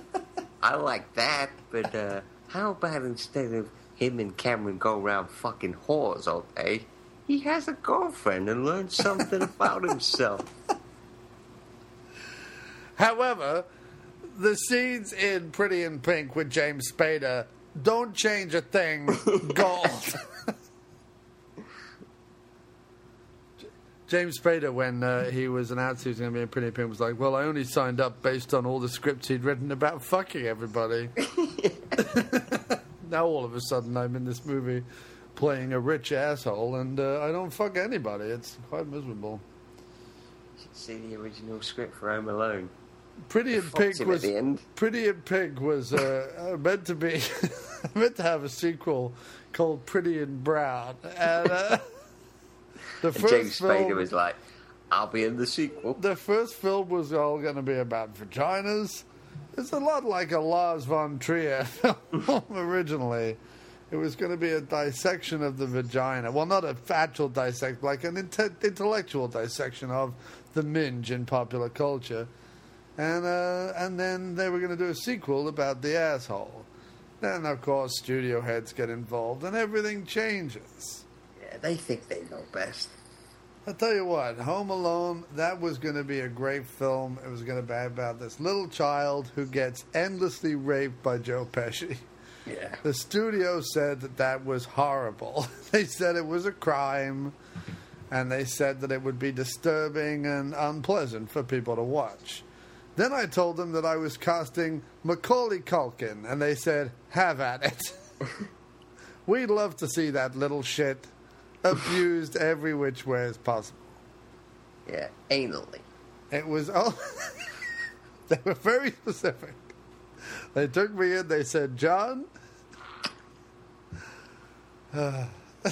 I like that, but uh, how about instead of him and Cameron go around fucking whores all day, he has a girlfriend and learns something about himself. However, the scenes in Pretty in Pink with James Spader don't change a thing. Gold. James Spader, when uh, he was announced he was going to be in Pretty in Pink, was like, "Well, I only signed up based on all the scripts he'd written about fucking everybody." Now all of a sudden, I'm in this movie playing a rich asshole, and uh, I don't fuck anybody. It's quite miserable. See the original script for Home Alone. Pretty in Pink was at the end. Pretty in Pink was uh, uh, meant to be meant to have a sequel called Pretty in Brown, and uh, the And first James film, Spader was like, "I'll be in the sequel." the first film was all going to be about vaginas. It's a lot like a Lars von Trier film originally. It was going to be a dissection of the vagina. Well, not a factual dissection, like an inte- intellectual dissection of the minge in popular culture. And uh, and then they were going to do a sequel about the asshole. Then, of course, studio heads get involved and everything changes. Yeah, they think they know best. I'll tell you what, Home Alone, that was going to be a great film. It was going to be about this little child who gets endlessly raped by Joe Pesci. Yeah. The studio said that that was horrible. They said it was a crime, and they said that it would be disturbing and unpleasant for people to watch. Then I told them that I was casting Macaulay Culkin, and they said, have at it. We'd love to see that little shit abused every which way as possible. Yeah, anally. It was oh, they were very specific. They took me in. They said, "John, uh,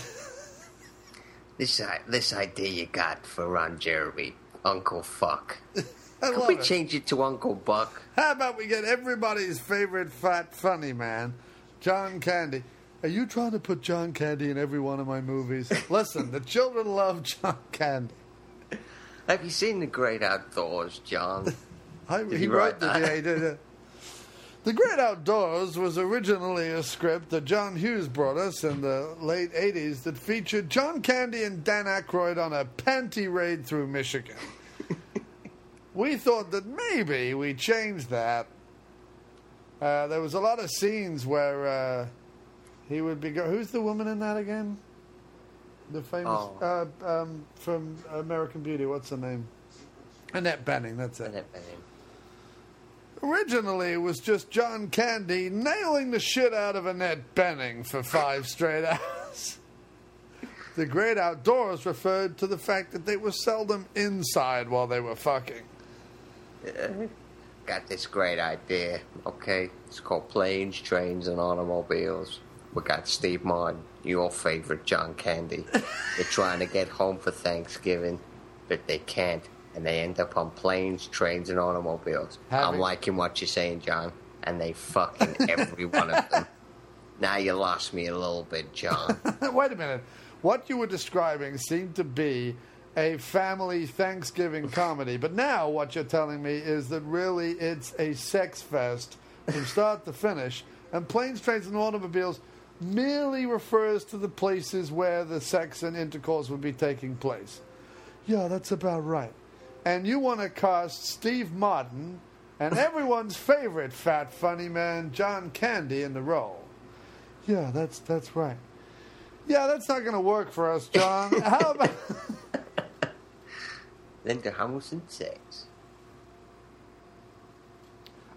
This this idea you got for Ron Jeremy, Uncle Fuck. Can we it. change it to Uncle Buck? How about we get everybody's favorite fat funny man, John Candy? Are you trying to put John Candy in every one of my movies? Listen, the children love John Candy. Have you seen The Great Outdoors, John? I, he wrote the, yeah, did. The Great Outdoors was originally a script that John Hughes brought us in the late 80s that featured John Candy and Dan Aykroyd on a panty raid through Michigan. we thought that maybe we changed that. Uh, there was a lot of scenes where uh, he would be. Go- Who's the woman in that again? The famous Oh. uh, um, from American Beauty. What's her name? Annette Bening. That's it. Annette. Originally, it was just John Candy nailing the shit out of Annette Bening for five straight hours. The great outdoors referred to the fact that they were seldom inside while they were fucking. Got this great idea. Okay, it's called Planes, Trains, and Automobiles. We got Steve Martin, your favorite John Candy. They're trying to get home for Thanksgiving, but they can't, and they end up on planes, trains, and automobiles. Having- I'm liking what you're saying, John, and they fucking every one of them. Now you lost me a little bit, John. Wait a minute. What you were describing seemed to be a family Thanksgiving comedy, but now what you're telling me is that really it's a sex fest from start to finish, and Planes, Trains, and Automobiles merely refers to the places where the sex and intercourse would be taking place. Yeah, that's about right. And you want to cast Steve Martin and everyone's favorite fat funny man, John Candy, in the role. Yeah, that's that's right. Yeah, that's not going to work for us, John. How about then to and sex.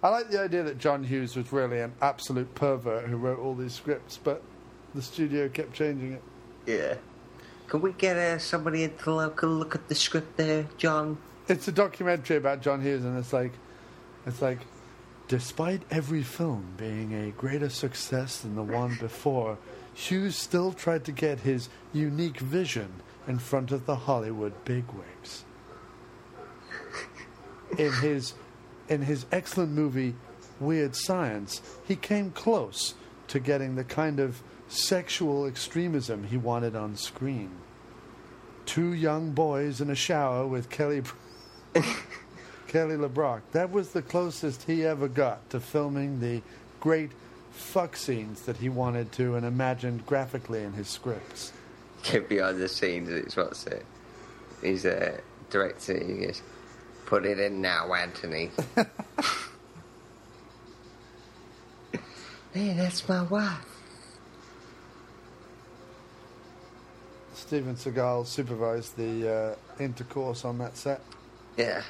I like the idea that John Hughes was really an absolute pervert who wrote all these scripts, but the studio kept changing it. Yeah. Can we get uh, somebody in to look, look at the script there, John? It's a documentary about John Hughes, and it's like, it's like, despite every film being a greater success than the one before, Hughes still tried to get his unique vision in front of the Hollywood bigwigs. In his, in his excellent movie Weird Science, he came close to getting the kind of sexual extremism he wanted on screen. Two young boys in a shower with Kelly. Kelly LeBrock. That was the closest he ever got to filming the great fuck scenes that he wanted to and imagined graphically in his scripts. Behind the scenes, it's what's it. He's uh, a director, he goes, put it in now, Anthony. Hey, that's my wife. Steven Seagal supervised the uh, intercourse on that set. Yeah.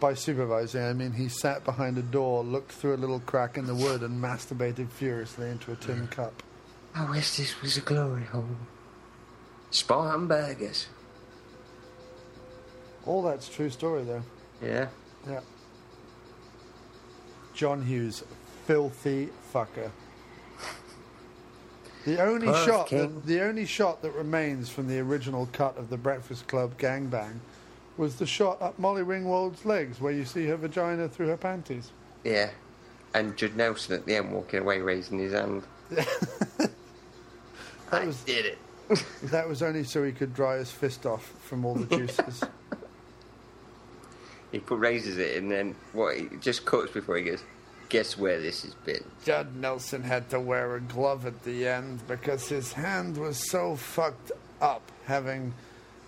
By supervising, I mean he sat behind a door, looked through a little crack in the wood, and masturbated furiously into a tin cup. I wish this was a glory hole. Spartan burgers. All that's true story, though. Yeah. Yeah. John Hughes, filthy fucker. The only Perth shot, that, the only shot that remains from the original cut of the Breakfast Club gangbang, was the shot up Molly Ringwald's legs, where you see her vagina through her panties. Yeah. And Judd Nelson at the end walking away raising his hand. That was, did it. that was only so he could dry his fist off from all the juices. He put raises it and then what? He just cuts before he goes. Guess where this has been? Judd Nelson had to wear a glove at the end because his hand was so fucked up, having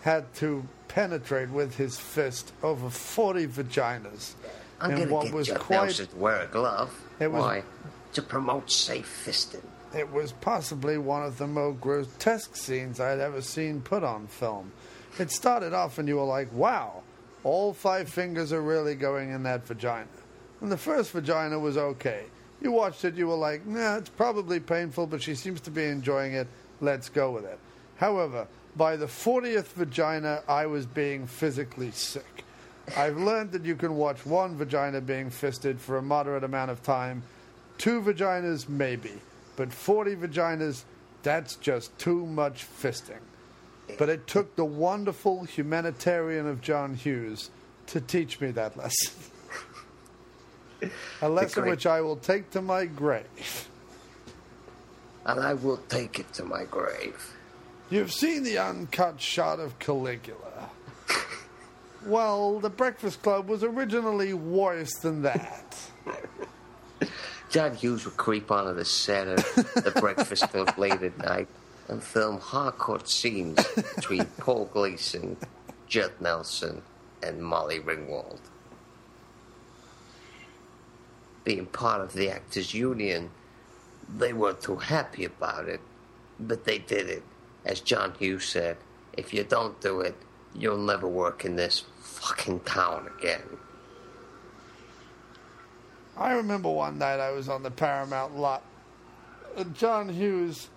had to penetrate with his fist over 40 vaginas. I'm gonna what get was Judd quite Nelson to wear a glove. It was- Why? To promote safe fisting. It was possibly one of the most grotesque scenes I'd ever seen put on film. It started off and you were like, wow, all five fingers are really going in that vagina. And the first vagina was okay. You watched it, you were like, nah, it's probably painful, but she seems to be enjoying it. Let's go with it. However, by the 40th vagina, I was being physically sick. I've learned that you can watch one vagina being fisted for a moderate amount of time. Two vaginas, maybe. But 40 vaginas, that's just too much fisting. But it took the wonderful humanitarian of John Hughes to teach me that lesson. A lesson which I will take to my grave. And I will take it to my grave. You've seen the uncut shot of Caligula. Well, the Breakfast Club was originally worse than that. John Hughes would creep onto the set of the Breakfast Club late at night and film hardcore scenes between Paul Gleason, Judd Nelson, and Molly Ringwald. Being part of the Actors Union, they weren't too happy about it, but they did it. As John Hughes said, if you don't do it, you'll never work in this fucking town again. I remember one night I was on the Paramount lot. and John Hughes,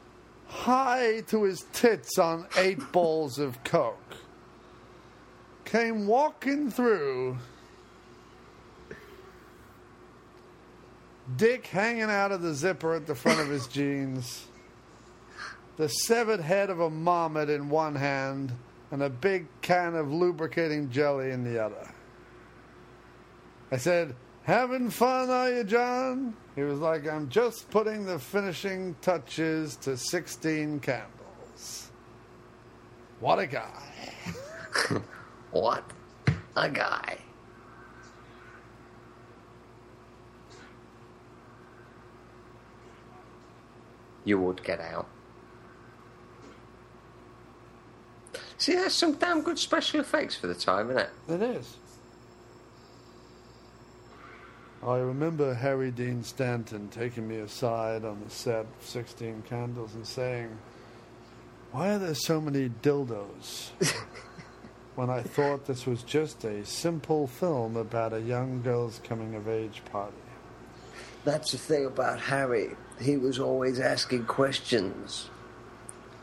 high to his tits on eight balls of coke, came walking through, dick hanging out of the zipper at the front of his jeans, the severed head of a marmot in one hand, and a big can of lubricating jelly in the other. I said, Having fun, are you, John? He was like, I'm just putting the finishing touches to 16 candles. What a guy. What a guy. You would get out. See, that's some damn good special effects for the time, isn't it? It is. I remember Harry Dean Stanton taking me aside on the set of 16 Candles and saying, Why are there so many dildos? when I thought this was just a simple film about a young girl's coming of age party. That's the thing about Harry. He was always asking questions.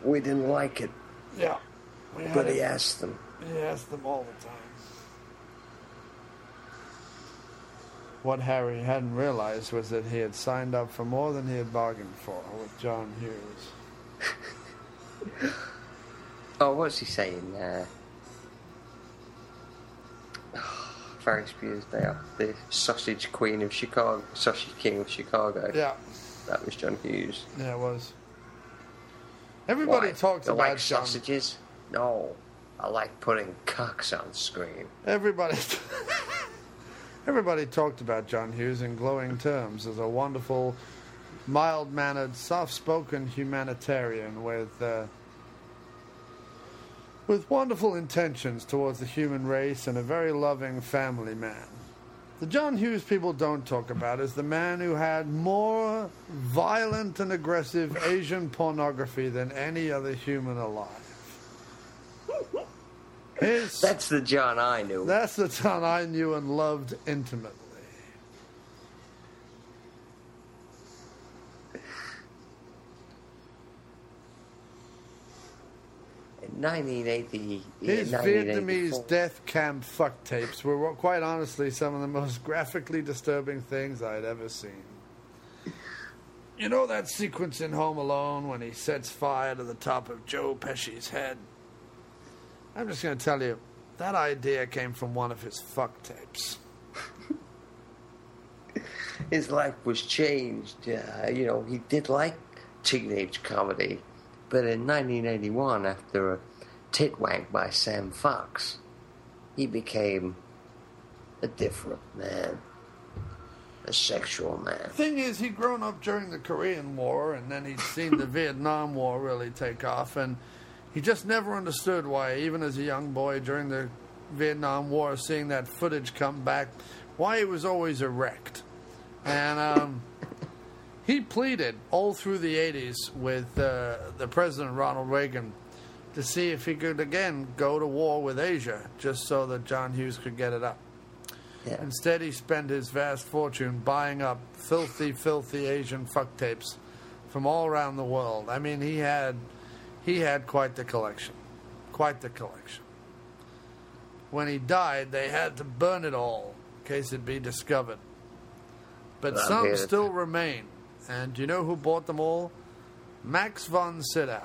We didn't like it, Yeah. But he asked them. He asked them all the time. What Harry hadn't realized was that he had signed up for more than he had bargained for with John Hughes. Oh, what's he saying? Uh, Ferris Bueller's Day Off, the Sausage Queen of Chicago, Sausage King of Chicago. Yeah. That was John Hughes. Yeah, it was. Everybody Why? talks about like John. sausages? No, I like putting cocks on screen. Everybody, everybody talked about John Hughes in glowing terms as a wonderful, mild-mannered, soft-spoken humanitarian with uh, with wonderful intentions towards the human race and a very loving family man. The John Hughes people don't talk about is the man who had more violent and aggressive Asian pornography than any other human alive. That's the John I knew. that's the John I knew and loved intimately. In 1980, yeah, His 1984. Vietnamese death camp fuck tapes were quite honestly some of the most graphically disturbing things I'd ever seen. You know that sequence in Home Alone when he sets fire to the top of Joe Pesci's head? I'm just going to tell you, that idea came from one of his fuck tapes. his life was changed. Uh, you know, he did like teenage comedy, but in 1981, after a tit wank by Sam Fox, he became a different man, a sexual man. Thing is, he'd grown up during the Korean War, and then he'd seen the Vietnam War really take off, and he just never understood why, even as a young boy during the Vietnam War, seeing that footage come back, why he was always erect. And um, he pleaded all through the 80s with uh, the President Ronald Reagan to see if he could again go to war with Asia, just so that John Hughes could get it up. Instead, he spent his vast fortune buying up filthy, filthy Asian fuck tapes from all around the world. I mean, he had he had quite the collection, quite the collection. When he died, they had to burn it all in case it be discovered. But I'm some still remain. And do you know who bought them all? Max von Sydow.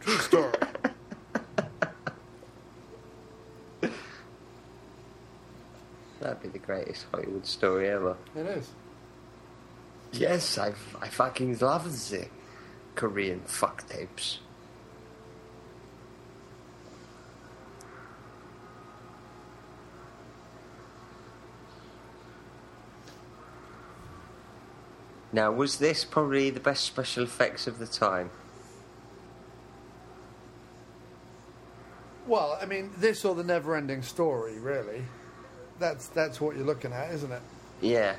True story. That'd be the greatest Hollywood story ever. it is. Yes, I, I fucking love the Korean fuck tapes. Now, was this probably the best special effects of the time? Well, I mean, this or the never-ending story, really. That's that's what you're looking at, isn't it? Yeah,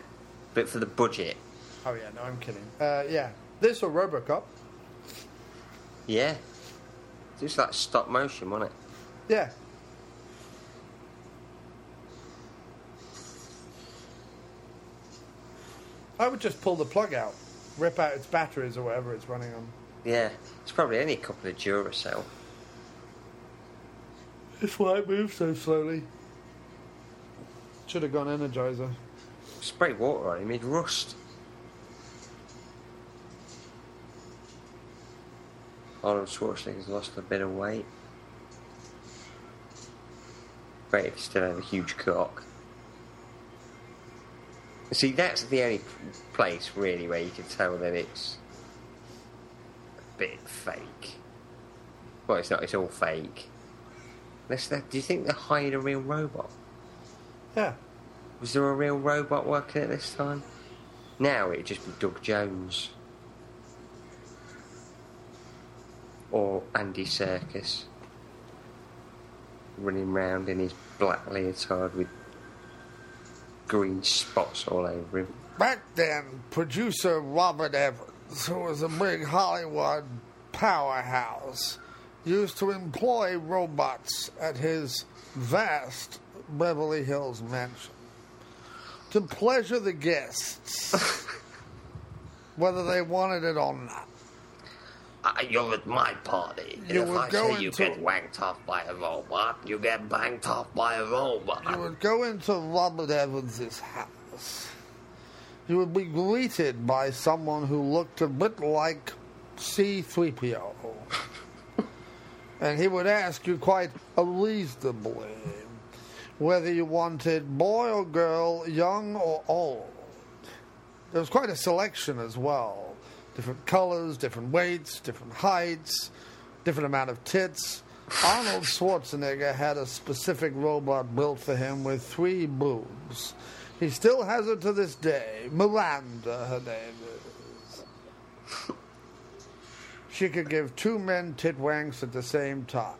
but for the budget. Oh yeah, no, I'm kidding. Uh, yeah, this or RoboCop. Yeah. Just like stop motion, wasn't it? Yeah. I would just pull the plug out, rip out its batteries or whatever it's running on. Yeah. It's probably only a couple of Duracell. That's why it moves so slowly. Should have gone Energizer. Spray water on him, he'd rust. Arnold Schwarzenegger's lost a bit of weight. Great if he still had a huge cock. See, that's the only place really where you can tell that it's a bit fake. Well, it's not. It's all fake. Unless they, do you think they hired a real robot? Yeah. Was there a real robot working at this time? Now it'd just be Doug Jones. Or Andy Serkis Running round in his black leotard with green spots all over him. Back then, producer Robert Evans, who was a big Hollywood powerhouse, used to employ robots at his vast Beverly Hills mansion to pleasure the guests, whether they wanted it or not. Uh, you're at my party. and You if I go say you get wanked off by a robot, you get banged off by a robot. You would go into Robert Evans's house. You would be greeted by someone who looked a bit like C3PO. and he would ask you quite reasonably whether you wanted boy or girl, young or old. There was quite a selection as well. Different colors, different weights, different heights, different amount of tits. Arnold Schwarzenegger had a specific robot built for him with three boobs. He still has it to this day. Miranda, her name is. She could give two men tit wanks at the same time.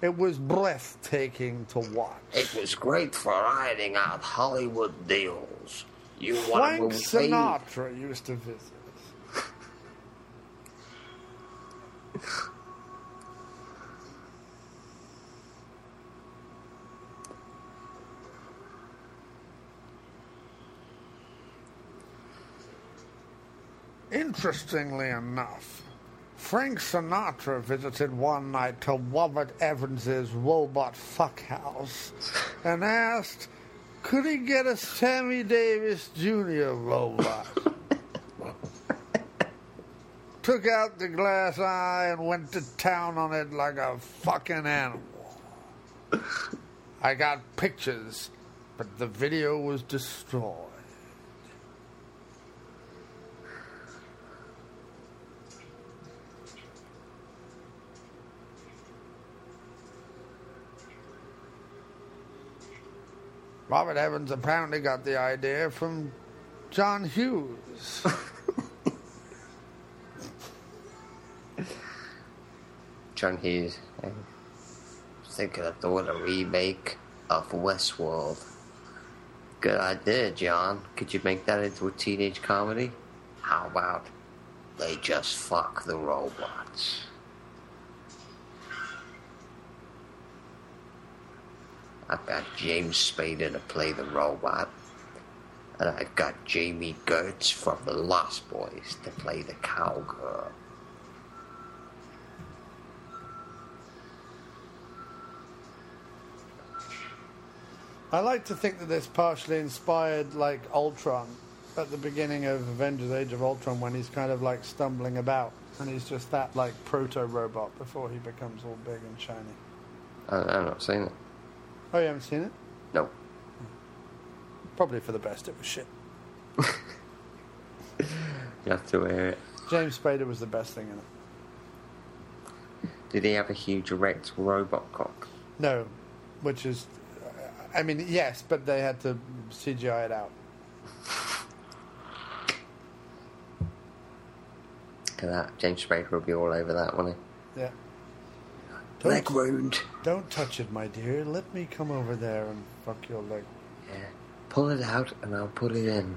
It was breathtaking to watch. It was great for ironing out Hollywood deals. You want Frank Sinatra used to visit. Interestingly enough, Frank Sinatra visited one night to Robert Evans's robot fuckhouse and asked, could he get a Sammy Davis Jr. robot? Took out the glass eye and went to town on it like a fucking animal. I got pictures, but the video was destroyed. Robert Evans apparently got the idea from John Hughes. John Hughes. I was thinking of doing a remake of Westworld. Good idea, John. Could you make that into a teenage comedy? How about they just fuck the robots? I've got James Spader to play the robot. And I've got Jami Gertz from The Lost Boys to play the cowgirl. I like to think that this partially inspired like Ultron at the beginning of Avengers Age of Ultron when he's kind of like stumbling about and he's just that like proto robot before he becomes all big and shiny. I, I've not seen it. Oh, you haven't seen it? No. Probably for the best. It was shit. You have to wear it. James Spader was the best thing in it. Did he have a huge erect robot cock? No, which is, I mean, yes, but they had to CGI it out. Look at that. James Spader will be all over that, won't he? Yeah. He? Leg wound. Don't touch it, my dear. Let me come over there and fuck your leg. Yeah. Pull it out and I'll put it in.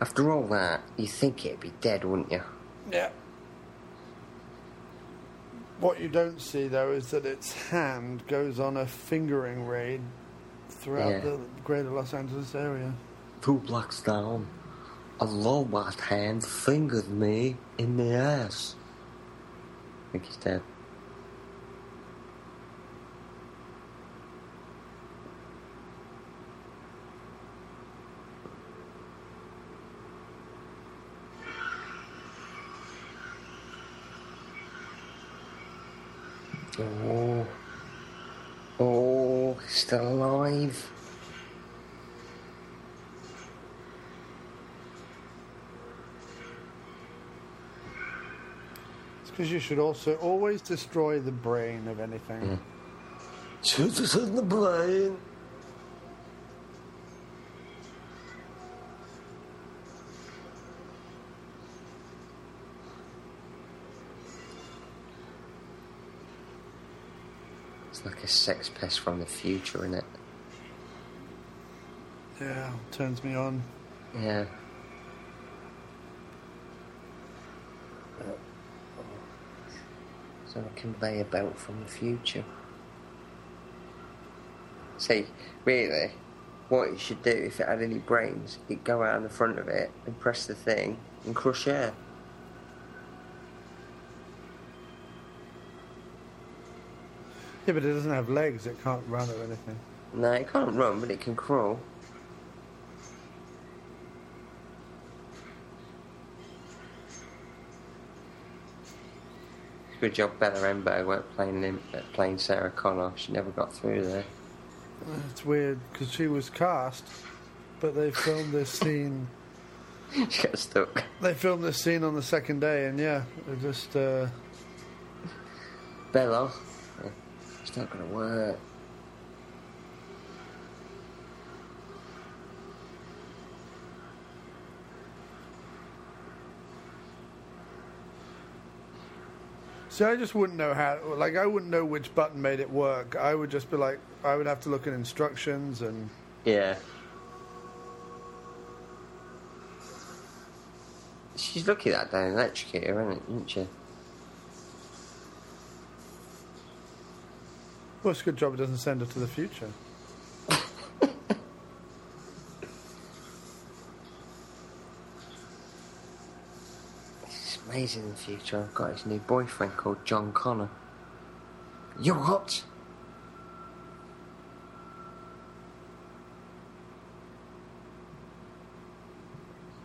After all that, you think it'd be dead, wouldn't you? Yeah. What you don't see, though, is that its hand goes on a fingering raid throughout Yeah. the greater Los Angeles area. Two blocks down, a robot hand fingered me in the ass. I think he's dead. Oh. Oh, still alive. It's because you should also always destroy the brain of anything. Hmm. Shoot us in the brain. It's like a sex pest from the future, isn't it? Yeah, turns me on. Yeah. So a conveyor belt from the future. See, really, what it should do if it had any brains, it'd go out in the front of it and press the thing and crush air. Yeah, but it doesn't have legs. It can't run or anything. No, it can't run, but it can crawl. Good job, Bella Emberg went playing him, uh, playing Sarah Connor. She never got through there. It's weird because she was cast, but they filmed this scene. she got stuck. They filmed this scene on the second day, and yeah, it just. Uh, Bella, it's not gonna work. See, I just wouldn't know how. Like, I wouldn't know which button made it work. I would just be like, I would have to look at instructions and. Yeah. She's lucky that day electrocuted her, isn't she? Well, it's a good job it doesn't send her to the future. It's amazing in the future. I've got his new boyfriend called John Connor. You what?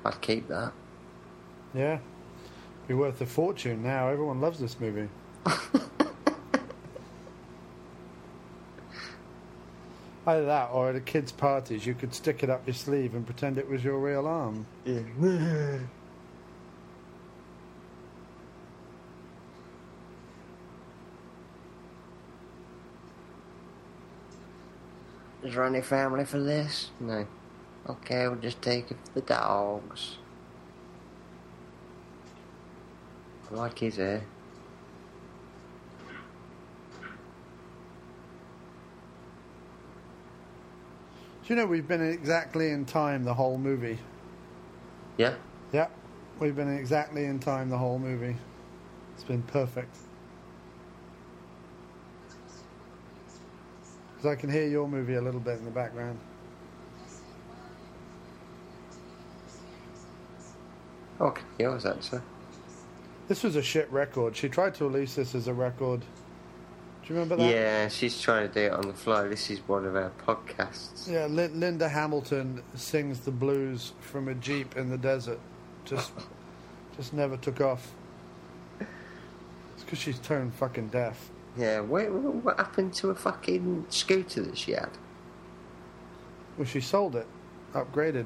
I'd keep that. Yeah. Be worth a fortune now. Everyone loves this movie. Either that or at a kids' parties, you could stick it up your sleeve and pretend it was your real arm. Yeah. Is there any family for this? No. Okay, we'll just take it for the dogs. I like his hair. Do you know we've been exactly in time the whole movie? Yeah? Yeah, we've been exactly in time the whole movie. It's been perfect. Because I can hear your movie a little bit in the background. Okay, yours actually. This was a shit record. She tried to release this as a record. Do you remember that? Yeah, she's trying to do it on the fly. This is one of our podcasts. Yeah, Lin- Linda Hamilton sings the blues from a jeep in the desert. Just, just never took off. It's because she's turned fucking deaf. Yeah, wait, what happened to a fucking scooter that she had? Well, she sold it, upgraded.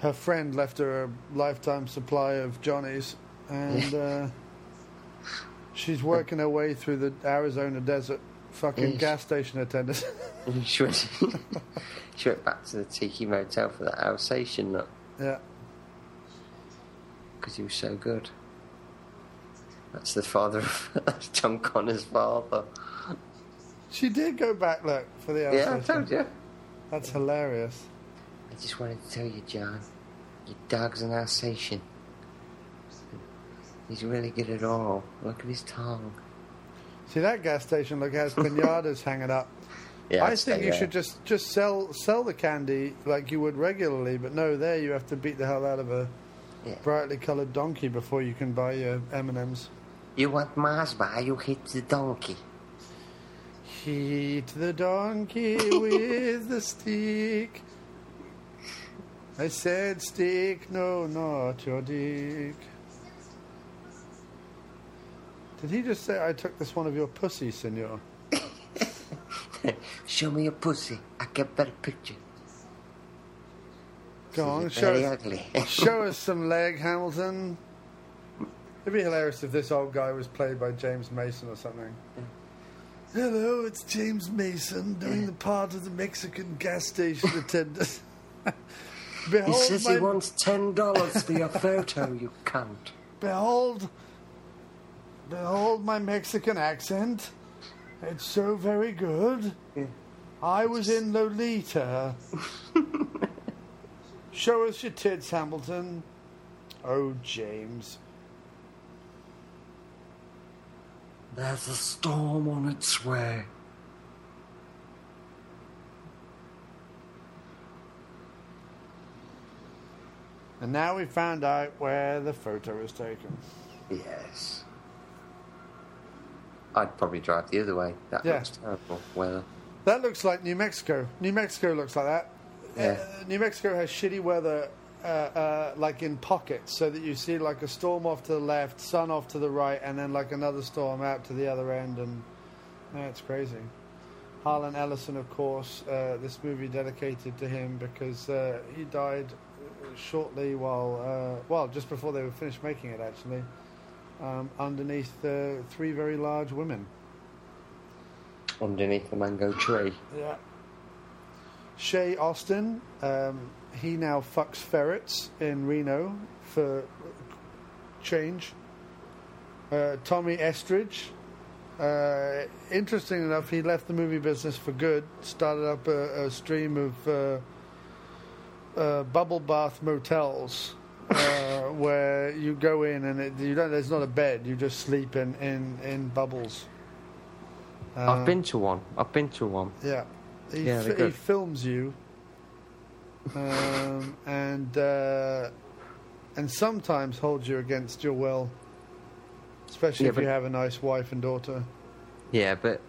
Her friend left her a lifetime supply of Johnnies, and uh, she's working her way through the Arizona desert. Fucking Yes. gas station attendant. she, went, she went back to the Tiki Motel for that Alsatian nut yeah. because he was so good. That's the father of that's John Connor's father. She did go back, look, for the Yeah, I told you. That's hilarious. I just wanted to tell you, John, your dog's an Alsatian. He's really good at all. Look at his tongue. See that gas station look has pinatas hanging up. Yeah, I think you uh, should just just sell sell the candy like you would regularly, but no, there you have to beat the hell out of a brightly coloured donkey before you can buy your M and M's. You want Mars bar, you hit the donkey. Hit the donkey with the stick. I said stick, no, not your dick. Did he just say I took this one of your pussies, senor? Show me your pussy. I get better picture. Go on, show very us, ugly. show us some leg, Hamilton. It'd be hilarious if this old guy was played by James Mason or something. Hello, it's James Mason doing the part of the Mexican gas station attendant. Behold he says my, he wants ten dollars for your photo, you cunt. behold, behold my Mexican accent. It's so very good. I was in Lolita. Show us your tits, Hamilton. Oh, James. There's a storm on its way. And now we found out where the photo was taken. Yes. I'd probably drive the other way. That Yeah. looks terrible weather. That looks like New Mexico. New Mexico looks like that. Yeah. Uh, New Mexico has shitty weather, uh, uh, like in pockets, so that you see like a storm off to the left, sun off to the right, and then like another storm out to the other end, and yeah, it's crazy. Harlan Ellison, of course, uh, this movie dedicated to him because uh, he died shortly while, uh, well, just before they were finished making it, actually, um, underneath uh, three very large women. Underneath the mango tree. Yeah. Shay Austin, um, he now fucks ferrets in Reno for change. Uh, Tommy Estridge. Uh, interesting enough, he left the movie business for good. Started up a, a stream of uh, uh, bubble bath motels uh, where you go in and it, you don't. There's not a bed. You just sleep in in, in bubbles. Uh, I've been to one. I've been to one. Yeah, he, Yeah, they're he films you, um, and uh, and sometimes holds you against your will, especially Yeah, if you have a nice wife and daughter. Yeah, but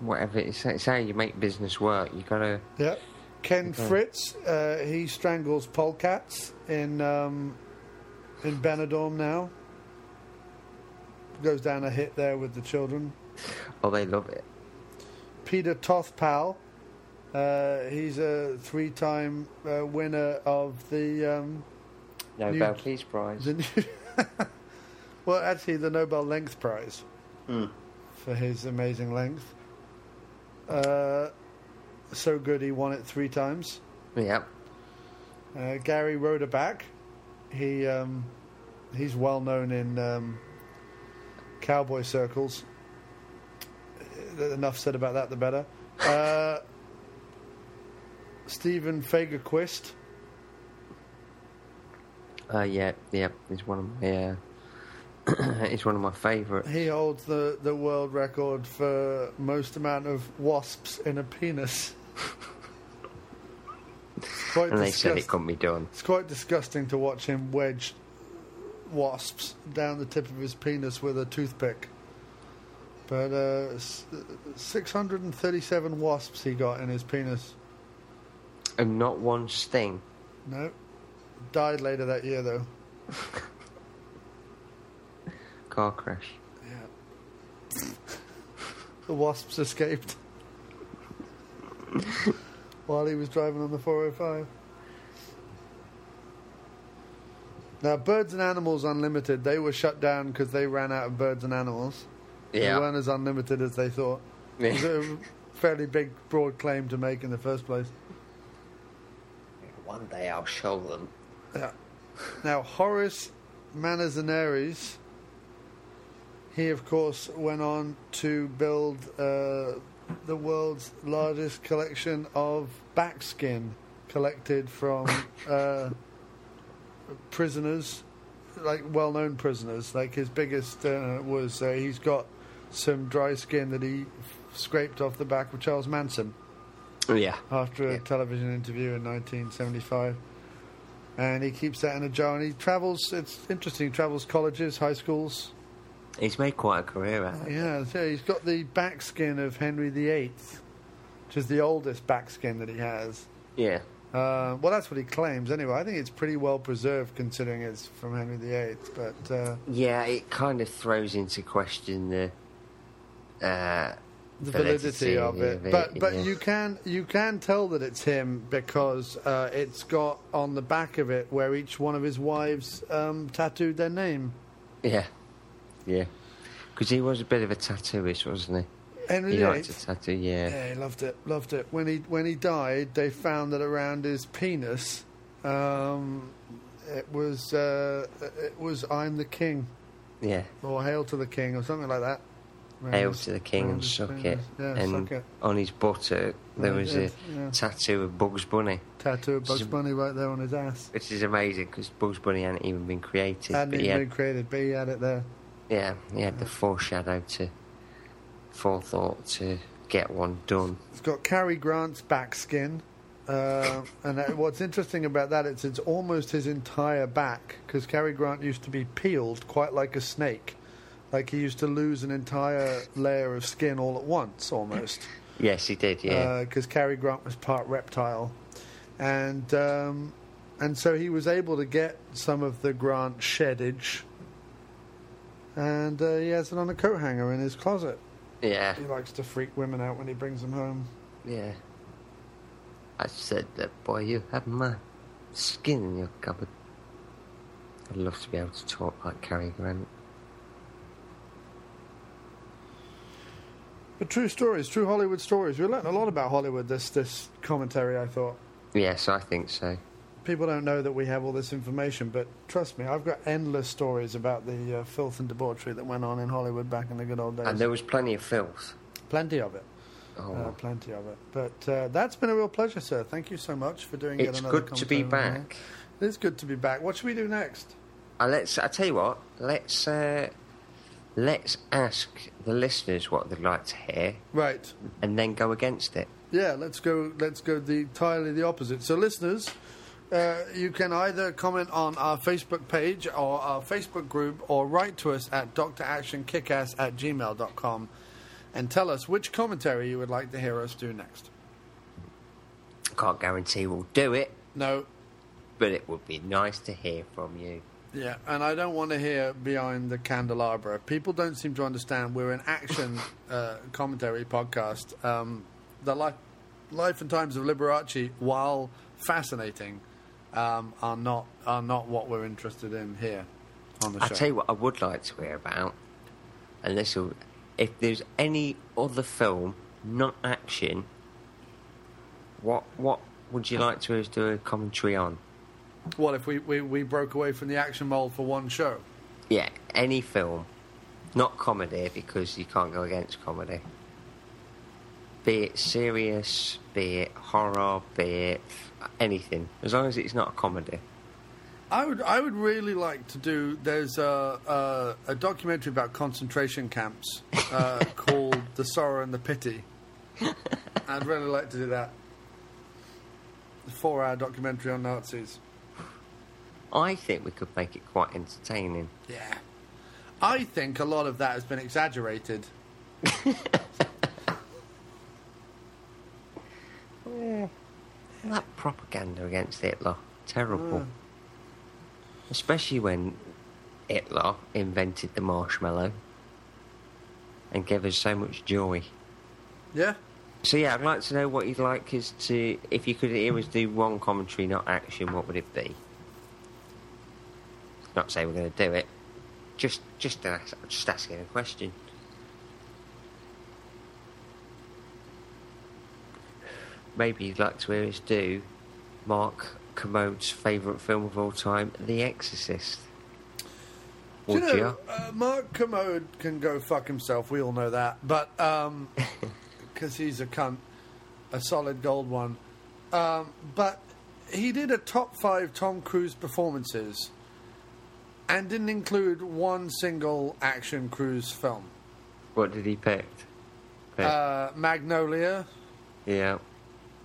whatever. It's, it's how you make business work. You gotta. Yep. Ken Okay. Fritz, uh, he strangles polecats in um, in Benidorm now. Goes down a hit there with the children. Oh, they love it. Peter Tothpal, uh, he's a three-time uh, winner of the um, Nobel New- Peace Prize. the new well, actually, the Nobel Length Prize Hmm. for his amazing length. Uh, so good, he won it three times. Yeah. Uh, Gary Rodeback, he um, he's well known in um, cowboy circles. Uh, Enough said about that, the better. Uh, Stephen Fagerquist, Uh, yeah, yeah. He's one of my. Uh, he's one of my favourites. he holds the, the world record for most amount of wasps in a penis. And they said it couldn't be done. It's quite disgusting to watch him wedge wasps down the tip of his penis with a toothpick. But uh, 637 wasps he got in his penis. And not one sting. No. Died later that year, though. Car crash. Yeah. the wasps escaped while he was driving on the 405. Now, Birds and Animals Unlimited, they were shut down because they ran out of birds and animals. They Yeah. weren't as unlimited as they thought. Yeah. It was a fairly big, broad claim to make in the first place. One day I'll show them. Yeah. Now, Horace Manzanares, he, of course, went on to build uh, the world's largest collection of back skin collected from uh, prisoners, like well known prisoners. Like his biggest uh, was uh, he's got some dry skin that he scraped off the back of Charles Manson Yeah. after a television interview in 1975. And he keeps that in a jar and he travels, it's interesting, he travels colleges, high schools. He's made quite a career out of it. Yeah, so he's got the backskin of Henry VIII, which is the oldest backskin that he has. Yeah. Uh, well, that's what he claims anyway. I think it's pretty well preserved considering it's from Henry VIII. But uh, Yeah, it kind of throws into question the. Uh, the validity of it. But but yeah. you can you can tell that it's him because uh, it's got on the back of it where each one of his wives um, tattooed their name. Yeah. Yeah. Because he was a bit of a tattooist, wasn't he? Henry he liked to tattoo, yeah. Yeah, he loved it, loved it. When he when he died, they found that around his penis, um, it was uh, it was "I'm the King" Yeah. or "Hail to the King" or something like that. Around Hail his- to the king and suck it. Yeah, and suck it. on his buttock, there was a yeah. tattoo of Bugs Bunny. Tattoo of Bugs Bunny right there on his ass. Which is amazing because Bugs Bunny hadn't even been created. Hadn't even had, been created, but he had it there. Yeah, he had the foreshadow to forethought to get one done. It's got Cary Grant's back skin. Uh, and that, what's interesting about that is it's almost his entire back because Cary Grant used to be peeled quite like a snake, like he used to lose an entire layer of skin all at once, almost. Yes, he did. Yeah. Because Cary Grant was part reptile, and um, and so he was able to get some of the Grant sheddage, and uh, he has it on a coat hanger in his closet. yeah. He likes to freak women out when he brings them home. Yeah. I said that, boy, you have my skin in your cupboard. I'd love to be able to talk like Cary Grant. But true stories, true Hollywood stories. We learned a lot about Hollywood this this commentary. I thought. Yes, I think so. People don't know that we have all this information, but trust me, I've got endless stories about the uh, filth and debauchery that went on in Hollywood back in the good old days. And there was plenty of filth. Plenty of it. Oh. Uh, plenty of it. But uh, that's been a real pleasure, sir. Thank you so much for doing It's another good to be back. It is good to be back. What should we do next? Uh, let's. I tell you what. Let's. Uh, let's ask the listeners what they'd like to hear, Right. and then go against it. Yeah, let's go. Let's go the entirely the opposite. So, listeners, uh, you can either comment on our Facebook page or our Facebook group, or write to us at dractionkickass at gmail.com and tell us which commentary you would like to hear us do next. Can't guarantee we'll do it. No. But it would be nice to hear from you. Yeah, and I don't want to hear behind the candelabra. People don't seem to understand we're an action uh, commentary podcast. Um, the life, life and times of Liberace, while fascinating, um, are not are not what we're interested in here on the I'll show. tell you what I would like to hear about, and this will, if there's any other film, not action, what what would you like to do a commentary on? What if we, we, we broke away from the action mold for one show? Yeah, any film, not comedy because you can't go against comedy. Be it serious, be it horror, be it anything, as long as it's not a comedy. I would I would really like to do. There's a a, a documentary about concentration camps uh, called "The Sorrow and the Pity." I'd really like to do that. A four-hour documentary on Nazis. I think we could make it quite entertaining. Yeah. I think a lot of that has been exaggerated. Yeah. That propaganda against Hitler, terrible. Mm. Especially when Hitler invented the marshmallow and gave us so much joy. Yeah. So yeah, I'd like to know what you'd like us to. If you could hear us do one commentary, not action, what would it be? Not say we're going to do it. Just, just, ask, just asking a question. Maybe you'd like to hear us do Mark Kermode's favourite film of all time, The Exorcist. Do you Would know, uh, Mark Kermode can go fuck himself. We all know that, but because he's a cunt, a solid gold one. Um, but he did a top five Tom Cruise performances, and didn't include one single action cruise film. What did he pick? Pick. Uh, Magnolia, yeah,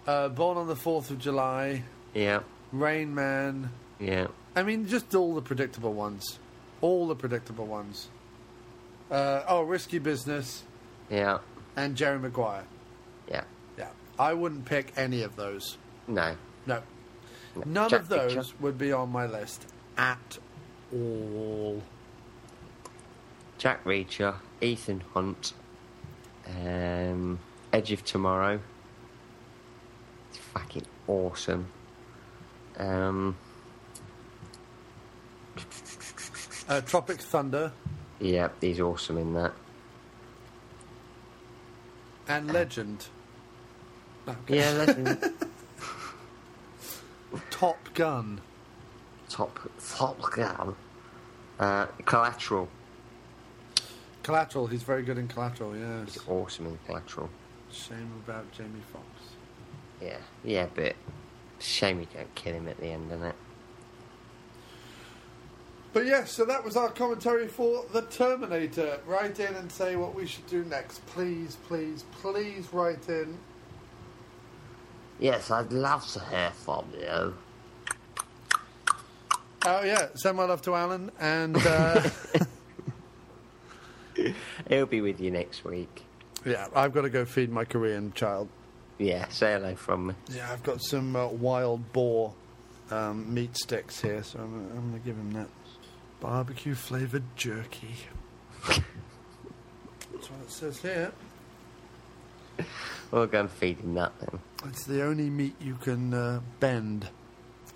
uh, Born on the Fourth of July, yeah, Rain Man. yeah. I mean, just all the predictable ones. All the predictable ones. Uh, oh, Risky Business Yeah, and Jerry Maguire. yeah. Yeah. I wouldn't pick any of those. No. No. None Jack of those Reacher. would be on my list at all. Jack Reacher, Ethan Hunt, um, Edge of Tomorrow. Fucking awesome. Um, Uh, Tropic Thunder yeah, he's awesome in that. and Legend. Okay. Yeah, Legend. Top Gun. Top Top Gun. Uh, Collateral. Collateral. He's very good in Collateral, yes. He's awesome in Collateral. Shame about Jamie Foxx. Yeah, yeah, but shame you don't kill him at the end, isn't it? But yes, so that was our commentary for The Terminator. Write in and say what we should do next. Please, please, please write in. Yes, I'd love to hear from you. Oh, yeah, send my love to Alan and. Uh, He'll be with you next week. yeah, I've got to go feed my Korean child. Yeah, say hello from me. Yeah, I've got some uh, wild boar um, meat sticks here, so I'm, I'm going to give him that. Barbecue flavoured jerky. That's what it says here. We'll go and feed him that then. It's the only meat you can uh, bend.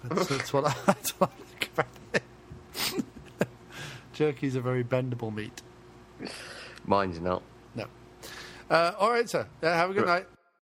That's, that's, what I, that's what I think about it. Jerky's a very bendable meat. Mine's not. No. Uh, all right, sir. Uh, have a good night.